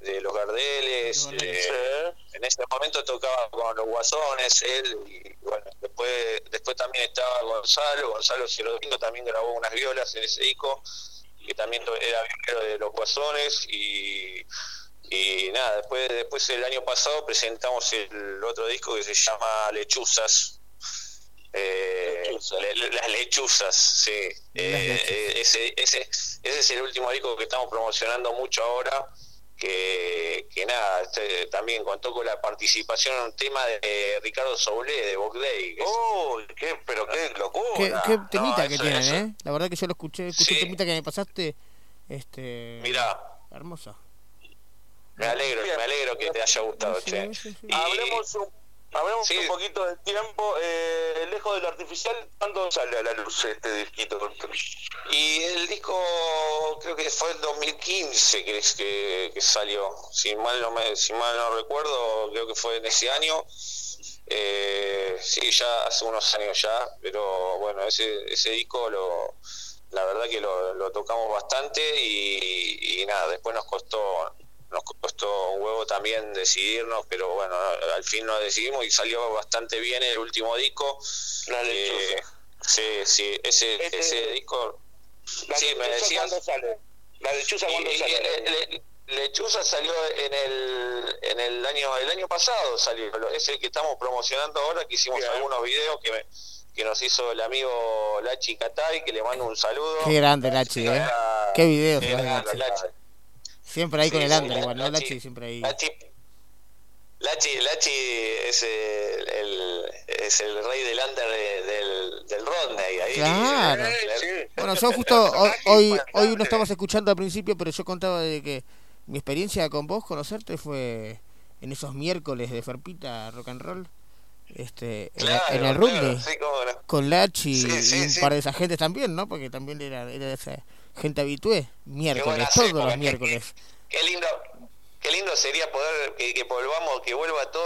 de Los Gardeles, eh, en ese momento tocaba con los Guasones, él, y bueno, después, después también estaba Gonzalo, Gonzalo Cirodino también grabó unas violas en ese disco, que también era violero de los Guasones, y y nada, después, después el año pasado presentamos el otro disco que se llama Lechuzas, eh, le- le- las lechuzas, sí. Eh, eh, ese, ese, ese es el último disco que estamos promocionando mucho ahora. Que, que nada, este, también contó con la participación en un tema de Ricardo Soule de Box Day. ¡Uy, qué, pero qué locura! Qué, qué temita No, que tienen, eso- ¿eh? La verdad que yo lo escuché, escuché Sí. el temita que me pasaste. Este. Mirá. Hermoso. Me alegro, me alegro que te haya gustado, che. Y- Hablemos un, hablemos un poquito del tiempo. Eh, lejos del artificial, ¿cuándo sale a la luz este disquito? Y el disco creo que que fue el 2015 que, es- que, que salió. Si mal, no me, si mal no recuerdo, creo que fue en ese año. Eh, sí, ya hace unos años ya, pero bueno, ese, ese disco lo, la verdad que lo, lo tocamos bastante y, y nada, después nos costó nos costó un huevo también decidirnos, pero bueno, al fin nos decidimos y salió bastante bien el último disco. La Eh, sí, sí, ese, Este- ese disco. La sí, me lechuza, decías. ¿cuándo sale? La lechuza y- sale. le- le- Lechuza salió en el en el año el año pasado salió es el que estamos promocionando ahora que hicimos algunos videos que me- que nos hizo el amigo Lachi Catay que le mando un saludo Qué grande Lachi, eh. Qué videos, Qué eh, grande, Lachi. Siempre ahí con el under, igual, ¿no? Lachi- siempre ahí. Lachi, Lachi, Lachi es el, el- es el rey del under de- del, del Rodney. Ahí, Claro. Bueno, yo justo (laughs) hoy, hoy, hoy lo estamos escuchando al principio, pero yo contaba de que mi experiencia con vos, conocerte, fue en esos miércoles de Ferpita Rock and Roll, este, en, Claro, en el claro, sí, no. con Lachi Sí, y un par de esas gentes también, ¿no? Porque también era, era esa gente habitué, miércoles, todos los miércoles. Qué lindo, qué lindo sería poder que, que volvamos, que vuelva todo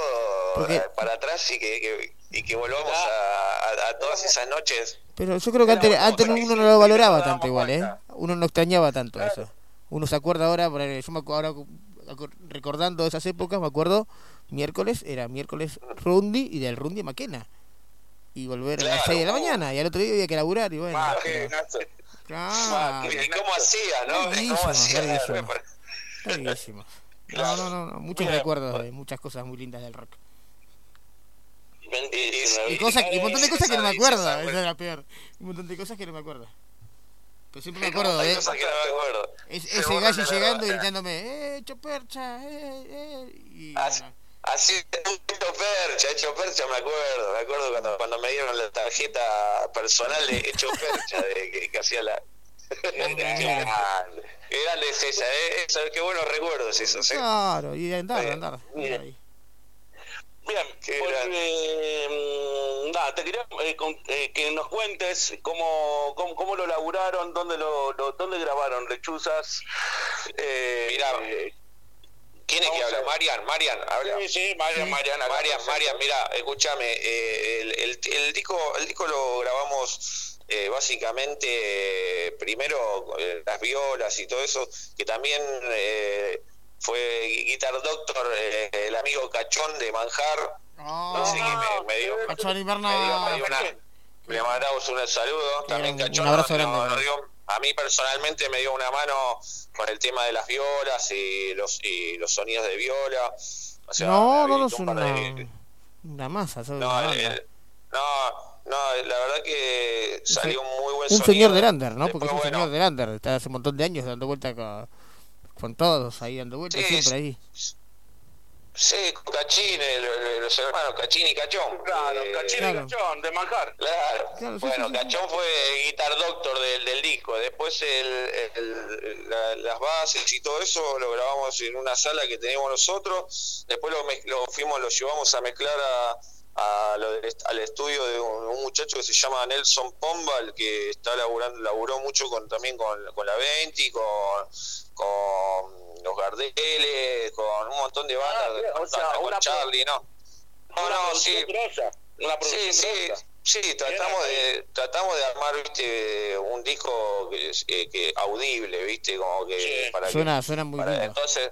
Porque- eh, para atrás y que, que- y que volvamos a, a- a todas esas noches. Pero yo creo que antes, antes uno no lo valoraba tanto igual, ¿eh? Uno no extrañaba tanto eso. Uno se acuerda ahora, yo me acuerdo ahora recordando esas épocas, me acuerdo, miércoles, era miércoles Rundi y del Rundi Maquena. Y volver a las 6 de la mañana, y al otro día había que laburar, y bueno. pero- claro. ¿Y cómo hacía, no? Larguísimo, ¿Cómo hacía? Larguísimo. (laughs) (laughs) No, no, no, no, muchos recuerdos de muchas cosas muy lindas del rock. Y, cosas, y un montón de cosas que no me acuerdo, esa es la peor. Un montón de cosas que no me acuerdo. Pero siempre me acuerdo de cosas que no me acuerdo. es- Se ese gallo llegando y gritándome, ¡eh, chopercha! ¡eh, eh! Y, así hecho percha, hecho percha, me acuerdo, me acuerdo cuando, cuando me dieron la tarjeta personal de hecho percha, de, que, que hacía la... Qué (laughs) grande, qué grande es esa, ¿eh? Esa- qué buenos recuerdos esos, ¿eh? Claro, y andar, andar. bien. ahí. Pues, eh, nada, te quería eh, con- eh, que nos cuentes cómo, cómo, cómo lo laburaron, dónde lo, lo- dónde grabaron Lechuzas. Eh, Mirá, eh, ¿Quién es que vamos habla? Marian, Marian, habla. Sí, sí, Marian, Marian, acá Marian, mira, escúchame, eh, el, el, el disco, el disco lo grabamos eh, básicamente eh, primero eh, las violas y todo eso, que también eh, fue Guitar Doctor, eh, el amigo Cachón de Manjar, no sé qué me, me dio, Cachón me dio, Inverno. me dio una, le mandamos un saludo, también un- un Cachón abrazo grande. A mí personalmente me dio una mano con el tema de las violas y los y los sonidos de viola. O sea, No, no, no, es una, de- una masa. no, Una el- no, no, la verdad que salió un muy buen un sonido. señor del under, ¿no? Porque Después, es un bueno, señor del under. Está hace un montón de años dando vuelta con, con todos ahí, dando vueltas Sí, siempre ahí. Sí, el- los hermanos Cachín y Cachón. Claro, Eh, Cachín Claro. y Cachón, de Manjar. Claro. Claro, sí, bueno, sí, sí. Cachón fue guitar doctor del, del disco. Después el, el- la- las bases y todo eso lo grabamos en una sala que teníamos nosotros. Después lo, lo fuimos, lo llevamos a mezclar a, a lo est- al estudio de un, un muchacho que se llama Nelson Pombal, que está laburando, laburó mucho con también con, con la 20, con, con los Gardeles, con un montón de bandas, Ah, bien, o sea, con una Charlie, ¿no? No, Una no, sí. grosa, Una Sí, sí, sí, tratamos de, tratamos de armar, viste, un disco que, eh, que audible, viste, como que para que- Suena, suena muy para- lindo. entonces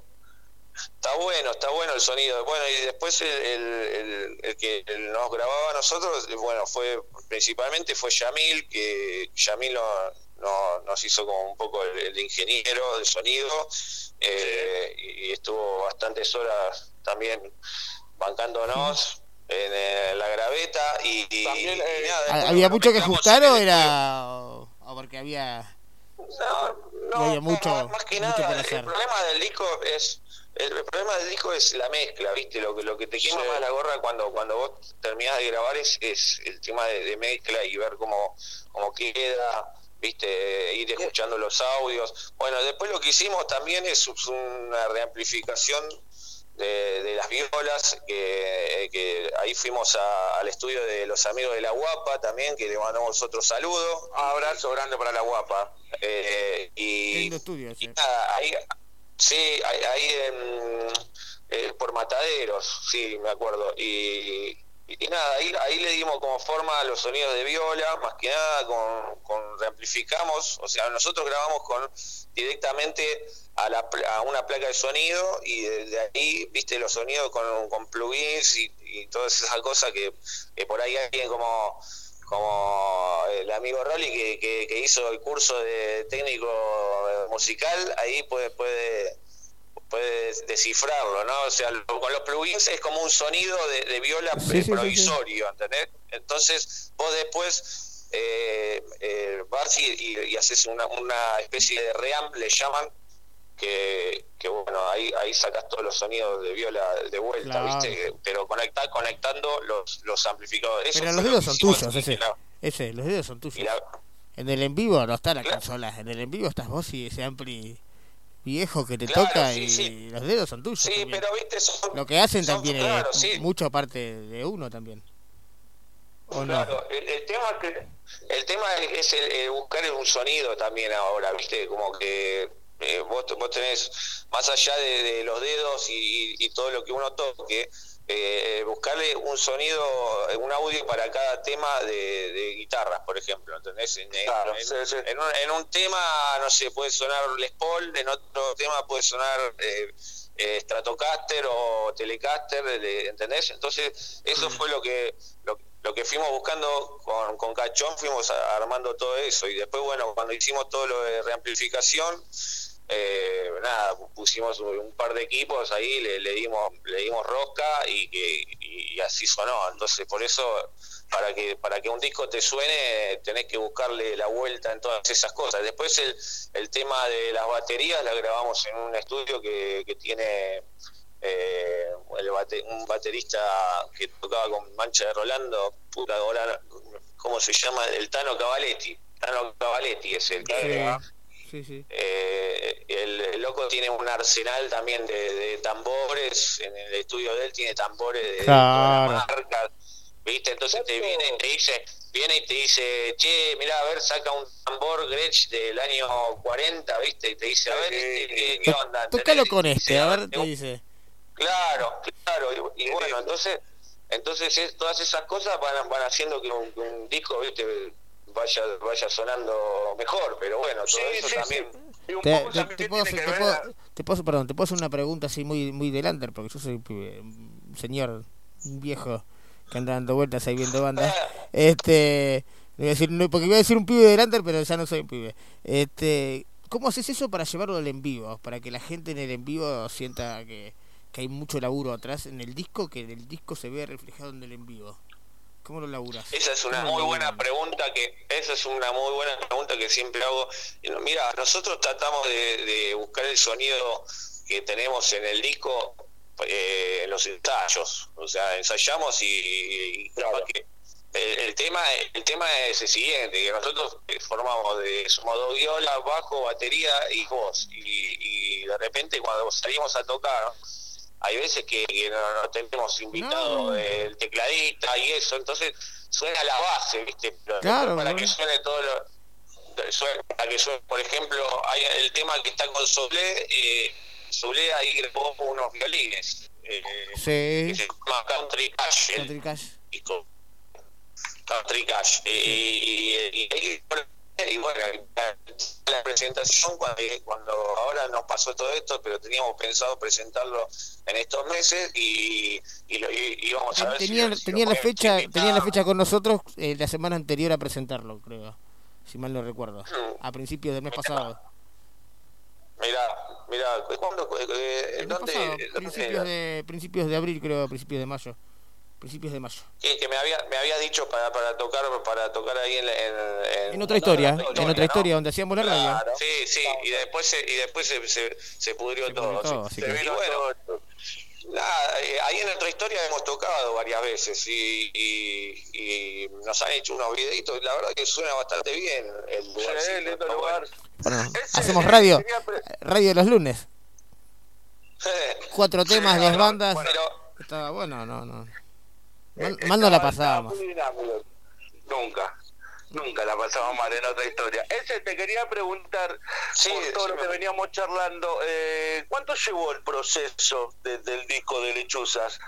está bueno, está bueno el sonido. Bueno, y después el, el, el- el que nos grababa a nosotros, bueno, fue principalmente fue Yamil, que Yamil no- no- nos hizo como un poco el, el ingeniero del sonido eh, y, y estuvo bastantes horas también bancándonos. En, eh, la graveta y, y- También, y eh, nada, ¿Ha- después ¿Había mucho que ajustar en o era.? o porque había. no, No había mucho, más, más que mucho nada, el hacer. problema del disco es el, el problema del disco es la mezcla, ¿viste? Lo que lo que te quema Sí. más la gorra cuando cuando vos terminás de grabar es, es el tema de, de mezcla y ver cómo cómo queda, ¿viste? Ir escuchando los audios. Bueno, después lo que hicimos también es una reamplificación de, de las violas, que, que ahí fuimos a- al estudio de los amigos de La Guapa también, que le mandamos otro saludo. Abrazo grande para la guapa. Eh, y, Lindo estudio ese. y nada, ahí, sí, ahí, ahí en, eh, por Mataderos, sí, me acuerdo. Y, y nada, ahí, ahí le dimos como forma a los sonidos de viola, más que nada con, con reamplificamos, o sea, nosotros grabamos con directamente a, la, a una placa de sonido y desde ahí, viste, los sonidos con, con plugins y, todas esas cosas que, que por ahí alguien como como el amigo Rolly que, que, que hizo el curso de técnico eh, musical, ahí puede, puede, puede descifrarlo, ¿no? O sea, lo- con los plugins es como un sonido de, de viola Sí, sí, sí, provisorio, ¿entendés? Entonces, vos después eh, eh, vas y, y- y haces una, una especie de reamp, le llaman, que, que bueno, ahí, ahí sacas todos los sonidos de viola de vuelta, Claro. ¿viste? Pero conecta, conectando los, los amplificadores. Pero los lo dedos son tuyos, ese. la- Ese, los dedos son tuyos. la- En el en vivo no está la consola. En el en vivo estás vos y ese ampli viejo que te Claro, toca sí, y sí. los dedos son tuyos. Sí, también. pero viste, son, Lo que hacen son- también claro, es sí. mucho parte de uno también. ¿O no? Claro, el, el tema que el tema es el, el buscar un sonido también ahora, viste, como que eh, vos, vos tenés más allá de, de los dedos y, y todo lo que uno toque, eh, buscarle un sonido, un audio para cada tema de, de guitarras, por ejemplo, ¿entendés? En, en- Claro, en- sí, sí. en un, en un tema, no sé, puede sonar Les Paul, en otro tema puede sonar eh, eh, Stratocaster o Telecaster, ¿entendés? Entonces, eso fue lo que lo, lo que fuimos buscando con, con Cachón, fuimos armando todo eso. Y después, bueno, cuando hicimos todo lo de reamplificación, eh, nada, pusimos un, par de equipos ahí, le, le dimos le dimos rosca y, que- y, y así sonó. Entonces, por eso, para que para que un disco te suene, tenés que buscarle la vuelta en todas esas cosas. Después, el, el tema de las baterías la grabamos en un estudio que, que tiene eh, el bate- un baterista que tocaba con Mancha de Rolando, puta, ahora, ¿cómo se llama? El Tano Cavaletti. Tano Cavaletti es el que... Sí, sí. Eh, el, el loco tiene un arsenal también de, de tambores, en el estudio de él tiene tambores de, de Claro. todas las marcas, ¿viste? Entonces te viene y te dice, viene y te dice, che, mira, a ver, saca un tambor Gretsch del año 40, ¿viste? Y te dice, a ver, este, ¿qué, qué onda? Tócalo con este, a "Ah, ver, te dice. Claro, claro, y, y bueno, entonces, entonces es- todas esas cosas van, van haciendo que un, que un disco, ¿viste? Vaya vaya sonando mejor, pero bueno, todo eso también... Te, te- te puedo, hacer- te puedo- te puedo- perdón, te puedo hacer una pregunta así muy muy de Lander, porque yo soy un pibe, un señor, un viejo que anda dando vueltas ahí viendo bandas. Este, no iba a decir, no, porque iba a decir un pibe de Lander, pero ya no soy un pibe. Este, ¿cómo haces eso para llevarlo al en vivo? Para que la gente en el en vivo sienta que, que hay mucho laburo atrás en el disco, que el disco se ve reflejado en el en vivo. ¿Cómo lo laburas? Esa es una muy buena pregunta que esa es una muy buena pregunta que siempre hago. Mira, nosotros tratamos de, de buscar el sonido que tenemos en el disco eh, en los ensayos, o sea, ensayamos y, que el, el tema el tema es el siguiente, que nosotros eh, formamos de somos dos violas, bajo, batería y voz y, y de repente cuando salimos a tocar hay veces que, que no, no tenemos invitado No. el tecladista y eso, entonces suena la base, ¿viste? Claro, para que suene todo lo. para que suene, por ejemplo, hay el tema que está con Soble, eh, Soble ahí grabó unos violines. Eh, Sí. que se llama Country Cash, Country Cash. Country Cash. Eh, y, y- y- y bueno, la, presentación, cuando, cuando ahora nos pasó todo esto, pero teníamos pensado presentarlo en estos meses y, y lo y- íbamos a ver si Tenían, si la fecha, invitar. tenían la fecha con nosotros eh, la semana anterior a presentarlo, creo. Si mal no recuerdo. A principios del mes pasado. Mira, mira, ¿cuándo? eh, ¿Dónde? pasado, principios de, principios de abril, creo, principios de mayo. Principios de mayo. Que, que me había me había dicho para, para tocar para tocar ahí en, en, En otra historia, en otra ¿no? historia donde hacíamos la radio. Claro, sí, sí, y después se, y después se, se, se pudrió todo. todo, sí. así que- Y bueno, nada, eh, ahí en otra historia hemos tocado varias veces y, y, y nos han hecho unos videitos. La verdad que suena bastante bien el lugar. Sí, lindo lugar. Bueno, hacemos radio, radio los lunes. (laughs) Cuatro temas, dos bandas. Estaba bueno, no, no. Mal, mal no la pasábamos. Nunca. Nunca la pasamos mal en otra historia. Ese te quería preguntar, por todo lo que veníamos charlando, eh, ¿cuánto llevó el proceso de- del disco de Lechuzas?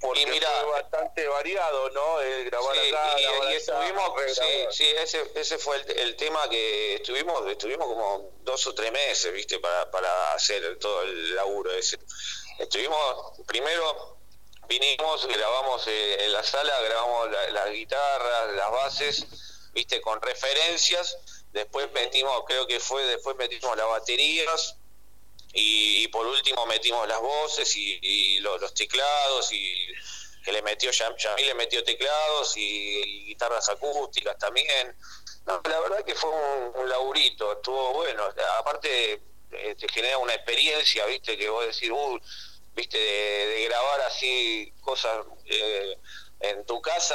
Porque fue bastante variado, ¿no? Eh, grabar Sí, acá, y, grabar y allá, estuvimos, sí, sí, ese, ese fue el, el tema que estuvimos, estuvimos como dos o tres meses, viste, para, para hacer todo el laburo ese. Estuvimos, primero vinimos, grabamos eh, en la sala, grabamos la- las guitarras, las bases, viste, con referencias, después metimos, creo que fue, después metimos las baterías, y, por último metimos las voces y, y lo- los teclados y que le metió Yam- Yamil le metió teclados y, guitarras acústicas también. La verdad que fue un, un laburito estuvo bueno. Aparte eh, te genera una experiencia viste que vos decís uh, viste de, de grabar así cosas eh, en tu casa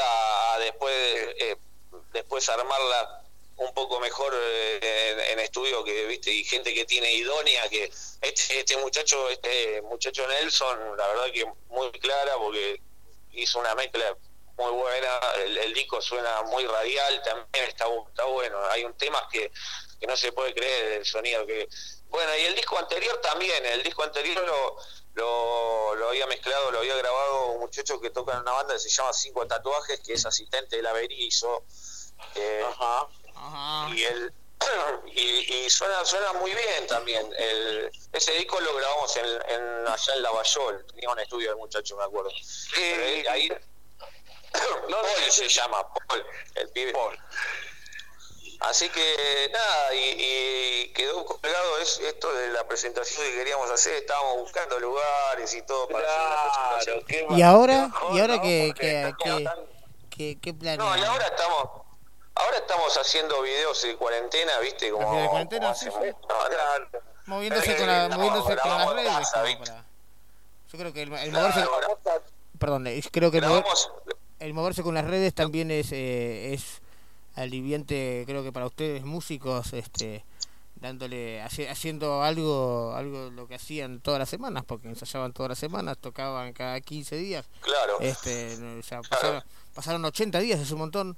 a después eh, después armarla un poco mejor eh, en, en estudio que viste y gente que tiene idónea que este, este muchacho este muchacho Nelson la verdad que muy clara porque hizo una mezcla muy buena el, el disco suena muy radial también está, está bueno hay un tema que, que no se puede creer el sonido que bueno y el disco anterior también el disco anterior lo, lo, lo había mezclado lo había grabado un muchacho que toca en una banda que se llama Cinco Tatuajes que es asistente de la Berizo eh, y el (clears throat) y, y suena suena muy bien también. El, ese disco lo grabamos en, en- allá en Lavallol tenía un estudio el muchacho me acuerdo. Pero ahí- ahí Paul se llama Paul el pibe así que nada y, y quedó colgado es, esto de la presentación que queríamos hacer estábamos buscando lugares y todo para hacer una presentación Y ahora, y ahora que, que, ¿qué planes? no, y ahora estamos ahora estamos haciendo videos de cuarentena, ¿viste? Como, de cuarentena, como sí, no, Moviéndose con, la, no, moviéndose con las redes. casa, Yo creo que el, el moverse, Claro, perdón, creo que el, mover- el moverse con las redes también es, eh, es aliviante, creo que para ustedes músicos, este, dándole, haci- haciendo algo, algo lo que hacían todas las semanas, porque ensayaban todas las semanas, tocaban cada 15 días. Claro. Este, no, o sea, pasaron, pasaron 80 días, es un montón.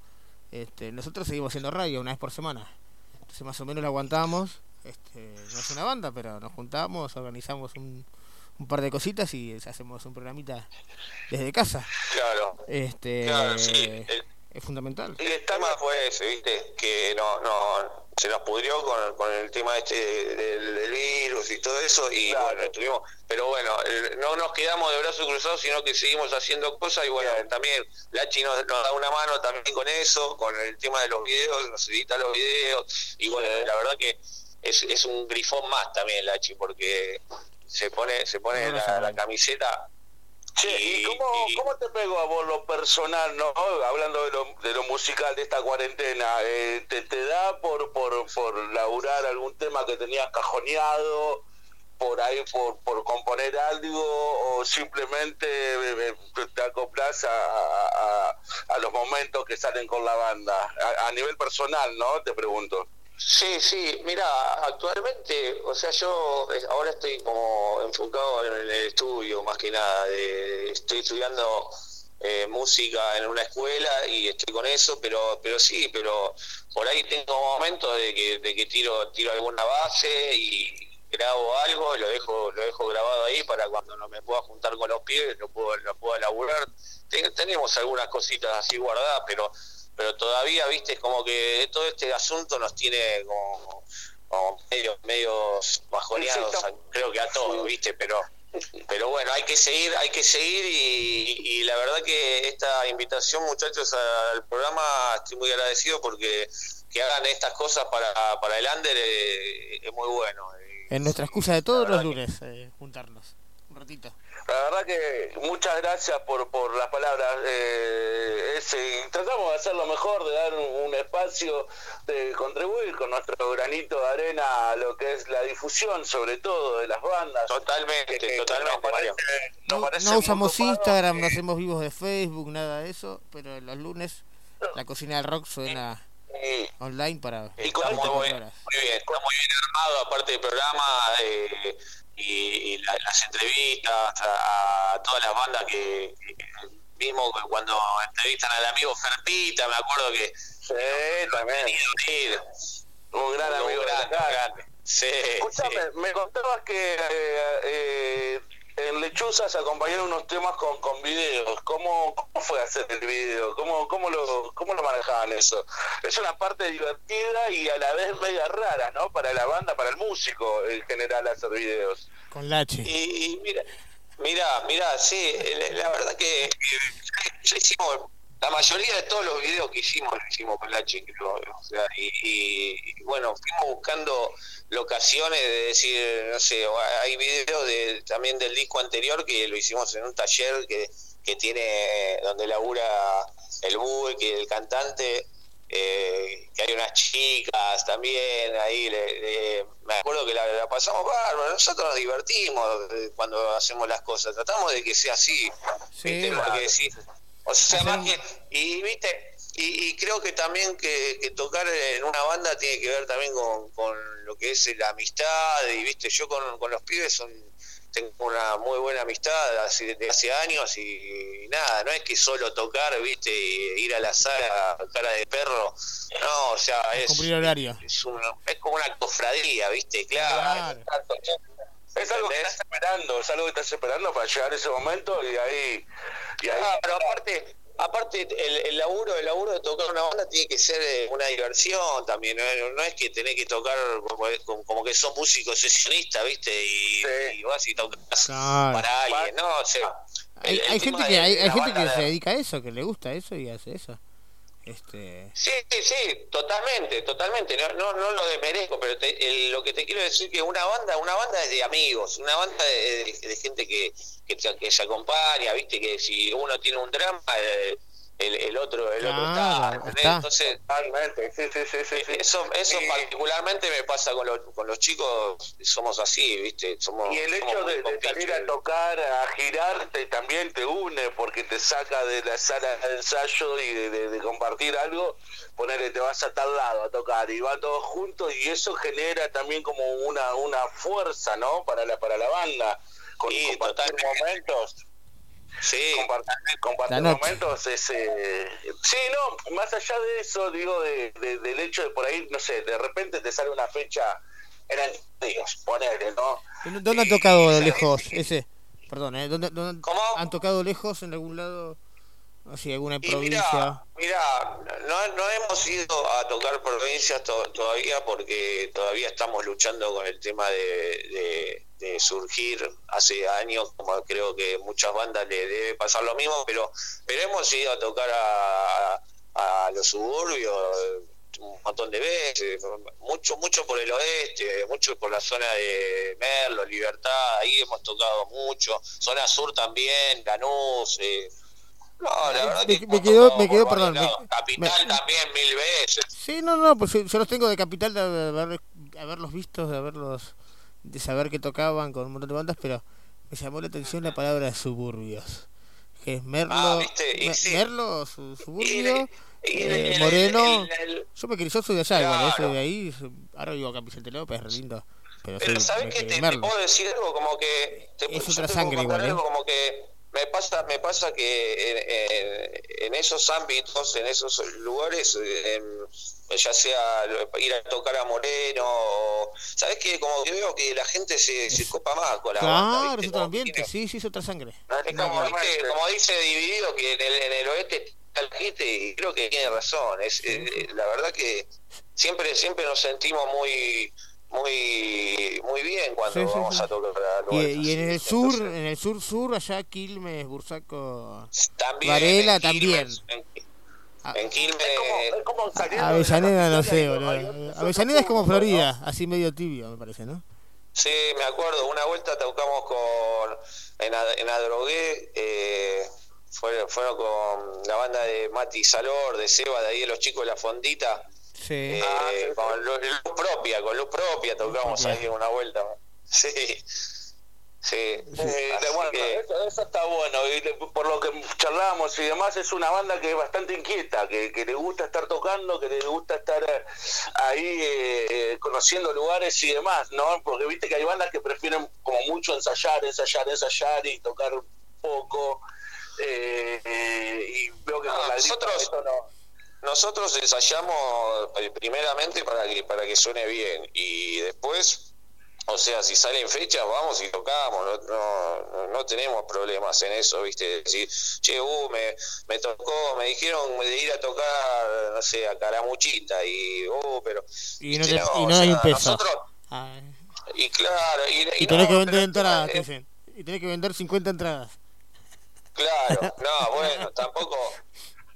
Este, nosotros seguimos haciendo radio una vez por semana. Entonces más o menos lo aguantamos. Este, no es una banda, pero nos juntamos, organizamos un, un par de cositas y hacemos un programita desde casa. claro Este, Claro, sí, el- es fundamental. Y el tema fue ese, ¿viste? Que no, no, se nos pudrió con, con el tema este del, del virus y todo eso, y bueno, estuvimos, pero bueno, no nos quedamos de brazos cruzados, sino que seguimos haciendo cosas, y bueno, también Lachi nos, nos da una mano también con eso, con el tema de los videos, nos edita los videos, y bueno, la verdad que es, es un grifón más también Lachi, porque se pone, se pone la, la camiseta Che, ¿y cómo, cómo te pegó a vos lo personal, no? Hablando de lo, de lo musical de esta cuarentena, eh, ¿te, ¿te da por, por, por laburar algún tema que tenías cajoneado, por ahí por, por componer algo, o simplemente eh, eh, te acoplas a, a, a- a los momentos que salen con la banda? A, a nivel personal, ¿no? Te pregunto. Sí, sí, mira, actualmente, o sea, yo eh, ahora estoy como enfocado en el estudio más que nada, de- estoy estudiando eh, música en una escuela y estoy con eso, pero pero sí, pero por ahí tengo momentos de que, de que tiro tiro alguna base y grabo algo, lo dejo lo dejo grabado ahí para cuando no me pueda juntar con los pibes, lo puedo lo puedo elaborar. Ten- tenemos algunas cositas así guardadas, pero pero todavía, viste, es como que todo este asunto nos tiene como, como medio, medio bajoneados, a- creo que a todos, viste, pero pero bueno, hay que seguir, hay que seguir y, y la verdad que esta invitación, muchachos, al programa, estoy muy agradecido porque que hagan estas cosas para, para el under eh, es muy bueno. Es nuestra excusa de todos los lunes, eh, juntarnos. Un ratito. La verdad que muchas gracias por, por las palabras. Eh, ese- tratamos de hacer lo mejor, de dar un, un espacio, de contribuir con nuestro granito de arena a lo que es la difusión, sobre todo de las bandas. Totalmente, totalmente, Mario. No, no usamos Instagram, no hacemos vivos de Facebook, nada de eso, pero los lunes la cocina del rock suena online para Está muy, 24 bien, horas. muy bien, está muy bien armado, aparte del programa eh, y, y la- las entrevistas a, a todas las bandas que, que mismo cuando entrevistan al amigo Ferpita, me acuerdo que Sí, también. Un gran amigo de la grande. Sí, Escuchame, sí. me contabas que eh, eh, en Lechuzas acompañaron unos temas con, con videos. ¿Cómo, ¿Cómo fue hacer el video? ¿Cómo, cómo, lo, ¿Cómo lo manejaban eso? Es una parte divertida y a la vez media rara, ¿no? Para la banda, para el músico en general hacer videos. Con Lache. Y, y mira, mira, mira, sí, la, la verdad que ya hicimos, la mayoría de todos los videos que hicimos, lo hicimos con la chica, o sea, y, y- y bueno, fuimos buscando locaciones de decir, no sé, hay videos de, también del disco anterior que lo hicimos en un taller que, que tiene, donde labura el Bue, que el cantante, eh, que hay unas chicas también ahí, le- le- me acuerdo que la, la pasamos bárbaro, nosotros nos divertimos eh, cuando hacemos las cosas, tratamos de que sea así, ¿viste? Porque sí, o sea, más que, y viste, y, y creo que también que, que tocar en una banda tiene que ver también con, con lo que es la amistad, y viste, yo con, con los pibes son tengo una muy buena amistad hace, de hace años y, nada, no es que solo tocar, viste, y ir a la sala cara de perro, no, o sea, es, es, un- es como una cofradía, viste, claro. Es algo que estás esperando, es algo que estás esperando para llegar a ese momento y ahí... Y ahí. Ah, pero aparte, aparte el, el laburo, el laburo de tocar una banda tiene que ser una diversión también, no, no es que tenés que tocar como, como- como que sos músico sesionista, viste, y, y vas y tocas Claro. para alguien, no, o sea, Hay, el- hay gente que hay, hay gente que se de- dedica a eso, que le gusta eso y hace eso. Este, Sí, sí, totalmente, totalmente. No, no, no lo desmerezco, pero te- el- lo que te quiero decir que una banda, una banda es de amigos, una banda de, de- gente que, que, que se acompaña, viste que si uno tiene un drama, eh, el, el otro, el otro está, está. Entonces, eso, eso particularmente me pasa con los, con los chicos, somos así, viste, somos Y el hecho de, salir a tocar, a girarte, también te une porque te saca de la sala de ensayo y de, de- de compartir algo, ponerle, te vas a tal lado a tocar y van todos juntos y eso genera también como una, una fuerza, ¿no? Para la, para la banda. Con, compartir momentos. Sí. Compartir, compartir momentos es... eh, sí, no, más allá de eso, digo, de, de- del hecho de por ahí, no sé, de repente te sale una fecha en el Dios, ponele, ¿no? ¿Dónde han tocado lejos ese? Perdón, ¿eh? ¿Dónde, dónde han tocado lejos en algún lado? Así, alguna Y provincia. mira, mira, no, no hemos ido a tocar provincias to- todavía porque todavía estamos luchando con el tema de, de- de surgir hace años, como creo que muchas bandas le debe pasar lo mismo, pero, pero hemos ido a tocar a, a- los suburbios un montón de veces, mucho, mucho por el oeste, mucho por la zona de Merlo, Libertad, ahí hemos tocado mucho, zona sur también, Lanús, eh, no, la verdad me, que me quedó, me quedó, perdón. me-. Capital me- también mil veces. Sí, no, no, pues yo, los tengo de capital de, haber, haberlos vistos, de haberlos, de saber que tocaban con un montón de bandas, pero me llamó la atención la palabra suburbios. Que es Merlo, Ah. Merlo, su, suburbio, y eh, el- Moreno. el- yo me quería, yo soy de allá, igual, eh, soy de ahí, ahora vivo acá en Vicente López, es re lindo. Pero, Pero soy ¿sabes de Te, puedo decir algo como que... Te, Es otra sangre igual, ¿eh? algo como que me pasa, me pasa que en, en- en esos ámbitos, en esos lugares, en- ya sea ir a tocar a Moreno, o- ¿sabes qué? Como que veo que la gente se, se copa más con la banda, Claro, ¿viste? es otro ambiente, sí, sí, es otra sangre. Es como, ¿viste? como dice Dividido, que en el, en el oeste está la gente, y creo que tiene razón. Es, eh, la verdad que siempre siempre nos sentimos muy muy muy bien cuando Sí, vamos sí. a tocar a Y, y en el sur, entonces, en el sur sur, allá Quilmes, Bursaco, también Varela en también. Quilmes, en, en Quilmes Avellaneda no sé, boludo. Avellaneda es como Florida, así medio tibio, me parece, ¿no? Sí, me acuerdo, una vuelta tocamos con en, en Adrogué, eh, fue- fueron con la banda de Mati Salor, de Seba, de ahí de los chicos de la fondita, Sí. eh, con luz, luz propia, con luz propia tocamos ahí una vuelta. Sí, sí. Eh, así bueno, que- eso, eso está bueno, y por lo que charlábamos y demás, es una banda que es bastante inquieta, que, que le gusta estar tocando, que le gusta estar eh, ahí eh, eh, conociendo lugares y demás, ¿no? Porque viste que hay bandas que prefieren como mucho ensayar, ensayar, ensayar y tocar poco. eh, eh, y veo que con la nosotros- esto no. Nosotros ensayamos eh, primeramente para que para que suene bien y después, o sea, si salen fechas vamos y tocamos, no, no, no tenemos problemas en eso, ¿viste? Decir, che, uh, me, me tocó, me dijeron de ir a tocar, no sé, a Caramuchita y, uh, pero... Y no, te- y o no hay sea, un peso. nosotros- Ah, y claro, y, y y tenés no, que vender entradas, eh. Y tenés que vender 50 entradas. Claro, no, bueno, tampoco.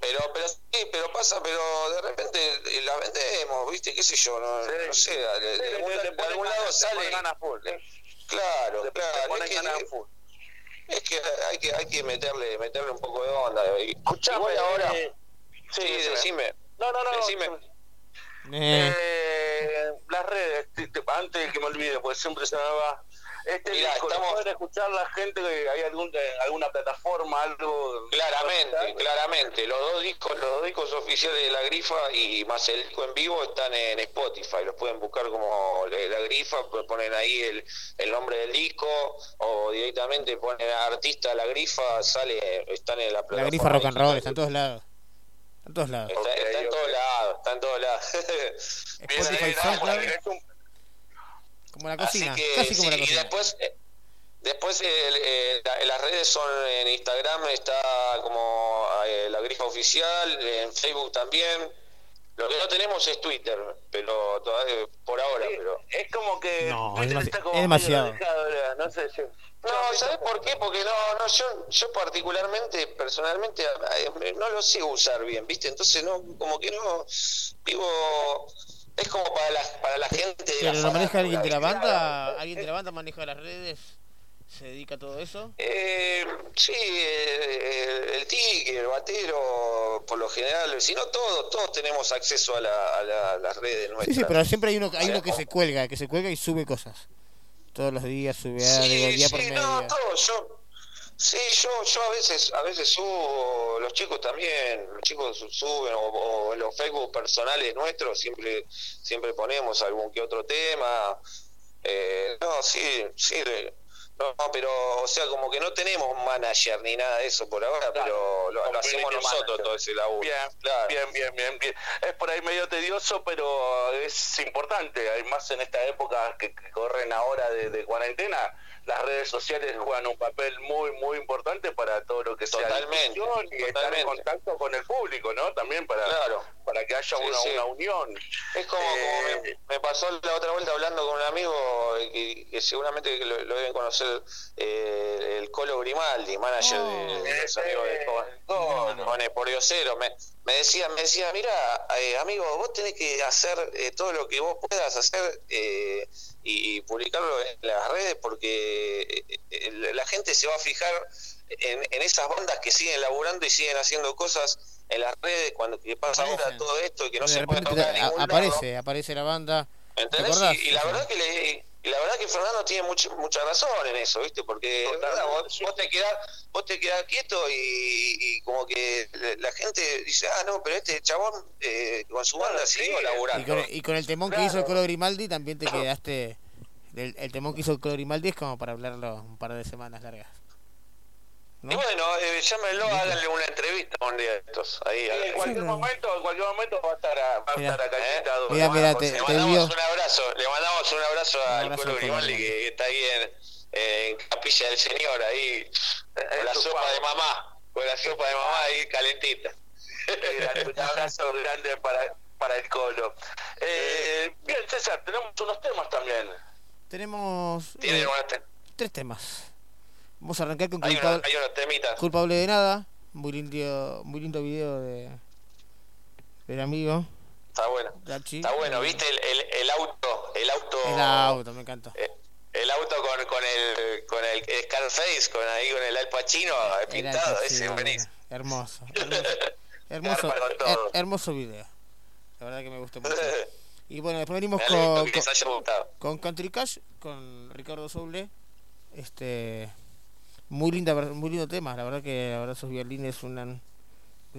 Pero, pero sí, pero pasa, pero de repente eh, la vendemos, ¿viste? ¿Qué sé yo? No, no sé, de, de Sí, algún, de lado sale. ganas full. Claro, claro. ponen Es que, ganas full. es que hay que hay que meterle meterle un poco de onda. Y- Escuchame, ahora. eh, sí, decime. decime. No, no, no. Decime. Eh, Eh, las redes, antes de que me olvide, porque siempre se me va. Este Mirá, disco, ¿lo estamos- pueden escuchar la gente? que ¿Hay algún, alguna plataforma, algo? Claramente, claramente. Los dos discos, los dos discos oficiales de la grifa y más el disco en vivo están en Spotify. Los pueden buscar como la grifa, pues ponen ahí el, el nombre del disco o directamente ponen artista la grifa, sale, están en la la plataforma. grifa rock and roll, está en todos lados. Está en todos lados. Está, está en todos lados, está en todos lados. (laughs) Spotify, ahí, SoundCloud, es un- como la Así cocina, que casi como sí, la y después, eh, después eh, el- eh, la- las redes son en Instagram está como eh, la grifa oficial, en Facebook también. Lo que no tenemos es Twitter, pero todavía por ahora, pero Es como que. No, Twitter es está como es demasiado. dejado No sé, yo. no, ¿sabes por qué? Porque no, no, yo, yo particularmente, personalmente, eh, no lo sé usar bien, ¿viste? Entonces no, como que no, digo, es como para la, para la gente. de Pero la lo maneja alguien de la banda, alguien de la banda maneja las redes, se dedica a todo eso. Eh, sí, eh, el tigre, el batero, por lo general, si no todos, todos tenemos acceso a, la, a, la- a las redes Sí, nuestras. sí, pero siempre hay uno, hay uno que se cuelga, que se cuelga y sube cosas. Todos los días sube algo, Sí, día sí, por medio. no, todo, yo, sí, yo, yo a veces, a veces subo, los chicos también, los chicos su- suben, o, o en los Facebook personales nuestros siempre, siempre ponemos algún que otro tema, eh, no, sí, sí, no, pero, o sea, como que no tenemos manager ni nada de eso por ahora, pero lo, lo hacemos nosotros manager. todo ese laburo. Bien, Claro. bien, bien, bien, bien. Es por ahí medio tedioso, pero es importante. Además, en esta época que, que corren ahora de, de cuarentena, las redes sociales juegan un papel muy, muy importante para todo lo que sea Totalmente, difusión y estar en contacto con el público, ¿no? También para, Claro. para que haya Sí, una, sí. una unión. Es como, como Eh, me, me pasó la otra vuelta hablando con un amigo que, que seguramente lo, lo deben conocer, eh, el Colo Grimaldi, manager de, de los amigos de con, con el Pordiosero. Me, me decía, me decía, mira, eh, amigo, vos tenés que hacer eh, todo lo que vos puedas hacer eh, y, y publicarlo en las redes porque eh, eh, la gente se va a fijar en, en esas bandas que siguen laburando y siguen haciendo cosas en las redes cuando que pasa ahora todo esto y que no de se puede tocar a- ningún lado. aparece, aparece la banda. ¿Te ¿Entendés? Y, y la verdad que le, y la verdad que Fernando tiene mucha mucha razón en eso, ¿viste? Porque verdad, vos, vos te quedás vos te quedás quieto y, y como que la- gente dice, "Ah, no, pero este chabón eh, con su banda siguió Y laburando." con, y con el temón que Claro. hizo el Colo Grimaldi también te quedaste. El, el temón que hizo el Colo Grimaldi es como para hablarlo un par de semanas largas. Y bueno, eh, llámenlo, háganle una entrevista un día de estos. Ahí, Sí, en cualquier momento, en cualquier momento va a estar, a- va a estar acá. Mirá, mirá, te- Le te mandamos un abrazo, le mandamos un abrazo al abrazo pueblo al Grimaldi que, que está ahí en, en Capilla del Señor, ahí con la sopa de mamá, con la sopa de mamá ahí calentita. Eh, Un abrazo grande para, para el colo. Eh, bien, César, tenemos unos temas también. Tenemos Tiene eh, te- tres temas. Vamos a arrancar con hay, culpable, una, hay unos temitas. culpable de nada. Muy lindo, muy lindo video de del amigo Está bueno. Dachi. Está bueno, ¿viste el, el, el auto? El auto. El auto, me encantó. eh, El auto con, con el con el Scarface, con ahí con el Al Pacino eh, pintado, ese buenísimo. (laughs) Hermoso. Hermoso, hermoso, her- video. La verdad que me gustó mucho. (laughs) Y bueno, después venimos con, con, con Country Cash, con Ricardo Soule. Este muy linda muy lindo tema, la verdad que verdad esos violines una de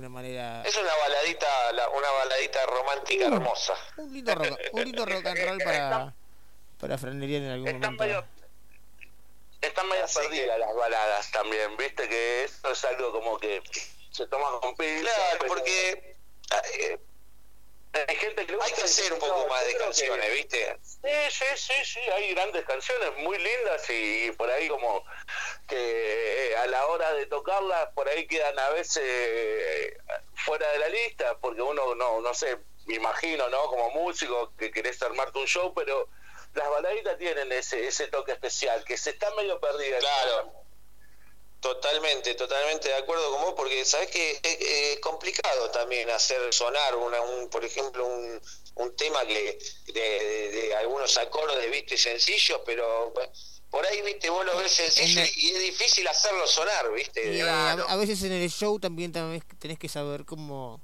una manera Es una baladita, la- una baladita romántica Uh. hermosa. un lindo rock, un lindo rock and roll para para frenería en algún Están momento. medio, están medio perdidas las baladas también, viste que eso es algo como que se toma con pinzas. Claro, pero porque eh, hay gente que hay hacer un poco más de canciones, que- ¿viste? Sí, sí, sí, sí, hay grandes canciones muy lindas y por ahí como que eh, a la hora de tocarlas por ahí quedan a veces eh, fuera de la lista porque uno no no sé, me imagino, ¿no? Como músico que querés armarte un show, pero las baladitas tienen ese ese toque especial que se está medio perdida. Claro. Totalmente, totalmente de acuerdo con vos, porque sabes que es, es complicado también hacer sonar, una, un, por ejemplo, un, un tema que de, de- de algunos acordes, viste, sencillos, pero por ahí, viste, vos lo ves sencillo En- y es difícil hacerlo sonar, viste. Eh, a, a veces en el show también, también tenés que saber cómo,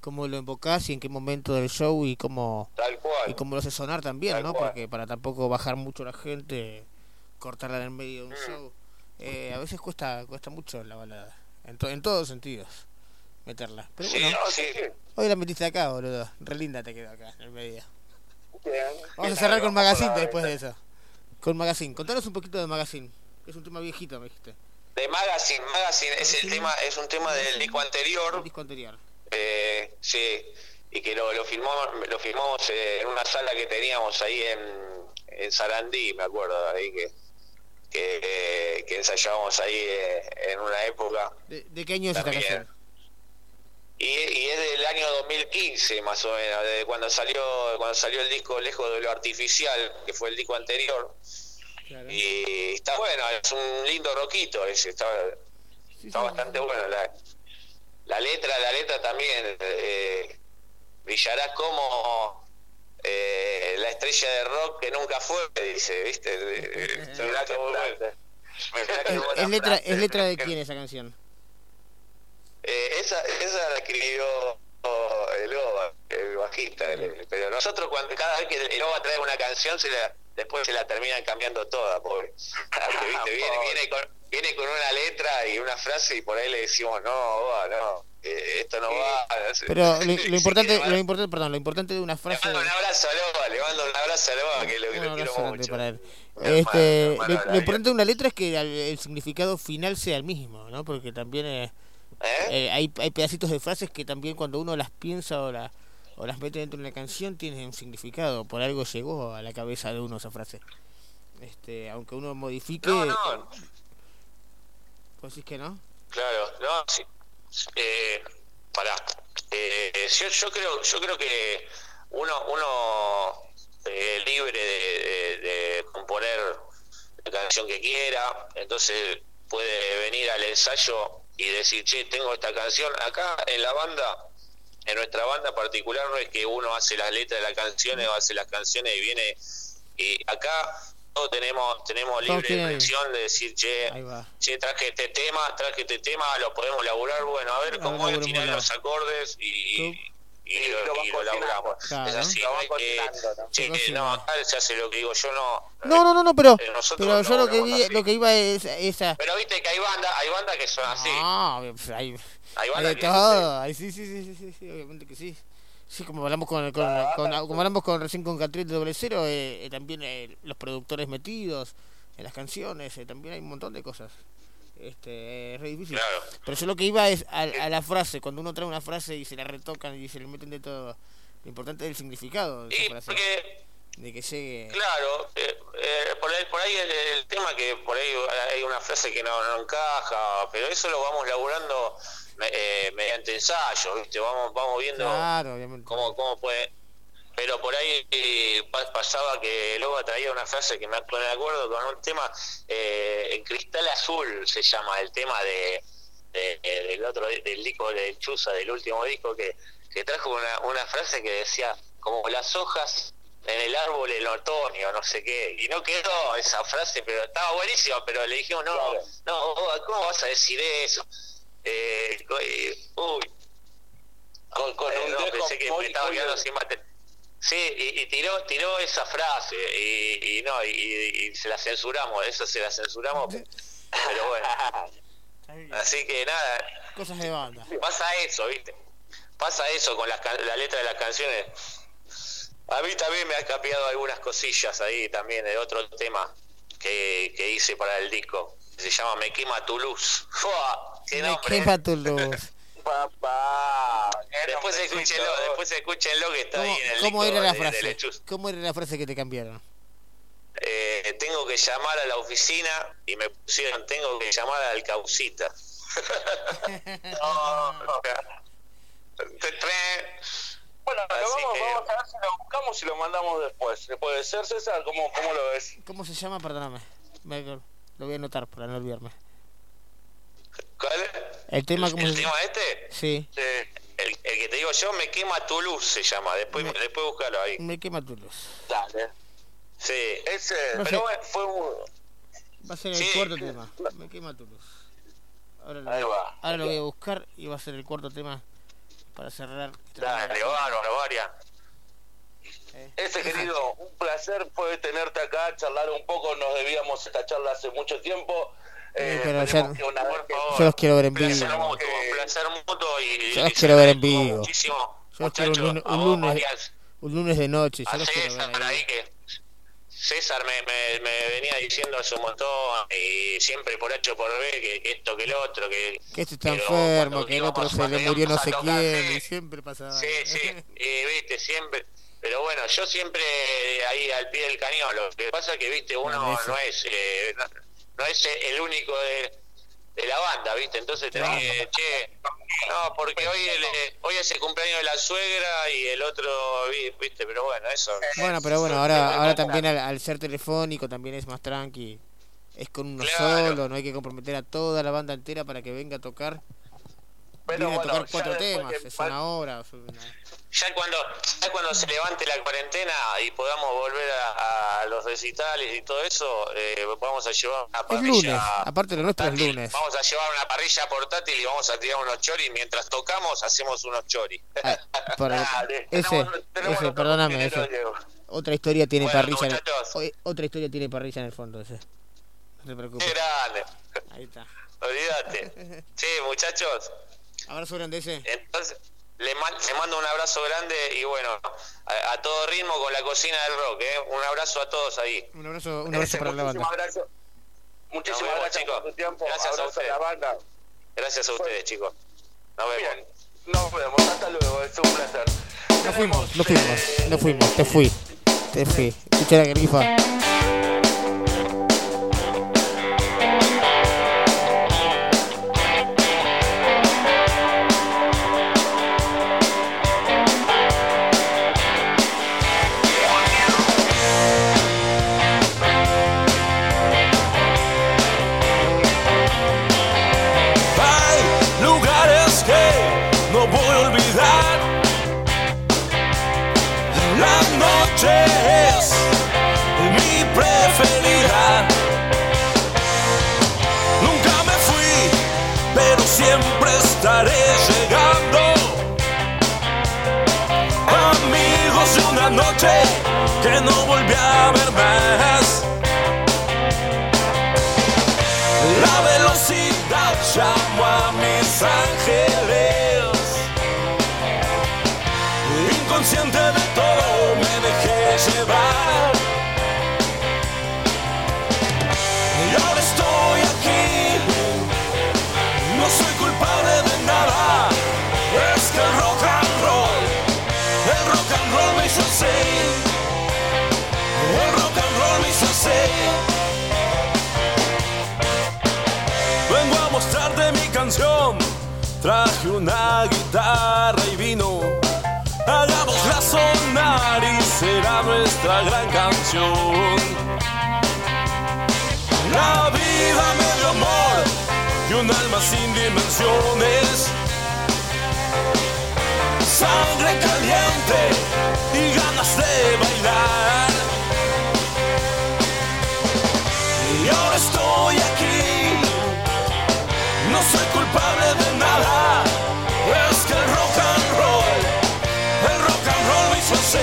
cómo lo invocás y en qué momento del show y cómo, Tal cual. y cómo lo haces sonar también, Tal ¿no? cual. Porque para tampoco bajar mucho la gente, cortarla en el medio Mm. de un show. Eh, a veces cuesta cuesta mucho la balada, en, to- en todos sentidos, meterla. Pero Sí, bueno, no, sí. hoy la metiste acá, boludo. Re linda te quedó acá, en el medio. Bien. Vamos a cerrar con Magazine después de eso. Con Magazine. Contanos un poquito de Magazine. Es un tema viejito, me dijiste. De Magazine, Magazine es el tema, es un tema del disco anterior, El disco anterior. eh, sí, y que lo, lo filmamos, lo filmamos eh, en una sala que teníamos ahí en, en Sarandí, me acuerdo, ahí que, que, que ensayábamos ahí eh, en una época. ¿De, de qué año es esta canción? Y, y es del año 2015 más o menos, de cuando salió cuando salió el disco Lejos de lo Artificial, que fue el disco anterior. Y está bueno, es un lindo roquito ese, está, está bastante bueno. La, la letra, la letra también eh, brillará como eh, la estrella de rock que nunca fue, dice, ¿viste? (laughs) (laughs) ¿Es letra. ¿Es letra de quién esa canción? Eh, esa, esa la escribió oh, el Oba, el bajista. el- pero nosotros, cuando cada vez que el Oba trae una canción, se la, después se la terminan cambiando toda, pobre. (laughs) ¿viste? Viene, viene, con, viene con una letra y una frase y por ahí le decimos, no, Oba, no, eh, esto no va. Pero lo, (laughs) lo importante, le lo importante, perdón, lo importante de una frase. mando un abrazo al Oba, le mando un abrazo al Oba, que lo, que lo quiero mucho. para él. Hermano, Este, hermano lo, importante de una letra es que el, el significado final sea el mismo, ¿no? Porque también eh, eh, hay, hay pedacitos de frases que también cuando uno las piensa o, la, o las mete dentro de una canción tienen un significado. Por algo llegó a la cabeza de uno esa frase. Este, aunque uno modifique. No, no. ¿Vos decís que no? Claro, no, sí. Eh, pará. Eh, yo, yo creo, yo creo que uno, uno eh, libre de, de- componer la canción que quiera, entonces puede venir al ensayo y decir, che, tengo esta canción. Acá en la banda, en nuestra banda particular, no es que uno hace las letras de las canciones o hace las canciones y viene. Y acá todos tenemos, tenemos libre tienen- elección de decir, che, che, traje este tema, traje este tema, lo podemos laburar, bueno, a ver A cómo ver, es, tirar los acordes y, y, lo, y lo laburamos. Claro. Es así, Lo no hay que, che, Se cocina. no, acá se hace lo que digo yo, no. No, no, no, no, pero, Eh, nosotros pero lo yo lo que vi, lo que iba es esa. Pero viste que hay bandas, hay bandas que son así. No, pues, hay, Hay hay bandas de que todo. Sí, sí, sí, sí, sí, obviamente que sí. Sí, como hablamos con, con, con- como hablamos con recién con Catriel de Doble Cero, eh, eh, también eh, los productores metidos en las canciones, eh, también hay un montón de cosas. Este, es re difícil. Claro. Pero yo lo que iba es a, a la frase, cuando uno trae una frase y se la retocan y se le meten de todo. Lo importante es el significado de esa Y frase. porque De que llegue. Claro, eh, eh, por ahí, por ahí el, el tema que por ahí hay una frase que no, no encaja, pero eso lo vamos laburando eh, mediante ensayos, ¿viste? Vamos, vamos viendo Claro, cómo, cómo puede. Pero por ahí eh, pa- pasaba que luego traía una frase que me pone de acuerdo con un tema, eh, en Cristal Azul se llama el tema de, de- de- del otro del disco de Chuza, del último disco, que, que trajo una, una frase que decía, como las hojas en el árbol en otoño, no sé qué, y no quedó esa frase, pero estaba buenísima, pero le dijimos, no, no, ¿cómo vas a decir eso? Eh, co- eh, uy, Con, con eh, un no, pensé que me estaba quedando sin batería. Sí, y, y tiró tiró esa frase y, y no, y, y se la censuramos, eso se la censuramos, pero bueno. (laughs) Así que nada, Cosas de banda. pasa eso, ¿viste? Pasa eso con las la letra de las canciones. A mí también me ha cambiado algunas cosillas ahí también de otro tema. que, que hice para el disco. Se llama Me quema tu luz. (laughs) ¡Fua! ¡Qué Me (laughs) nombre! quema tu luz. Papá. Después escúchenlo, después escúchenlo que está ¿Cómo, ahí en el cómo era la frase? ¿Cómo era la frase que te cambiaron? Eh, tengo que llamar a la oficina y me pusieron tengo que llamar al causita. (laughs) No, no. Bueno, lo vamos, que- vamos a ver si lo buscamos y lo mandamos después. ¿Puede ser, César? ¿Cómo, cómo lo ves? ¿Cómo se llama? Perdóname. Me- lo voy a anotar para no olvidarme. El tema, ¿cómo ¿El se tema este? Sí. El, el que te digo yo, me quema tu luz se llama. Después, después búscalo ahí. Me quema tu luz. Dale. Sí. Ese, No pero bueno, fue un... Va a ser el Sí. cuarto tema. Me quema tu luz. Ahora lo, Ahí va. ahora lo voy a buscar y va a ser el cuarto tema para cerrar. Dale, bárbaro, Varia. Ese querido, un placer fue tenerte acá, charlar un poco, nos debíamos esta charla hace mucho tiempo. Eh, pero ya- una Yo los quiero ver en Placer vivo. mutuo, placer mutuo y, Yo los quiero ver en vivo. Muchísimo. Yo los quiero un un lunes, un lunes de noche. Yo los quiero ver ahí. que César me, me, me venía diciendo hace un montón y siempre por H o por B que, que esto que el otro que Que este está enfermo, que el otro se le murió no sé quién. Y siempre pasaba. Sí, sí, y viste, siempre. Pero bueno, yo siempre eh, ahí al pie del cañón. Lo que pasa es que, viste, uno no es eh, no, es el único de, de la banda, viste. Entonces tenés que, che, no, porque hoy el, hoy es el cumpleaños de la suegra y el otro, vi- viste, pero bueno, eso. Bueno, pero bueno, ahora, ahora también al, al ser telefónico también es más tranqui. Es con uno Claro. solo, no hay que comprometer a toda la banda entera para que venga a tocar. Pero Viene a bueno, tocar ya cuatro temas, es una hora. es una- Ya cuando, ya cuando se levante la cuarentena y podamos volver a, a los recitales y todo eso, eh, vamos a llevar una Es parrilla. lunes, aparte lo nuestro es lunes. Vamos a llevar una parrilla portátil y vamos a tirar unos choris. Mientras tocamos, hacemos unos choris. Ah, (laughs) ese, perdóname, ese. Otra historia tiene Bueno, parrilla. En el, otra historia tiene parrilla en el fondo ese. No te preocupes. Qué grande. Ahí está. Olvídate. (laughs) Sí, muchachos. Abrazo grande ese. Entonces, le, man- le mando un abrazo grande y bueno, a, a todo ritmo con la cocina del rock. ¿eh? Un abrazo a todos ahí. Un abrazo, un abrazo para la banda. Muchísimas gracias. Muchísimas Nos vemos, gracias chicos. por tu tiempo. Gracias a ustedes. la banda. Gracias a ustedes, chicos. Nos vemos. Bien. Nos vemos. Hasta luego. Es un placer. Nos fuimos, nos fuimos, nos fuimos. Te fui, te fui. Escuché la grifa. Noche que no volví a ver más. La velocidad llamó a mis ángeles. Inconsciente una guitarra y vino. Hagámosla sonar y será nuestra gran canción. La vida me dio amor y un alma sin dimensiones. Sangre caliente y and roll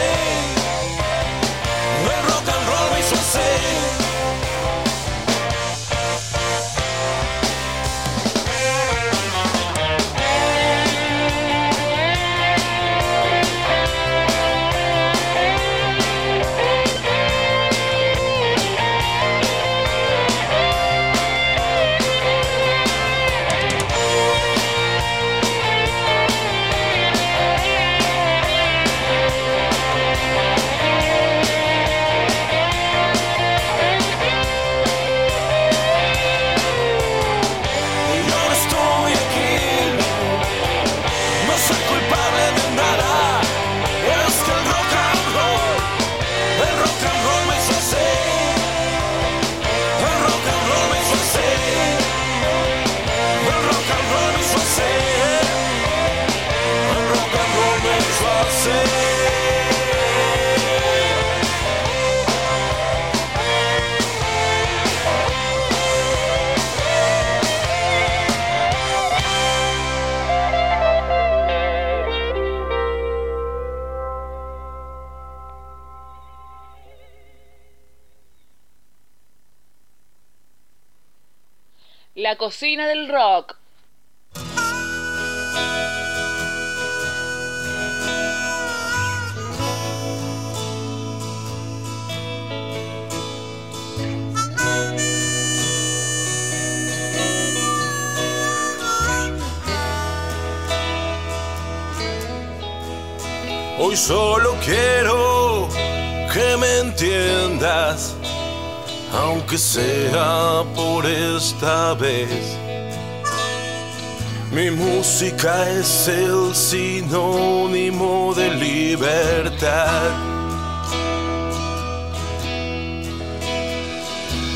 sea por esta vez. Mi música es el sinónimo de libertad.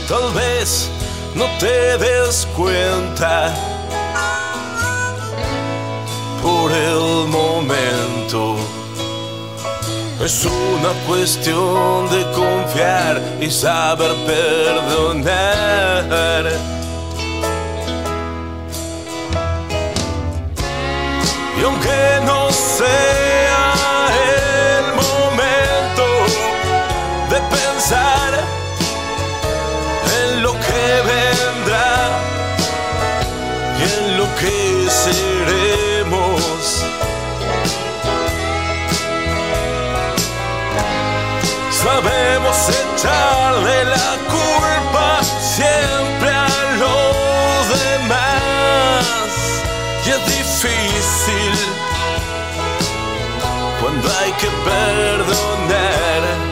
Tal vez no te des cuenta por el Es una cuestión de confiar y saber perdonar. Y aunque no sea que perdonar.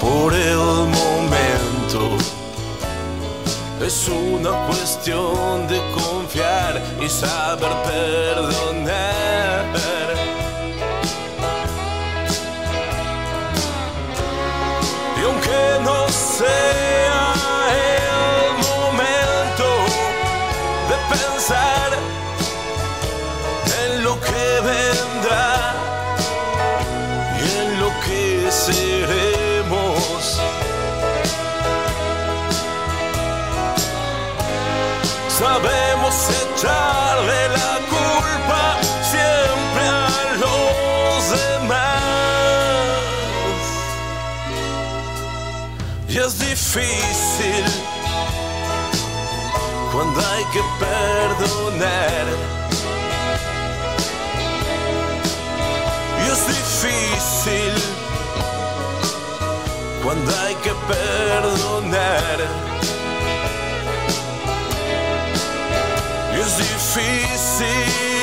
Por el momento. Es una cuestión de confiar y saber perdonar. Difícil cuando hay que perdonar. Y es difícil cuando hay que perdonar. Y es difícil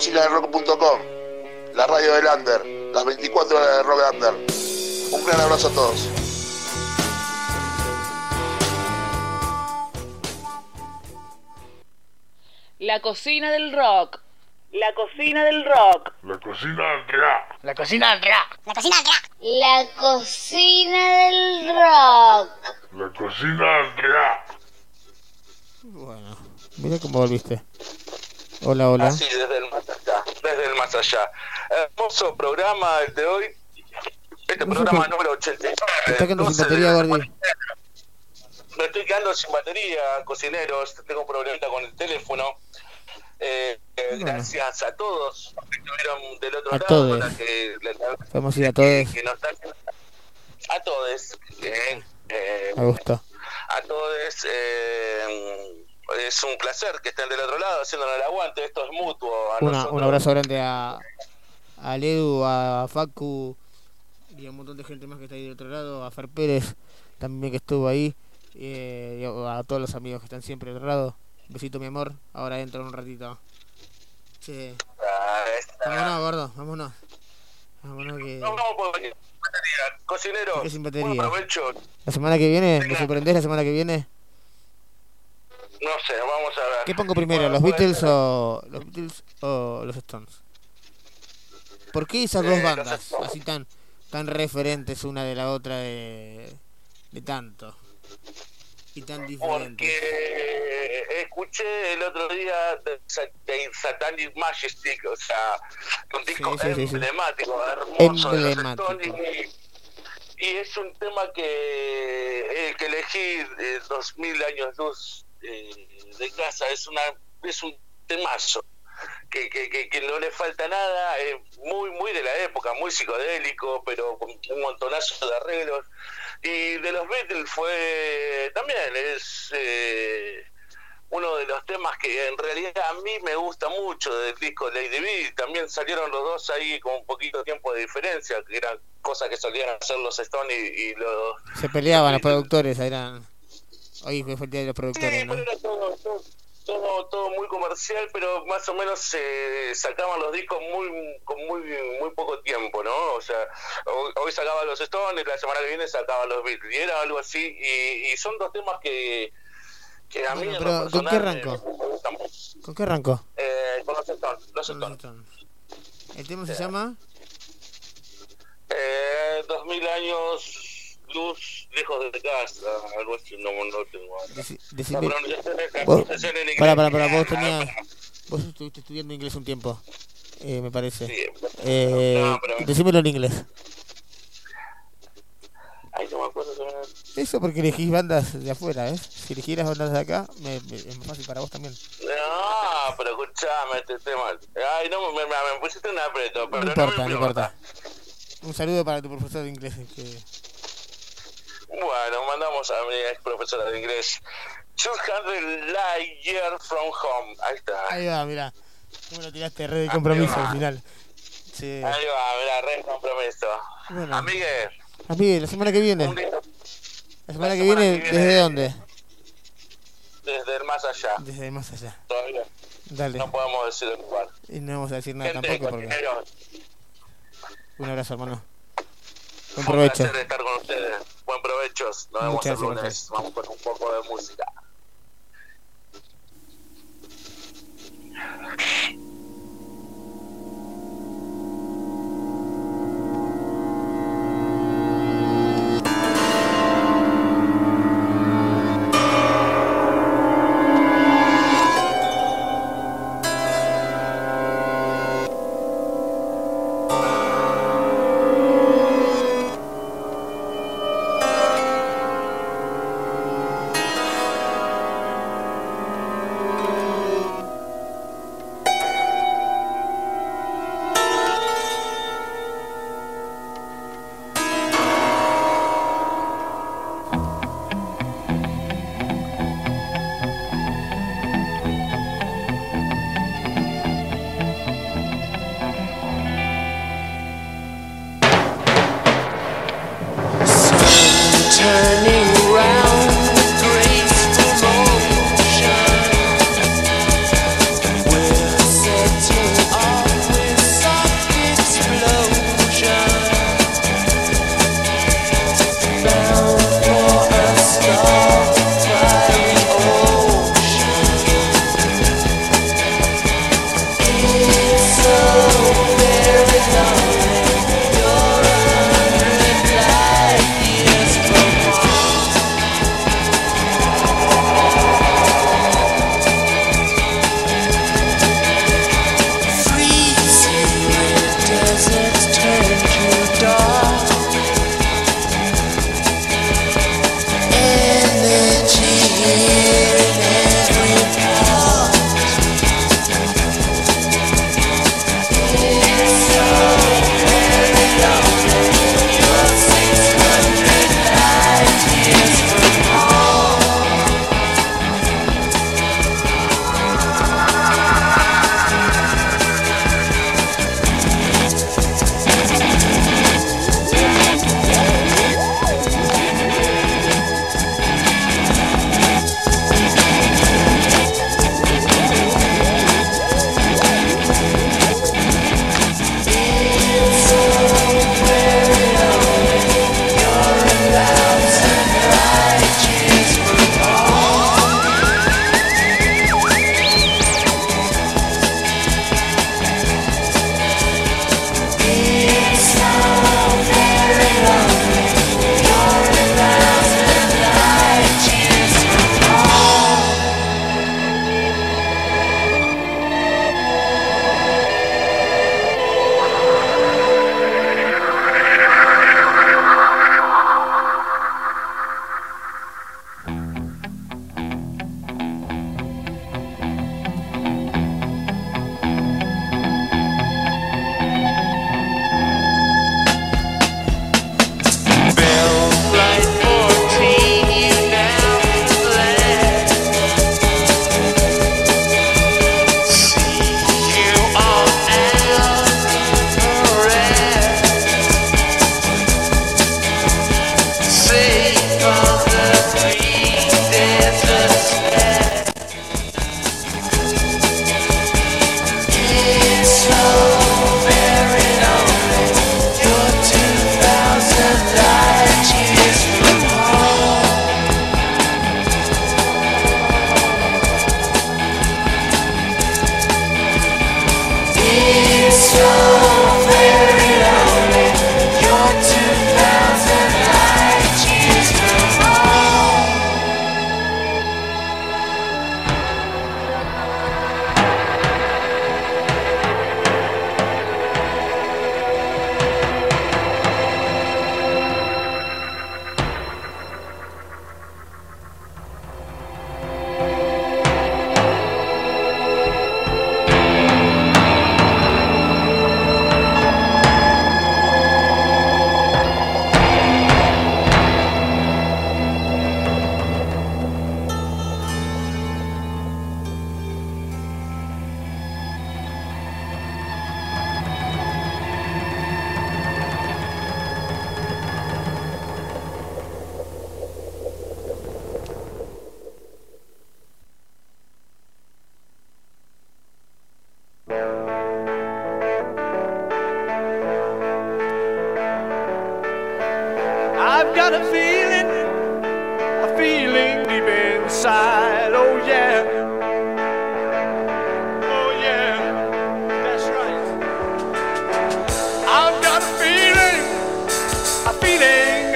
la cocina de rock.com, la radio del Under, las 24 horas de Rock Under. Un gran abrazo a todos. La cocina del rock. La cocina del rock. La cocina Andrea. La cocina del rock. La cocina del rock. La cocina del rock. La cocina Andrea. Bueno, mira cómo volviste. Hola, hola. Así, desde el más allá. Desde el más allá. Hermoso programa el de hoy. Este programa número 89. Te está quedando sin 12 de batería, Gordi. Me estoy quedando sin batería, cocineros. Tengo un problemita con el teléfono. Eh, eh, Bueno. Gracias a todos que estuvieron del otro A lado. todos. la que- la- Podemos ir a todos. que nos están- a todos. eh, Me gusta. a todos. eh, es un placer que estén del otro lado haciéndonos el aguante. Esto es mutuo. A Una, un abrazo grande a, a Ledu, a Facu y a un montón de gente más que está ahí del otro lado, a Fer Pérez también que estuvo ahí, eh, y a todos los amigos que están siempre del otro lado. Besito, mi amor. Ahora entro en un ratito. Che. Ah, esta- Vámonos, gordo, vámonos. Vámonos que. No, batería. Cocinero, buen batería. provecho. La semana que viene, ¿me sorprendés la semana que viene? No sé, vamos a ver. ¿Qué pongo primero, los Beatles o los Beatles o los Stones? ¿Por qué esas dos Eh, bandas así tan tan referentes una de la otra de, de tanto y tan diferentes? Porque escuché el otro día de, de Satanic Majestic, o sea, un disco sí, sí, sí. emblemático, hermoso de los Emblemático. Stones, y, y es un tema que el que elegí eh, 2000 años luz eh, de casa es una es un temazo que, que, que, que no le falta nada, es muy muy de la época, muy psicodélico, pero con un montonazo de arreglos. Y de los Beatles fue también, es eh, uno de los temas que en realidad a mí me gusta mucho del disco Lady B. También salieron los dos ahí con un poquito de tiempo de diferencia, que eran cosas que solían hacer los Stones y, y los... Se peleaban los productores, eran. Hoy fue el día de los productores, ¿no? Pero era todo, todo, todo, todo muy comercial, pero más o menos se sacaban los discos muy con muy muy poco tiempo, ¿no? O sea, hoy, sacaban los Stones, la semana que viene sacaban los Beatles, y era algo así, y, y son dos temas que, que a mí Bueno, en pero lo ¿con qué personal, arrancó? eh. ¿Con qué arrancó? Eh, con los Stones, los Stones. El tema se llama. Eh, dos mil años luz lejos de casa, algo así, no, no tengo. Deci- decime- pronunciación es- la Vos- pronunciación en inglés. Pará, pará, pará, vos Ah, tenías. pará. Vos estuviste estudiando inglés un tiempo, eh, me parece. Sí, Eh, no, pero- Decímelo en inglés. Ay, no me acuerdo. que- Eso porque elegís bandas de afuera, ¿eh? Si elegieras bandas de acá, me- me- es más fácil para vos también. No, pero escuchame este tema. Ay, no, me, me, me pusiste un aprieto, pero No no, importa, me no importa. Un saludo para tu profesor de inglés. Que... Bueno, mandamos a mi ex profesora de inglés. 200 light years from home. Ahí está. Ahí va, mirá. ¿Cómo lo tiraste re de compromiso al final? Sí. Ahí va, mirá, re compromiso. Bueno. Amigue, la semana que viene. La semana que viene, que viene- ¿desde dónde? desde el más allá. Desde más allá. Todavía Dale. no podemos decir el lugar. Y no vamos a decir nada Gente, tampoco porque. Un abrazo, hermano. Buen un provecho. placer estar con ustedes. Buen provecho. Nos vemos Muchas el gracias, lunes. Vamos con un poco de música.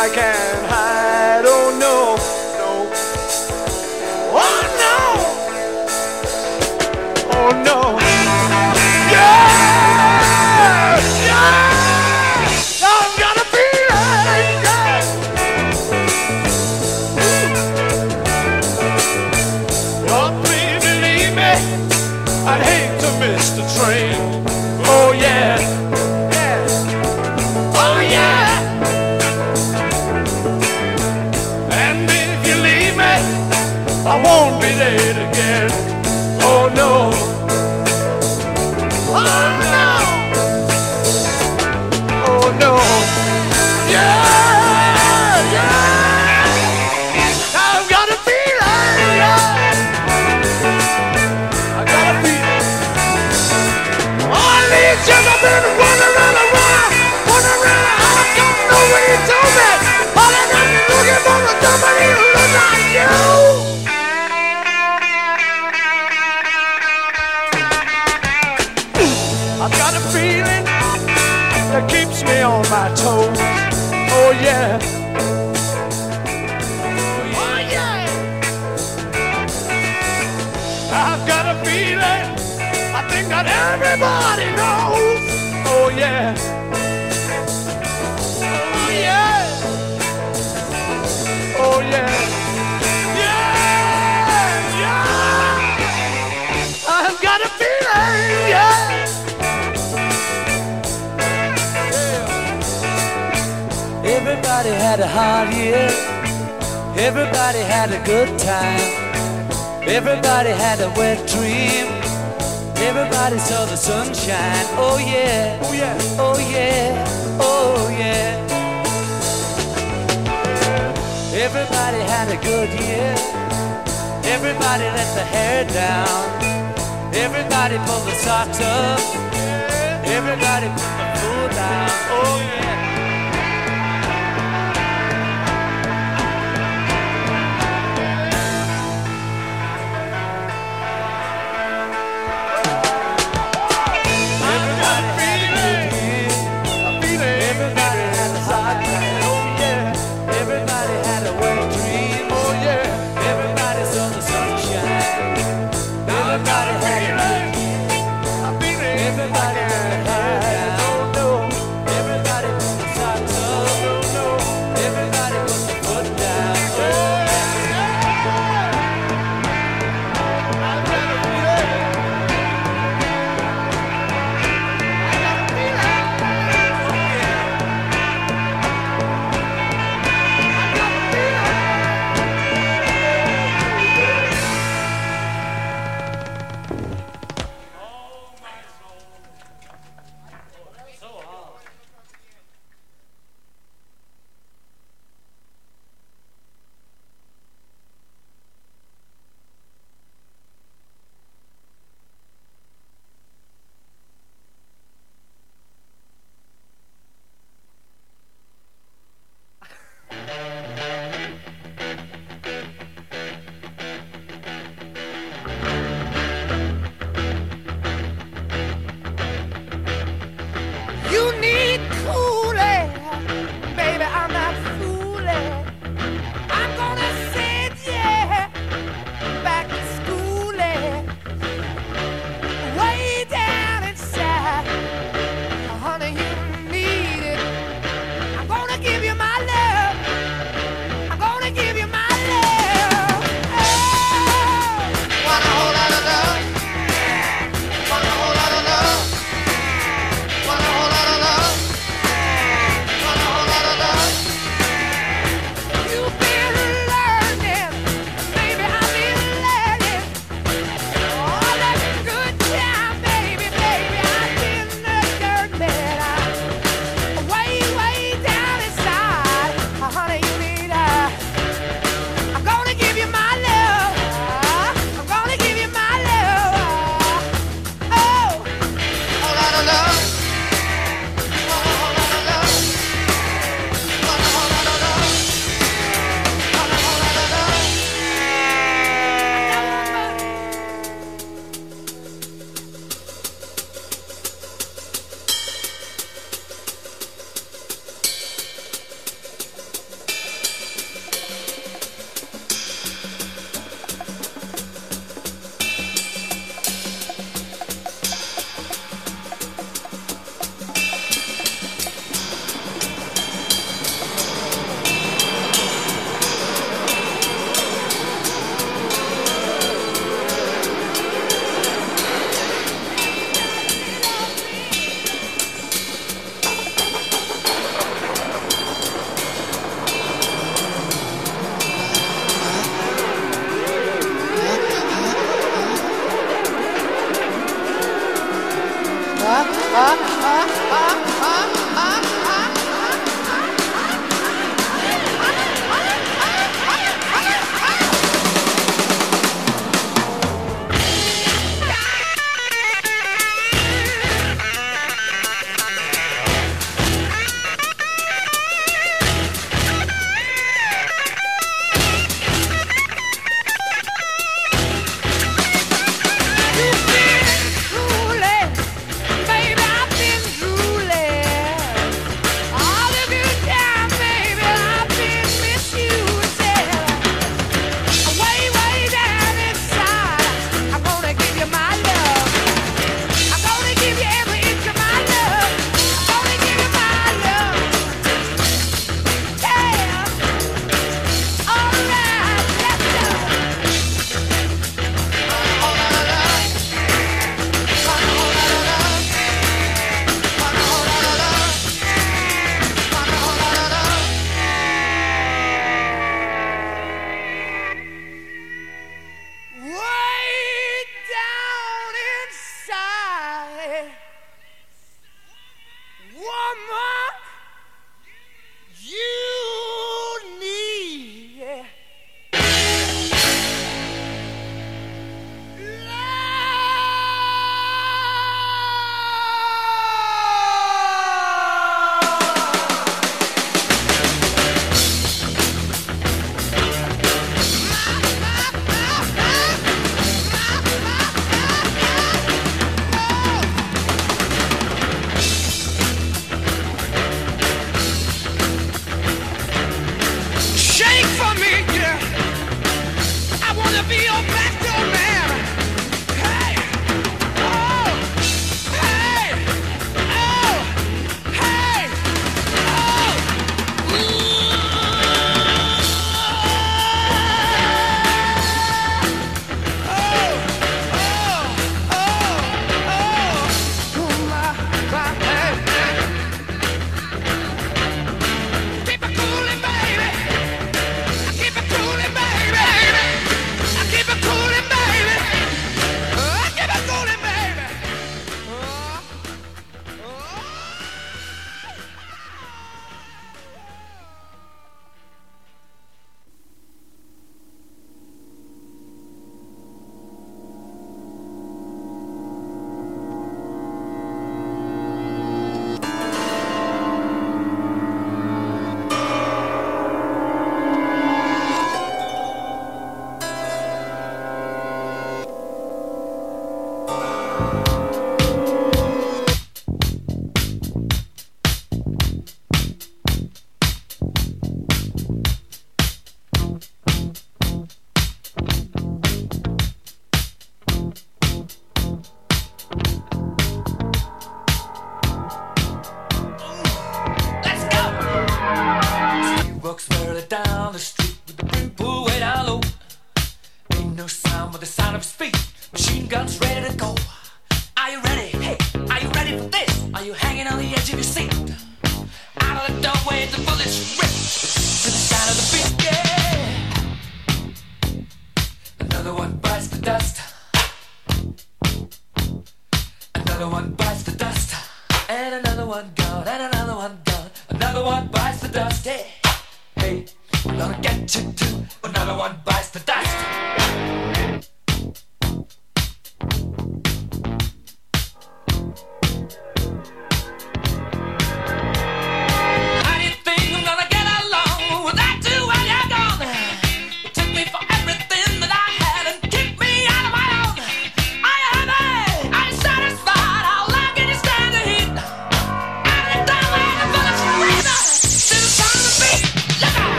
I can. hard year. Everybody had a good time. Everybody had a wet dream. Everybody saw the sunshine. Oh yeah. Oh yeah. Oh yeah. Oh yeah. Everybody had a good year. Everybody let the hair down. Everybody pulled the socks up. Everybody put the food down. Oh yeah.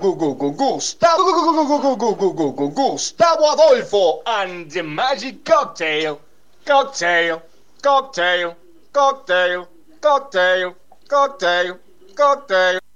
Gustavo, Gustavo Adolfo and the Magic Cocktail. Cocktail, cocktail, cocktail, cocktail, cocktail, cocktail.